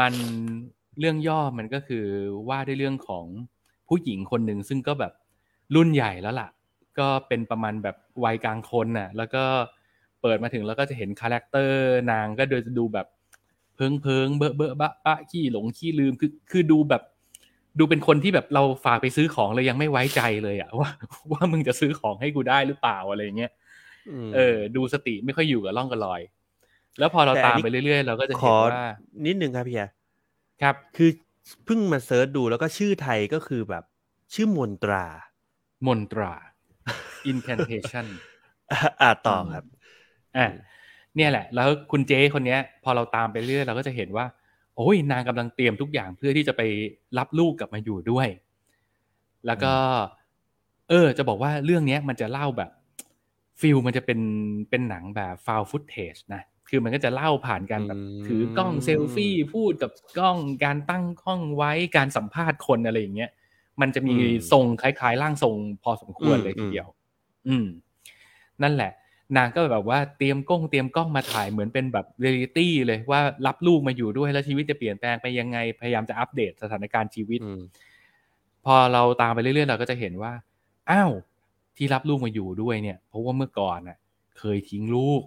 มันเรื่องย่อมันก็คือว่าด้วยเรื่องของผู้หญิงคนหนึ่งซึ่งก็แบบรุ่นใหญ่แล้วล่ะ ก็เป็นประมาณแบบวัยกลางคนน่ะ แล้วก็เปิดมาถึงแล้วก็จะเห็น character นางก็โดยจะดูแบบเพิ้งเพิ้งเบ๊อะเบ๊อะบ๊ะบ๊ะขี้หลงขี้ลืมคือคือดูแบบ ดูเป็นคนที่แบบเราฝากไปซื้อของเลยยังไม่ไว้ใจเลยอะว่าว่ามึงจะซื้อของให้กูได้หรือเปล่าอะไรอย่างเงี้ยมเออ ดูสติไม่ค่อยอยู่กับร่องกับรอย แล้วพอเราแต่อัตานมนี้ไปเรื่อยๆ เราก็จะขเห็นอว่านิดนึงครับพี่ยาครับ คือเพิ่งมาเซิร์ชดูแล้วก็ชื่อไทยก็คือแบบ ชื่อมนตรามนตรา incantation อะอ่าต่อครับอะเนี่ยแหละ แล้วคุณเจคนเนี้ย พอเราตามไปเรื่อยเราก็จะเห็นว่า โอ้ยนางกำลังเตรียมทุกอย่างเพื่อที่จะไปรับลูกกลับมาอยู่ด้วย แล้วก็ เออ จะบอกว่าเรื่องเนี้ยมันจะเล่าแบบ feel มันจะเป็นเป็นหนังแบบฟาวฟุตเทจนะคือมันก็จะเล่าผ่านการแบบอืมถือกล้องเซลฟี่พูดกับกล้องการตั้งกล้องไว้การสัมภาษณ์คนอะไรอย่างเงี้ยมันจะมีทรงคล้ายๆร่างทรงพอสมควรเลยทีเดียว อืม นั่นแหละ นางก็แบบว่าเตรียมกล้องเตรียมกล้องมาถ่ายเหมือนเป็นแบบเรียลิตี้เลยว่ารับลูกมาอยู่ด้วยแล้วชีวิตจะเปลี่ยนแปลงไปยังไงพยายามจะอัปเดตสถานการณ์ชีวิตอืมพอเราตามไปเรื่อยๆเราก็จะเห็นว่าอ้าวที่รับลูกมาอยู่ด้วยเนี่ย เพราะว่าเมื่อก่อนน่ะ เคยทิ้งลูก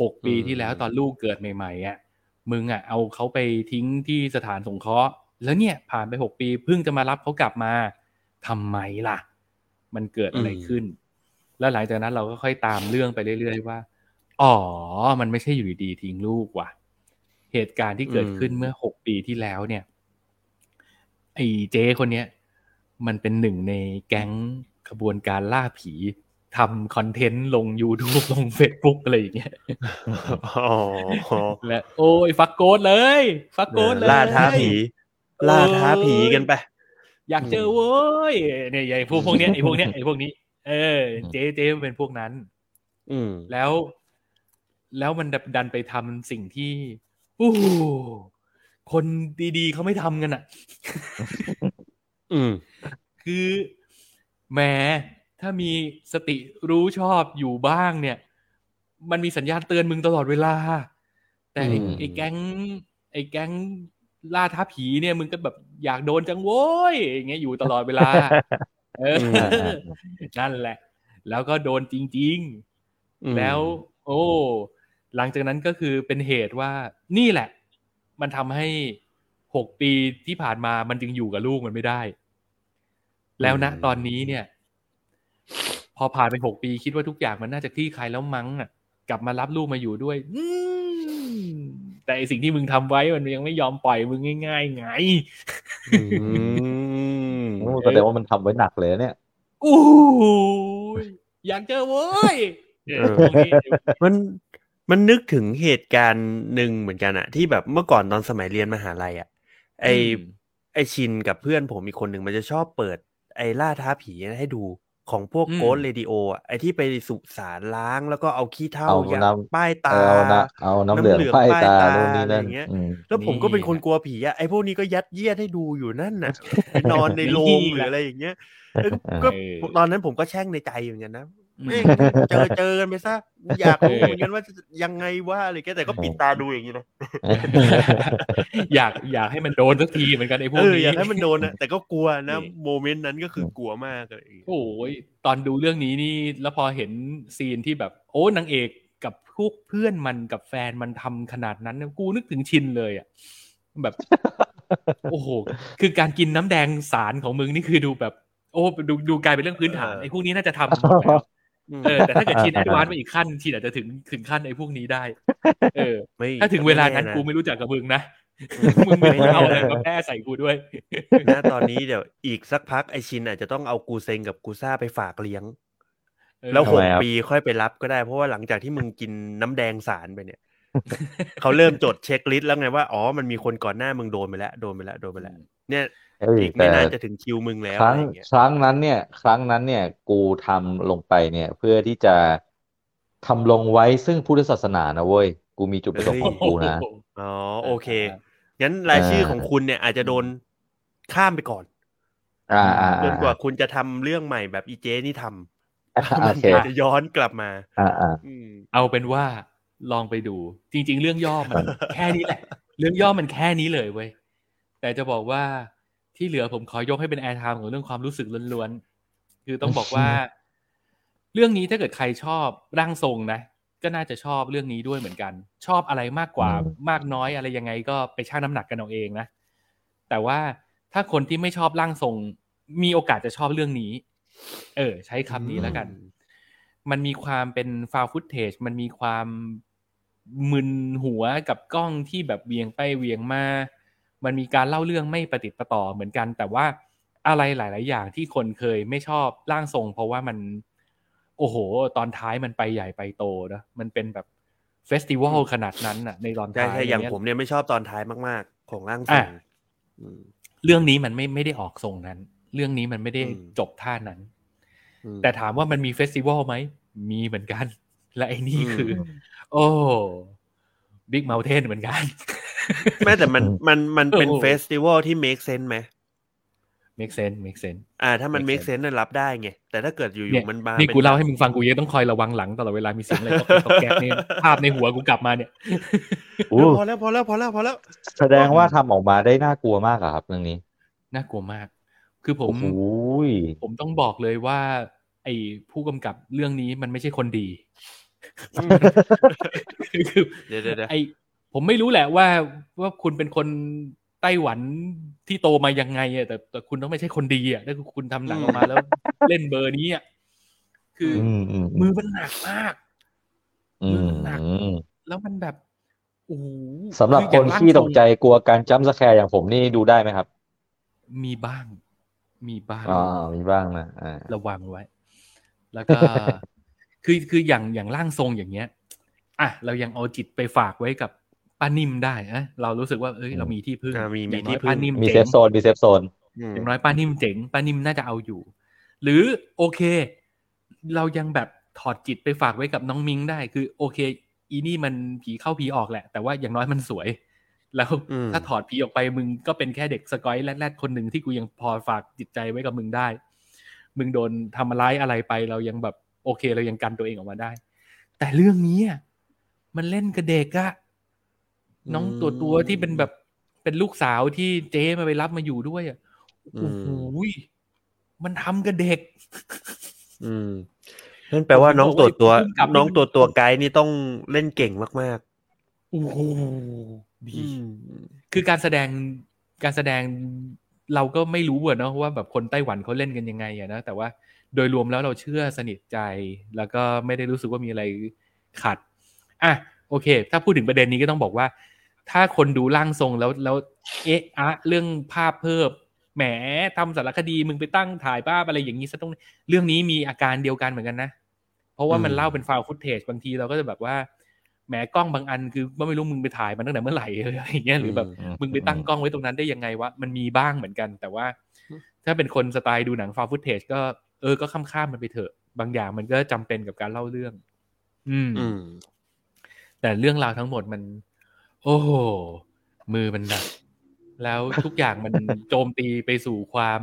หกปีอืมที่แล้วตอนลูกเกิดใหม่ๆอะมึงอะเอาเขาไปทิ้งที่สถานสงเคราะห์ แล้วเนี่ยผ่านไปหกปีเพิ่งจะมารับเขากลับมาทำไมล่ะ มันเกิดอะไรขึ้น แล้วหลังจากนั้นเราก็ค่อยตามเรื่องไปเรื่อยๆว่า อ๋อ มันไม่ใช่อยู่ดีๆทิ้งลูกว่ะ เหตุการณ์ที่เกิดขึ้นอืมเมื่อหกปีที่แล้วเนี่ย ไอ้เจ๊คนเนี้ยมันเป็นหนึ่งในแก๊งขบวนการล่าผีทำคอนเทนต์ลง YouTube ลง Facebook อะไรอย่างเงี้ยอ๋อและโอ้ยฟักโกดเลย ฟักโกดเลยล่าท้าผีล่าท้าผีกันไป อยากเจอเว้ยเนี่ยไอ้พวกพวกเนี้ยไอ้พวกเนี้ยไอ้พวกนี้ เออ เจ๊เจ๊มันเป็นพวกนั้น อืมแล้ว แล้วมันดันไปทำสิ่งที่อู้หูคนดีๆเขาไม่ทำกันอะ อืม คือแหมถ้ามีสติรู้ชอบอยู่บ้างเนี่ย มันมีสัญญาณเตือนมึงตลอดเวลา แต่ไอ้อืมไอ้แก๊ง ไอ้แก๊งล่าท้าผีเนี่ย มึงก็แบบอยากโดนจังโว้ยอย่างเงี้ยอยู่ตลอดเวลา เอออืมนั่นแหละ แล้วก็โดนจริงอืมๆแล้ว โอ้ หลังจากนั้นก็คือเป็นเหตุว่า นี่แหละ มันทำให้หกปีที่ผ่านมามันจึงอยู่กับลูกมันไม่ได้ แล้วณตอนนี้เนี่ย พอผ่านไปหกปีคิดว่าทุกอย่างมันน่าจะคลี่คลายแล้วมั้งอะ กลับมารับลูกมาอยู่ด้วยอืมแต่ไอสิ่งที่มึงทำไว้มันยังไม่ยอมปล่อยมึงง่าย ๆ ไงอืมโอ้ แสดงว่ามันทำไว้หนักเลยเนี่ยอู้ยอยากเจอเว้ยเออพวกนี้มันมันนึกถึงเหตุการณ์หนึ่งเหมือนกันอะที่แบบเมื่อก่อนตอนสมัยเรียนมหาลัยอะไออืมไอชินกับเพื่อนผมอีกคนหนึ่งมันจะชอบเปิด ไอล่าท้าผีให้ดู ของพวกอืม Ghost Radio อะไอที่ไปสุสานร้างแล้วก็เอาขี้เถ้าเอายัดน้ำป้ายตาเอานะเอาน้ำเหลืองน้ำเหลืองป้ายตาป้ายตาโน่นนี่นั่นอะไรอย่างเงี้ยอืมแล้วผมก็เป็นคนนี่กลัวผีอะไอพวกนี้ก็ยัดเยียดให้ดูอยู่นั่นน่ะไปนอนในโรงนี่หรือแหละอะไรอย่างเงี้ยเออก็เออตอนนั้นผมก็แช่งในใจเหมือนกันนะอืมแม่ง เจอเจอกันไปซะอยากรู้เหมือนกันว่าจะยังไงว่าอะไรแกแต่ก็ปิดตาดูอย่างนี้นะอยากอยากให้มันโดนสักทีเหมือนกันไอ้พวเอกอนี้อยากให้มันโดนนะแต่ก็กลัวนะนี่โมเมนต์นั้นก็คือกลัวมากเลยโอ้ยตอนดูเรื่องนี้นี่แล้วพอเห็นซีนที่แบบ โอ้นางเอกกับพวกเพื่อนมันกับแฟนมันทำขนาดนั้นเนี่ยกูนึกถึงชินเลยอะแบบ โอ้โห คือการกินน้ำแดงสารของมึงนี่คือดูแบบ โอ้ดูดูกลายเป็นเรื่องพื้นฐานเออไอ้พวกนี้น่าจะทำหมดแล้วอืม เออแต่ถ้าเกิดชินแอดวานซ์ไปอีกขั้นชินอาจจะถึงถึงขั้นไอ้พวกนี้ได้ เออไม่ถ้าถึงเวลานั้นไม่แะกูไม่รู้จักกับมึงนะมึงไม่ได้เอาอะไรมาแพ้ใส่กูด้วยณตอนนี้เดี๋ยวอีกสักพักไอชินอาจจะต้องเอากูเซงกับกูซ่าไปฝากเลี้ยงเออแล้วทำหไมกครับปีค่อยไปรับก็ได้เพราะว่าหลังจากที่มึงกินน้ำแดงสารไปเนี่ยเขาเริ่มจดเช็คลิสต์แล้วไงว่าอ๋อมันมีคนก่อนหน้ามึงโดนไปแล้วโดนไปแล้วโดนไปแล้วเนี่ยเอ้ยอีกไม่แต่นานจะถึงคิวมึงแล้วครั้อะงไรอย่างเงี้ยครั้งนั้นเนี่ย ครั้งนั้นเนี่ย กูทำลงไปเนี่ย เพื่อที่จะทำลงไว้ซึ่งพุทธศาสนานะเว้ย กูมีจุดประสงค์ของกูนะ อ๋อโอเค งั้นรายชื่อของคุณเนี่ยอาจจะโดนข้ามไปก่อน อ่าอ่าจนกว่าคุณจะทำเรื่องใหม่แบบอีเจนี่ทำอ่ามัโอนเคจะย้อนกลับมา อ่าอ่าอืมเอาเป็นว่าลองไปดู จริง ๆ เรื่องย่อมันแค่นี้แหละ เรื่องย่อมันแค่นี้เลยเว้ย แต่จะบอกว่า ที่เหลือผมขอยกให้เป็นแอร์ไทม์ของเรื่องความรู้สึกล้วนๆ คือต้องบอกว่า เรื่องนี้ถ้าเกิดใครชอบร่างทรงนะ ก็น่าจะชอบเรื่องนี้ด้วยเหมือนกัน ชอบอะไรมากกว่าอืมมากน้อยอะไรยังไงก็ไปชั่งน้ำหนักกันเอาเองนะ แต่ว่าถ้าคนที่ไม่ชอบร่างทรง มีโอกาสจะชอบเรื่องนี้ เออ ใช้คำนี้แล้วกัน มันมีความเป็นฟาวฟุตเทจมันมีความมึนหัวกับกล้องที่แบบเวียงไปเวียงมา มันมีการเล่าเรื่องไม่ประติดประต่อเหมือนกัน แต่ว่าอะไรหลาย ๆ อย่างที่คนเคยไม่ชอบร่างทรง เพราะว่ามัน โอ้โห ตอนท้ายมันไปใหญ่ไปโตนะมันเป็นแบบเฟสติวัลขนาดนั้นน่ะ ในตอนใช่ท้ายใช่อย่างเนี้ผมเนี่ยไม่ชอบตอนท้ายมาก ๆ ของร่างทรงอะอืมเรื่องนี้มันไม่ไม่ได้ออกทรงนั้น เรื่องนี้มันไม่ได้อืมจบท่านั้นอืมแต่ถามว่ามันมีเฟสติวัลไหม มีเหมือนกัน และไอ้นี่อืมคือ โอ้บิ๊กเม t เทนเหมือนกัน แม้แต่มันมันมันเป็นโอ้เฟสติวัลที่ make sense ไหม make sense make sense อ่า ถ้ามัน make make sense น่ะรับได้ไง แต่ถ้าเกิดอเนี่ยยู่ๆมันมานี่ป็กูเล่าให้มึงฟังกูยังต้องคอยระวังหลังตลอดเวลามีเสียงอะไรก็แก๊กๆเนี่ยภาพในหัวกูกลับมาเนี่ยอู้พอแล้วพอแล้วพอแล้วพอแล้ว แสดงว่าทำออกมาได้น่ากลัวมากอะครับเรื่องนี้ น่ากลัวมาก คือผมโอ้โหยผมต้องบอกเลยว่า ไอ้ผู้กำกับเรื่องนี้มันไม่ใช่คนดี คือเดี๋ยวเดี๋ยวเดี๋ยวไอ ผมไม่รู้แหละว่าว่าคุณเป็นคนไต้หวันที่โตมายังไงอะแต่แต่คุณต้องไม่ใช่คนดีอะถ้าคุณทำหนังออกมาแล้วเล่นเบอร์นี้อะคือออืมอืมมือมันหนักมาก อืมหนักอืมแล้วมันแบบโอ้โหสำหรับอคย่านงร่างที่ทตรงกใจกลัวการจัมป์สแคร์อย่างผมนี่ดูได้ไหมครับมีบ้าง มีบ้าง อ๋อมีบ้างนะอ่า ระวังไว้ แล้วก็ คือคืออย่างอย่างร่างทรงอย่างเงี้ย อะ เรายังเอาจิตไปฝากไว้กับ ป้านิ่มได้นะเรารู้สึกว่าเอ้ยเรามีที่พึ่งอ่ามีอมีย่างน้ที่อยพึ่ป้างนิ่มมีเจ๋เซงฟโซนมีเซฟโซนอืมอย่างน้อยป้านิ่มเจ๋งป้านิ่มน่าจะเอาอยู่ หรือโอเค เรายังแบบถอดจิตไปฝากไว้กับน้องมิงได้คือ โอเค อีนี่มันผีเข้าผีออกแหละ แต่ว่าอย่างน้อยมันสวย แล้วอืมถ้าถอดผีออกไปมึงก็เป็นแค่เด็กสกอยแรดๆคนหนึ่งที่กูยังพอฝากจิตใจไว้กับมึงได้ มึงโดนทำร้ายอะไรไป เรายังแบบโอเค เรายังกันตัวเองออกมาได้ แต่เรื่องนี้อะมันเล่นกับเด็กอะ น้องตัวตัวที่เป็นแบบเป็นลูกสาวที่เจ๊มาไปรับมาอยู่ด้วยอะโอ้โหมันทำกับเด็ก อืมนั่นแปลว่าน้องตัวตัวผมบอกว่าผู้กำกับนี่น้องตัวตัวไกด์นี่ต้องเล่นเก่งมากโอ้โหๆดีอืมคือการแสดงการแสดงเราก็ไม่รู้อะเนาะว่าแบบคนไต้หวันเขาเล่นกันยังไงอะนะแต่ว่าโดยรวมแล้วเราเชื่อสนิทใจ แล้วก็ไม่ได้รู้สึกว่ามีอะไรขัด อะโอเค ถ้าพูดถึงประเด็นนี้ก็ต้องบอกว่า ถ้าคนดูร่างทรงแล้วแล้วเอ๊ะอะเรื่องภาพเพิ่มแหมทำสารคดีมึงไปตั้งถ่ายภาพอะไรอย่างนี้ซะต้องเรื่องนี้มีอาการเดียวกันเหมือนกันนะ เพราะว่ามันเล่าเป็น found footage บางทีเราก็จะแบบว่าแหมกล้องบางอันคือว่าไม่รู้มึงไปถ่ายมันตั้งแต่เมื่อไหร่อะไรอย่างเงี้ยหรือแบบอืมมึงไปตั้งกล้องไว้ตรงนั้นได้ยังไงวะมันมีบ้างเหมือนกัน แต่ว่า ถ้าเป็นคนสไตล์ดูหนังฟาวฟุตเทจก็เออก็ข้ามๆมันไปเถอะ บางอย่างมันก็จำเป็นกับการเล่าเรื่องอืมอืม แต่เรื่องราวทั้งหมดมัน โอ้โห มือมันหนัก แล้วทุกอย่างมันโจมตีไปสู่ความ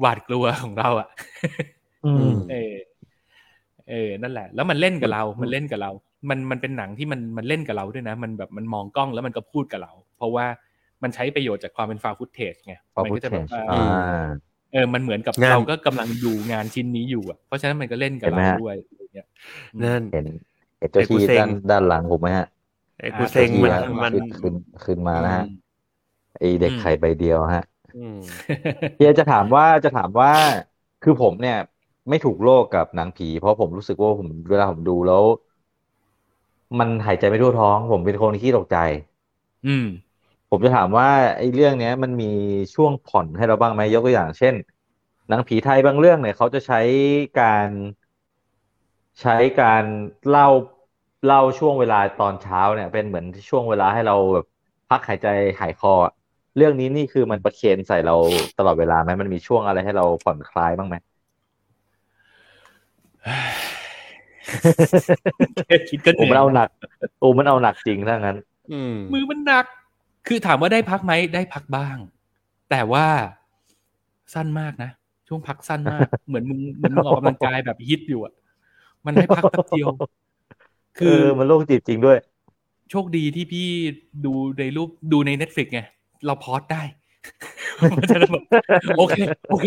หวาดกลัวของเราอะอืมเออ เออ นั่นแหละ แล้วมันเล่นกับเรา มันเล่นกับเรา มันมันเป็นหนังที่มันมันเล่นกับเราด้วยนะ มันแบบมันมองกล้องแล้วมันก็พูดกับเรา เพราะว่ามันใช้ประโยชน์จากความเป็นฟาวฟุตเทจไงพอมัพูดก็จะเทแบบจว่าอ่าเออ มันเหมือนกับงานเราก็กำลังดูงานชิ้นนี้อยู่อะ เพราะฉะนั้นมันก็เล่นกับเห็นไหมเราฮะด้วยอะไรเงี้ยนั่นเห็นเห็นเจ้าไอ้กูที่เซ็งด้านด้านหลังผมไหมฮะ ไอ้กูเซ็งมันเจ้าที่มันขึ้นขึ้นขึ้นมานะฮะไอเด็กอืมไข่ใบเดียวฮะอืมเฮียจะถามว่าจะถามว่าคือผมเนี่ย ไม่ถูกโลกกับหนังผี เพราะผมรู้สึกว่าผมเวลาผมดูแล้ว มันหายใจไม่ทั่วท้อง ผมเป็นคนขี้ตกใจ อืม ผมจะถามว่าไอ้เรื่องเนี้ย มันมีช่วงผ่อนให้เราบ้างไหมยกตัวอย่าง เช่นหนังผีไทยบางเรื่องเนี่ยเขาจะใช้การ ใช้การเล่า เล่าช่วงเวลาตอนเช้าเนี่ย เป็นเหมือนช่วงเวลาให้เราแบบพักหายใจหายคออะเรื่องนี้นี่คือมันประเคนใส่เราตลอดเวลาไหมมันมีช่วงอะไรให้เราผ่อนคลายบ้างไหมแค่คิดก็เหโอ้นื่มันเอาอยหนักโอ้มันเอาหนักจริงถ้างั้นอืมมือมันหนัก คือถามว่าได้พักไหมได้พักบ้าง แต่ว่าสั้นมากนะช่วงพักสั้นมาก เหมือนมึงเหมือนมึงออกกำลังกายแบบฮิตอยู่อะ มันให้พักแป๊บเดียว คือมันโรคจิตจริงด้วย โชคดีที่พี่ดูในรูปดูใน Netflix ไง เราพอดได้มันจะแบบโอเค โอเค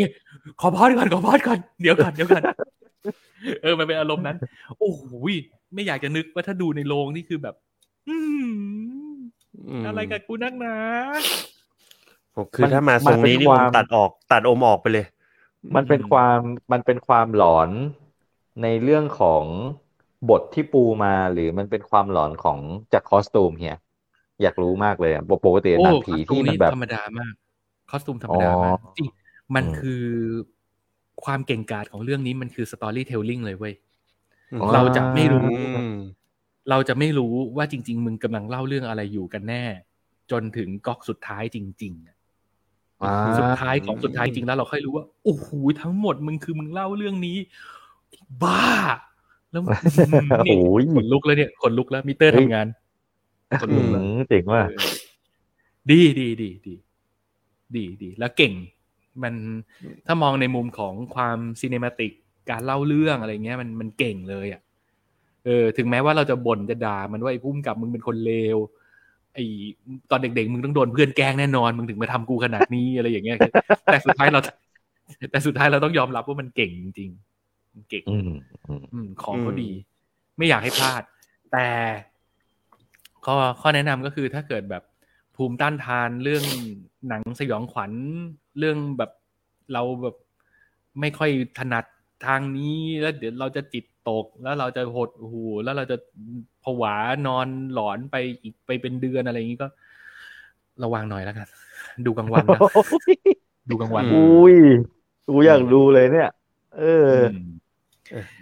ขอพอดก่อน ขอพอดก่อน เดี๋ยวก่อนเดี๋ยวก่อน เออ มันเป็นอารมณ์นั้น โอ้โหยไม่อยากจะนึกว่าถ้าดูในโรงนี่คือแบบ อืมอะไรกับกูนักหนาผมคือมันถ้ามาทรงนี้มันเป็นนี่คผวามมตัดออกตัดอมออกไปเลย มันเป็นความมันเป็นความหลอนในเรื่องของ บทที่ปูมาหรือมันเป็นความหลอนของจากคอสตูมเฮียอยากรู้มากเลยอะปกติหนังผีคอสตูที่มมันแบบธรรมดามากคอสตูมธรรมดามากอ๋อจริงมันอืมคือความเก่งกาจของเรื่องนี้มันคือ storytelling เลยเว้ยอืมเราจะไม่รู้อืมเราจะไม่รู้ว่าจริง ๆ มึงกำลังเล่าเรื่องอะไรอยู่กันแน่ จนถึงก๊อกสุดท้ายจริงๆอะอ่าสุดท้ายของสุดท้ายจริงแล้วเราค่อยรู้ว่าโอ้โหทั้งหมดมึงคือมึงเล่าเรื่องนี้ บ้า แล้วนี่โอ้ยขนลุกแล้วเนี่ยขนลุกแล้วมิเตอร์ทำงานขนอืลุกแล้วมเจ๋งว่ะเออดีดีดีดีดีดีแล้วเก่ง มันถ้ามองในมุมของความซีเนมาติกการเล่าเรื่องอะไรเงี้ยมันมันเก่งเลยอะเออถึงแม้ว่าเราจะบ่นจะด่ามันว่าไอ้พุ่มกับมึงเป็นคนเลวไอ้ตอนเด็กๆ มึงต้องโดนเพื่อนแกล้งแน่นอน มึงถึงมาทำกูขนาดนี้อะไรอย่างเงี้ยแต่สุดท้ายเรา แต่สุดท้ายเราต้องยอมรับว่ามันเก่งจริงๆมัน เก่งอืมอืมอืมของเขาอืมดี ไม่อยากให้พลาด แต่ข้อข้อแนะนำก็คือถ้าเกิดแบบภูมิต้านทานเรื่องหนังสยองขวัญเรื่องแบบเราแบบไม่ค่อยถนัดทางนี้แล้วเดี๋ยวเราจะจิตตก แล้วเราจะหดหูแล้วเราจะผวานอนหลอนไปอีกไปเป็นเดือนอะไรอย่างนี้ก็ ระวังหน่อยแล้วกัน ดูกลางวันนะดูกลางวันอืมอุ้ยกูอยากดูเลยเนี่ย เออม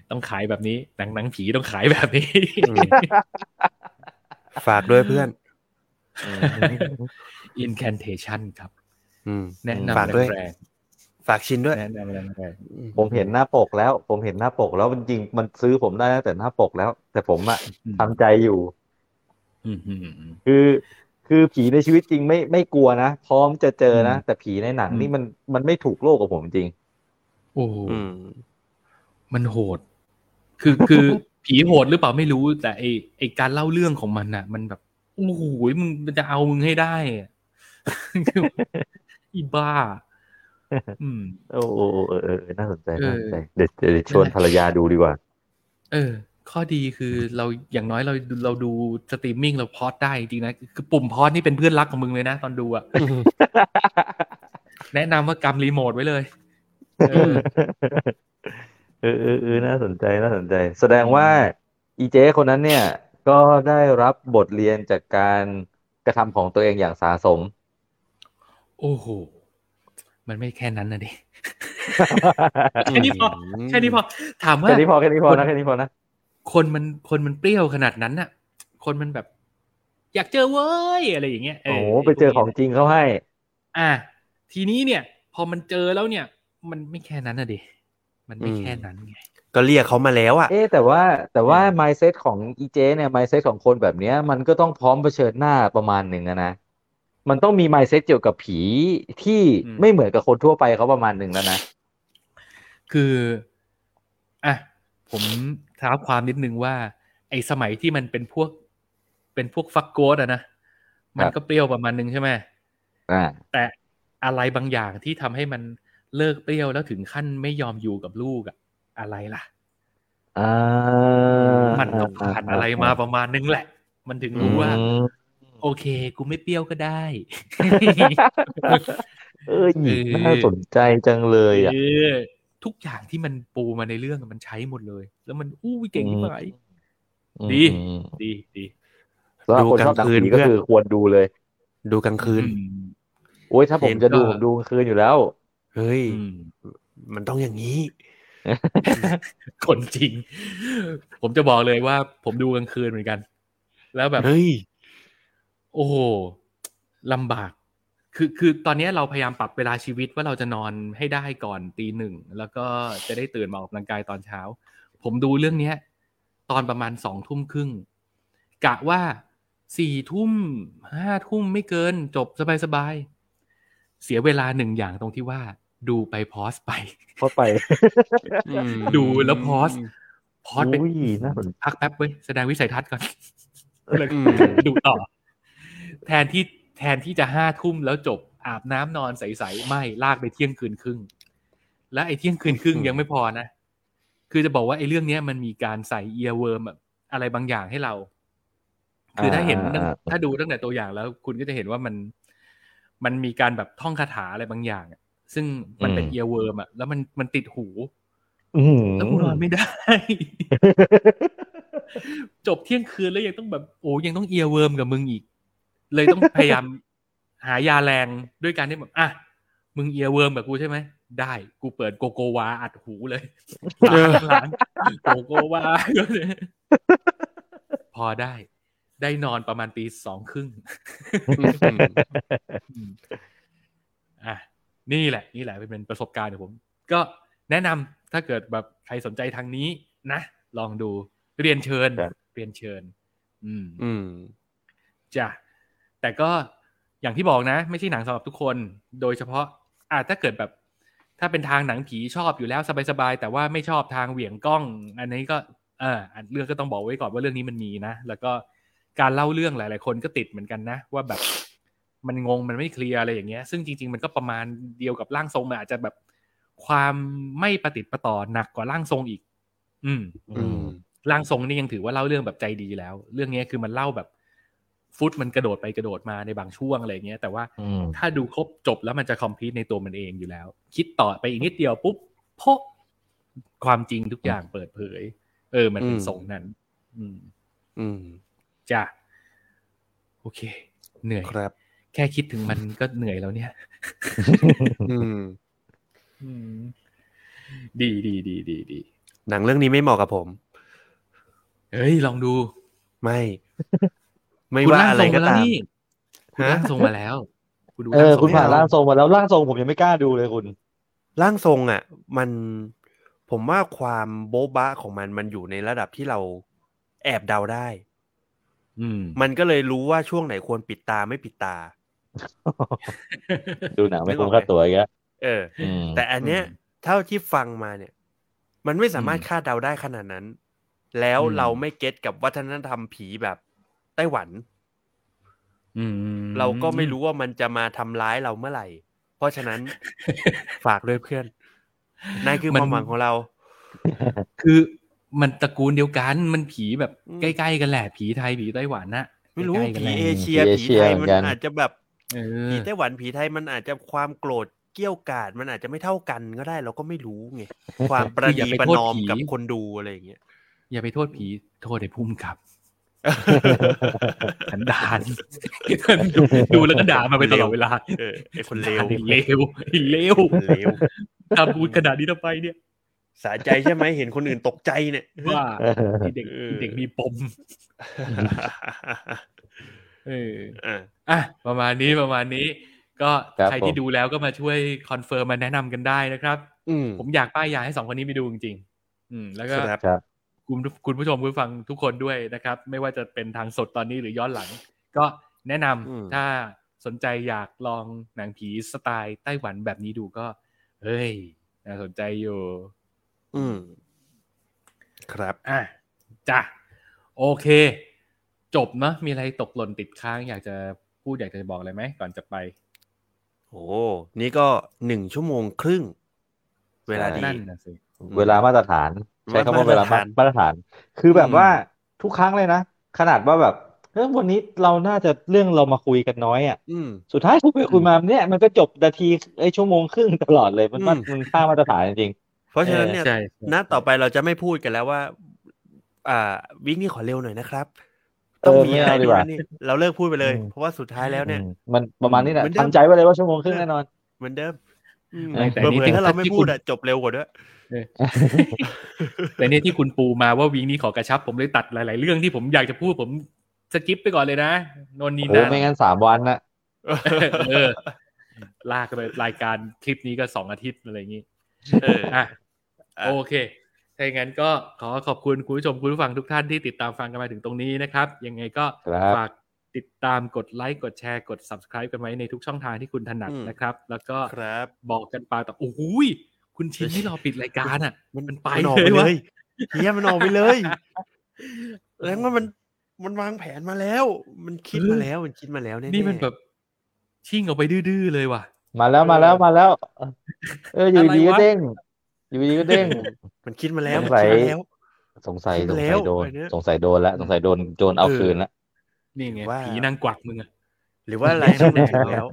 ต้องขายแบบนี้หนังหนังผีต้องขายแบบนี้อืมฝากด้วยเพื่อน incantation ครับอืมแนะฝากนำด้วยแรงฝากชินด้วยๆแนะนำแรงผมเห็นหน้าปกแล้ว ผมเห็นหน้าปกแล้วจริงๆมันซื้อผมได้ตั้งแต่หน้าปกแล้ว แต่ผมอะๆอืมทำใจอยู่อืมอืมอืมคือคือผีในชีวิตจริงไม่ไม่กลัวนะพร้อมจะเจอนะอืมแต่ผีในหนังอืมนี่มันมันไม่ถูกโรคกับผมจริงโอ้โหอื มันโหด คือคือผีโหดหรือเปล่าไม่รู้ แต่ไอไอการเล่าเรื่องของมันน่ะ มันแบบโอ้โหมึงจะเอามึงให้ได้อะคืออีบ้า อืมโอ้โอเออเออน่าสนใจน่าสนใจเดี๋ยวเดี๋ยวชวนภรรยาดูดีกว่า เออ ข้อดีคือเราอย่างน้อยเราเราดูสตรีมมิ่งเรา pause ได้จริงนะคือปุ่ม pause นี่เป็นเพื่อนรักของมึงเลยนะตอนดูอะแนะนำว่ากำรีโมทไว้เลย เออเออเออเออน่าสนใจน่าสนใจ แสดงว่าอีเจคนนั้นเนี่ย ก็ได้รับบทเรียนจากการกระทำของตัวเองอย่างสาสม โอ้โห มันไม่แค่นั้นนะดิ แค่นี้พอ แค่นี้พอ ถามว่า แค่นี้พอแค่นี้พอนะแค่นี้พอนะ คนมันคนมันเปรี้ยวขนาดนั้นน่ะ คนมันแบบ อยากเจอเว้ยอะไรอย่างเงี้ยโอ้โหไปเจอของจริงเขาให้ อะทีนี้เนี่ย พอมันเจอแล้วเนี่ย มันไม่แค่นั้นนะดิ มันไม่อืมแค่นั้นไงก็เรียกเขามาแล้วอะเอ๊ะแต่ว่าแต่ว่า mindset ของอีเจเนี่ย mindset ของคนแบบเนี้ย มันก็ต้องพร้อมเผชิญหน้าประมาณหนึ่งอะนะมันต้องมี mindset เกี่ยวกับผีที่อืมไม่เหมือนกับคนทั่วไปเขาประมาณหนึ่งแล้วนะ คืออะผมท้าความนิดนึงว่า ไอ้สมัยที่มันเป็นพวก เป็นพวกฟักโกดอะนะ มันก็เปรี้ยวประมาณนึงใช่ไหมอ่าแต่อะไรบางอย่างที่ทำให้มัน เลิกเปรี้ยวแล้วถึงขั้นไม่ยอมอยู่กับลูกอะอะไรล่ะอ่ามันต้องผ่านอะไรมาประมาณนึงแหละ มันถึงรู้ว่าอืมโอเค กูไม่เปรี้ยวก็ได้ เอ้ยเออน่าสนใจจังเลยอะเออทุกอย่างที่มันปูมาในเรื่องอะมันใช้หมดเลย แล้วมันอู้ยเก่งที่ไหนดีอืมดีดีสำหรับคนชอบหนังผีก็คือควรดูเลย ดูกลางคืนอืมโอ้ยถ้าผมเห็นจะดูก็ผมดูกลางคืนอยู่แล้ว เฮ้ยอืมมันต้องอย่างนี้ คนจริง ผมจะบอกเลยว่า ผมดูกลางคืนเหมือนกัน แล้วแบบเฮ้ยโอ้โหลำบาก คือคือตอนนี้เราพยายามปรับเวลาชีวิตว่าเราจะนอนให้ได้ก่อนตีหนึ่ง แล้วก็จะได้ตื่นมาออกกำลังกายตอนเช้า ผมดูเรื่องเนี้ยตอนประมาณสองทุ่มครึ่งกะว่าสี่ทุ่มห้าทุ่มไม่เกินจบสบายๆเสียเวลาหนึ่งอย่างตรงที่ว่า ดูไปพอสไปเพราะไป ดูแล้วพอสพอสไปอุ้ยน่าสนพักแป๊บเว้ยแสดงวิสัยทัศน์ก่อนแล้วอืมดูต่อ แทนที่แทนที่จะห้าทุ่มแล้วจบอาบน้ำนอนใสๆไม่ลากไปเที่ยงคืนครึ่ง และไอ้เที่ยงคืนครึ่งยังไม่พอนะ คือจะบอกว่าไอ้เรื่องเนี้ยมันมีการใส่ earworm อะไรบางอย่างให้เรา คือถ้าเห็นตั้งอ่าถ้าดูตั้งแต่ตัวอย่างแล้ว คุณก็จะเห็นว่ามัน มันมีการแบบท่องคาถาอะไรบางอย่างอะ ซึ่งมันเป็น earworm อะแล้วมันมันติดหูอื้อหือแล้วกูนอนไม่ได้ จบเที่ยงคืนแล้วยังต้องแบบโอ้ยังต้อง earworm กับมึงอีก เลยต้องพยายามหายาแรงด้วยการที่แบบอะมึง earworm กับกูใช่ไหมได้กูเปิดโกโกวาอัดหูเลยหลังโกโกวาก็เลยพอได้ ได้นอนประมาณตีสองครึ่งอืมอะ นี่แหละนี่แหละเป็นประสบการณ์ของผม ก็แนะนำถ้าเกิดแบบใครสนใจทางนี้นะ ลองดูเรียนเชิญครับเรียนเชิญ อืม อืมจ้ะแต่ก็อย่างที่บอกนะ ไม่ใช่หนังสำหรับทุกคน โดยเฉพาะอาถ้าเกิดแบบ ถ้าเป็นทางหนังผีชอบอยู่แล้วสบายๆแต่ว่าไม่ชอบทางเหวี่ยงกล้อง อันนี้ก็ เอออันเรื่องก็ต้องบอกไว้ก่อนว่าเรื่องนี้มันมีนะแล้วก็การเล่าเรื่องหลาย ๆ คนก็ติดเหมือนกันนะ ว่าแบบ มันงงมันไม่เคลียร์อะไรอย่างเงี้ย ซึ่งจริง ๆ มันก็ประมาณเดียวกับร่างทรงมันอาจจะแบบความไม่ประติดประต่อหนักกว่าร่างทรงอีก อืมอืมร่างทรงนี่ยังถือว่าเล่าเรื่องแบบใจดีแล้ว เรื่องนี้คือมันเล่าแบบ ฟุตมันกระโดดไปกระโดดมาในบางช่วงอะไรเงี้ย แต่ว่าอืมถ้าดูครบจบแล้วมันจะคอมพลีทในตัวมันเองอยู่แล้ว คิดต่อไปอีกนิดเดียวปุ๊บโพะความจริงทุกอย่างเปิดเผย เออ มันเป็นอืมทรงนั้น อืม อืมจ้ะโอเค เหนื่อยครับ แค่คิดถึงมันก็เหนื่อยแล้วเนี่ยอืมอืมดีดีดีดีดีหนังเรื่องนี้ไม่เหมาะกับผม เฮ้ย ลองดู ไม่ ไม่คุณว่าร่างอะไรทรงก็มาแล้วตามนี่คุณฮะร่างทรงมาแล้วคุณดูเออร่างทรงคุณผ่านแล้วร่างทรงมาแล้วร่างทรงผมยังไม่กล้าดูเลยคุณ ร่างทรงอะ มันผมว่าความโบ๊ะบะของมันมันอยู่ในระดับที่เราแอบเดาได้ อืม มันก็เลยรู้ว่าช่วงไหนควรปิดตาไม่ปิดตา ดูหนังไม่คุ้มค่าตัวอีกแล้วเอออืมแต่อันเนี้ยอืมเท่าที่ฟังมาเนี่ย มันไม่สามารถอืมคาดเดาได้ขนาดนั้น แล้วอืมเราไม่เก็ตกับวัฒนธรรมผีแบบไต้หวันอืมเราก็ไม่รู้ว่ามันจะมาทำร้ายเราเมื่อไหร่ เพราะฉะนั้นฝากด้วยเพื่อนนายคือความหวังของเรา คือมันตระกูลเดียวกัน มันผีแบบอืมใกล้ๆกันแหละ ผีไทยผีไต้หวันนะไม่รู้ใกล้ๆกันผีแหละเอเชียผีเอผีเชียไทยเหมืมัอนนกันอาจจะแบบเออ ผีไต้หวันผีไทยมันอาจจะความโกรธเกี้ยวกาดมันอาจจะไม่เท่ากันก็ได้ เราก็ไม่รู้ไงความประคืออย่านีไปประโทษนอมผีกับคนดูอะไรอย่างเงี้ยอย่าไปโทษผีโทษไอ้พุ่มกับฉันด่านดูดูแล้วก็ด่ามาไปตลอดเวลาเออไอคนเลวไอ้เลวไอ้เลวเลวทำกูขนาดนี้ทำไมเนี่ยสะใจใช่ไหมเห็นคนอื่นตกใจเนี่ยว่าเออไอ้เด็กเออไอ้เด็กมีปม เอออะอะประมาณนี้ประมาณนี้ ก็ครับใครที่ผมดูแล้วก็มาช่วย confirm มาแนะนำกันได้นะครับ อืมผมอยากป้ายยาให้สองคนนี้ไปดูจริงๆ อืม แล้วก็ครับครับคุณคุณผู้ชมคุณผู้ฟังทุกคนด้วยนะครับ ไม่ว่าจะเป็นทางสดตอนนี้หรือย้อนหลัง ก็แนะนำอืมถ้าสนใจอยากลองหนังผีสไตล์ไต้หวันแบบนี้ดูก็ เฮ้ยน่าสนใจอยู่ อืม ครับ อะจ้ะโอเค จบเนอะมีอะไรตกหล่นติดค้าง อยากจะพูดอยากจะบอกอะไรไหมก่อนจะไป โอ้นี่ก็หนึ่งชั่วโมงครึ่ง เวลาดีนั่นนะสิเวลามาตรฐาน ใช้คำว่าเวลามาตรฐานมาตรฐานคือแบบอืมว่าทุกครั้งเลยนะ ขนาดว่าแบบเฮ้ยอวันนี้เราน่าจะเรื่องเรามาคุยกันน้อยอะอืมสุดท้ายคุยไปคุยมาเนี่ยมันก็จบนาทีไอยชั่วโมงครึ่งตลอดเลยมันมันอืมมันค่ามาตรฐานจริงเพราะฉะนั้นเนี่ยใช่ณต่อไปเราจะไม่พูดกันแล้วว่า อ่าวิกนี้ขอเร็วหน่อยนะครับเออ ต้องมีไม่อะไรเอาดีดูกว่านะนี่เราเลิกพูดไปเลยอืมเพราะว่าสุดท้ายแล้วๆเนี่ยอืมมันประมาณนี้แหละเหมือนเดิมทำใจไว้เลยว่าชั่วโมงครึ่งแน่นอน เหมือนเดิมอืมไม่แต่เผื่นี่อๆถ้าเราไม่ที่พูคุดณอะจบเร็วกว่าด้วยแต่เนี่ยที่คุณปูมาว่าวีคนี้ขอกระชับ ผมเลยตัดหลาย ๆ เรื่องที่ผมอยากจะพูดผมสกิปไปก่อนเลยนะโนนนีโอ้นั่นไม่งั้นสามวันนะเออ ลากไปรายการคลิปนี้ก็สองอาทิตย์อะไรอย่างนี้เอออะอะโอเค ถ้าอย่างนั้นก็ขอขอบคุณคุณผู้ชมคุณผู้ฟังทุกท่านที่ติดตามฟังกันมาถึงตรงนี้นะครับ ยังไงก็ครับฝากติดตามกดไลค์กดแชร์กด subscribe กันไว้ในทุกช่องทางที่คุณถนัดนะครับ แล้วก็ครับบอกกันปากต่อโอ้โหยคุณชินที่รอปิดรายการอะ มันไปมันออกเลไปยเลวะยเฮียมันออกไปเลย แล้วว่ามันมันวางแผนมาแล้ว มันคิดมาแล้วมันคิดมาแล้วแน่ๆนี่มันแบบชิ่งออกไปดื้อๆเลยว่ะ มาแล้วมาแล้วมาแล้ว เอออยู่ดีอะไรก็วะเด้ง อยู่ดีก็เด้ง มันคิดมาแล้วสมังนสัยคิดมาแล้วสงสัยคิดสมางแล้สัวยโดนอันเนี้ยสงสัยโดนแล้วสงสัยโดนโจนเอาเออคืนแล้วนี่ไงว่าผีนางกวักมึงอะหรือว่าอะไรนะมันถึงแล้ว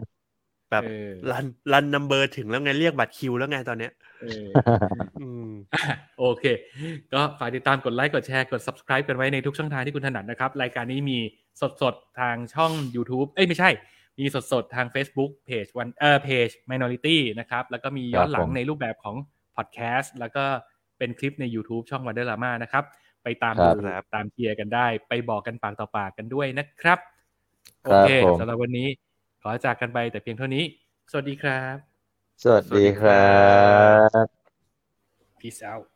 แบบเออรันรันนัมเบอร์ถึงแล้วไงเรียกบัตรคิวแล้วไงตอนเนี้ยเอออืมอะโอเค ก็ฝากติดตามกดไลค์กดแชร์กด subscribe กันไว้ในทุกช่องทางที่คุณถนัดนะครับ รายการนี้มีสดๆทางช่อง YouTube เอ้ยไม่ใช่ มีสดๆทาง Facebook เพจวันเอ่อเพจ Minority นะครับ แล้วก็มีย้อนหลัครังบผมในรูปแบบของ Podcast แล้วก็เป็นคลิปใน YouTube ช่อง Wonder Lama นะครับ ไปตามครัดูบตามเชียร์กันได้ ไปบอกกันปากต่อปากกันด้วยนะครับ โอครับเคผมสำหรับวันนี้ขอจากกันไปแต่เพียงเท่านี้ สวัสดีครับ สวัสดีครับ peace out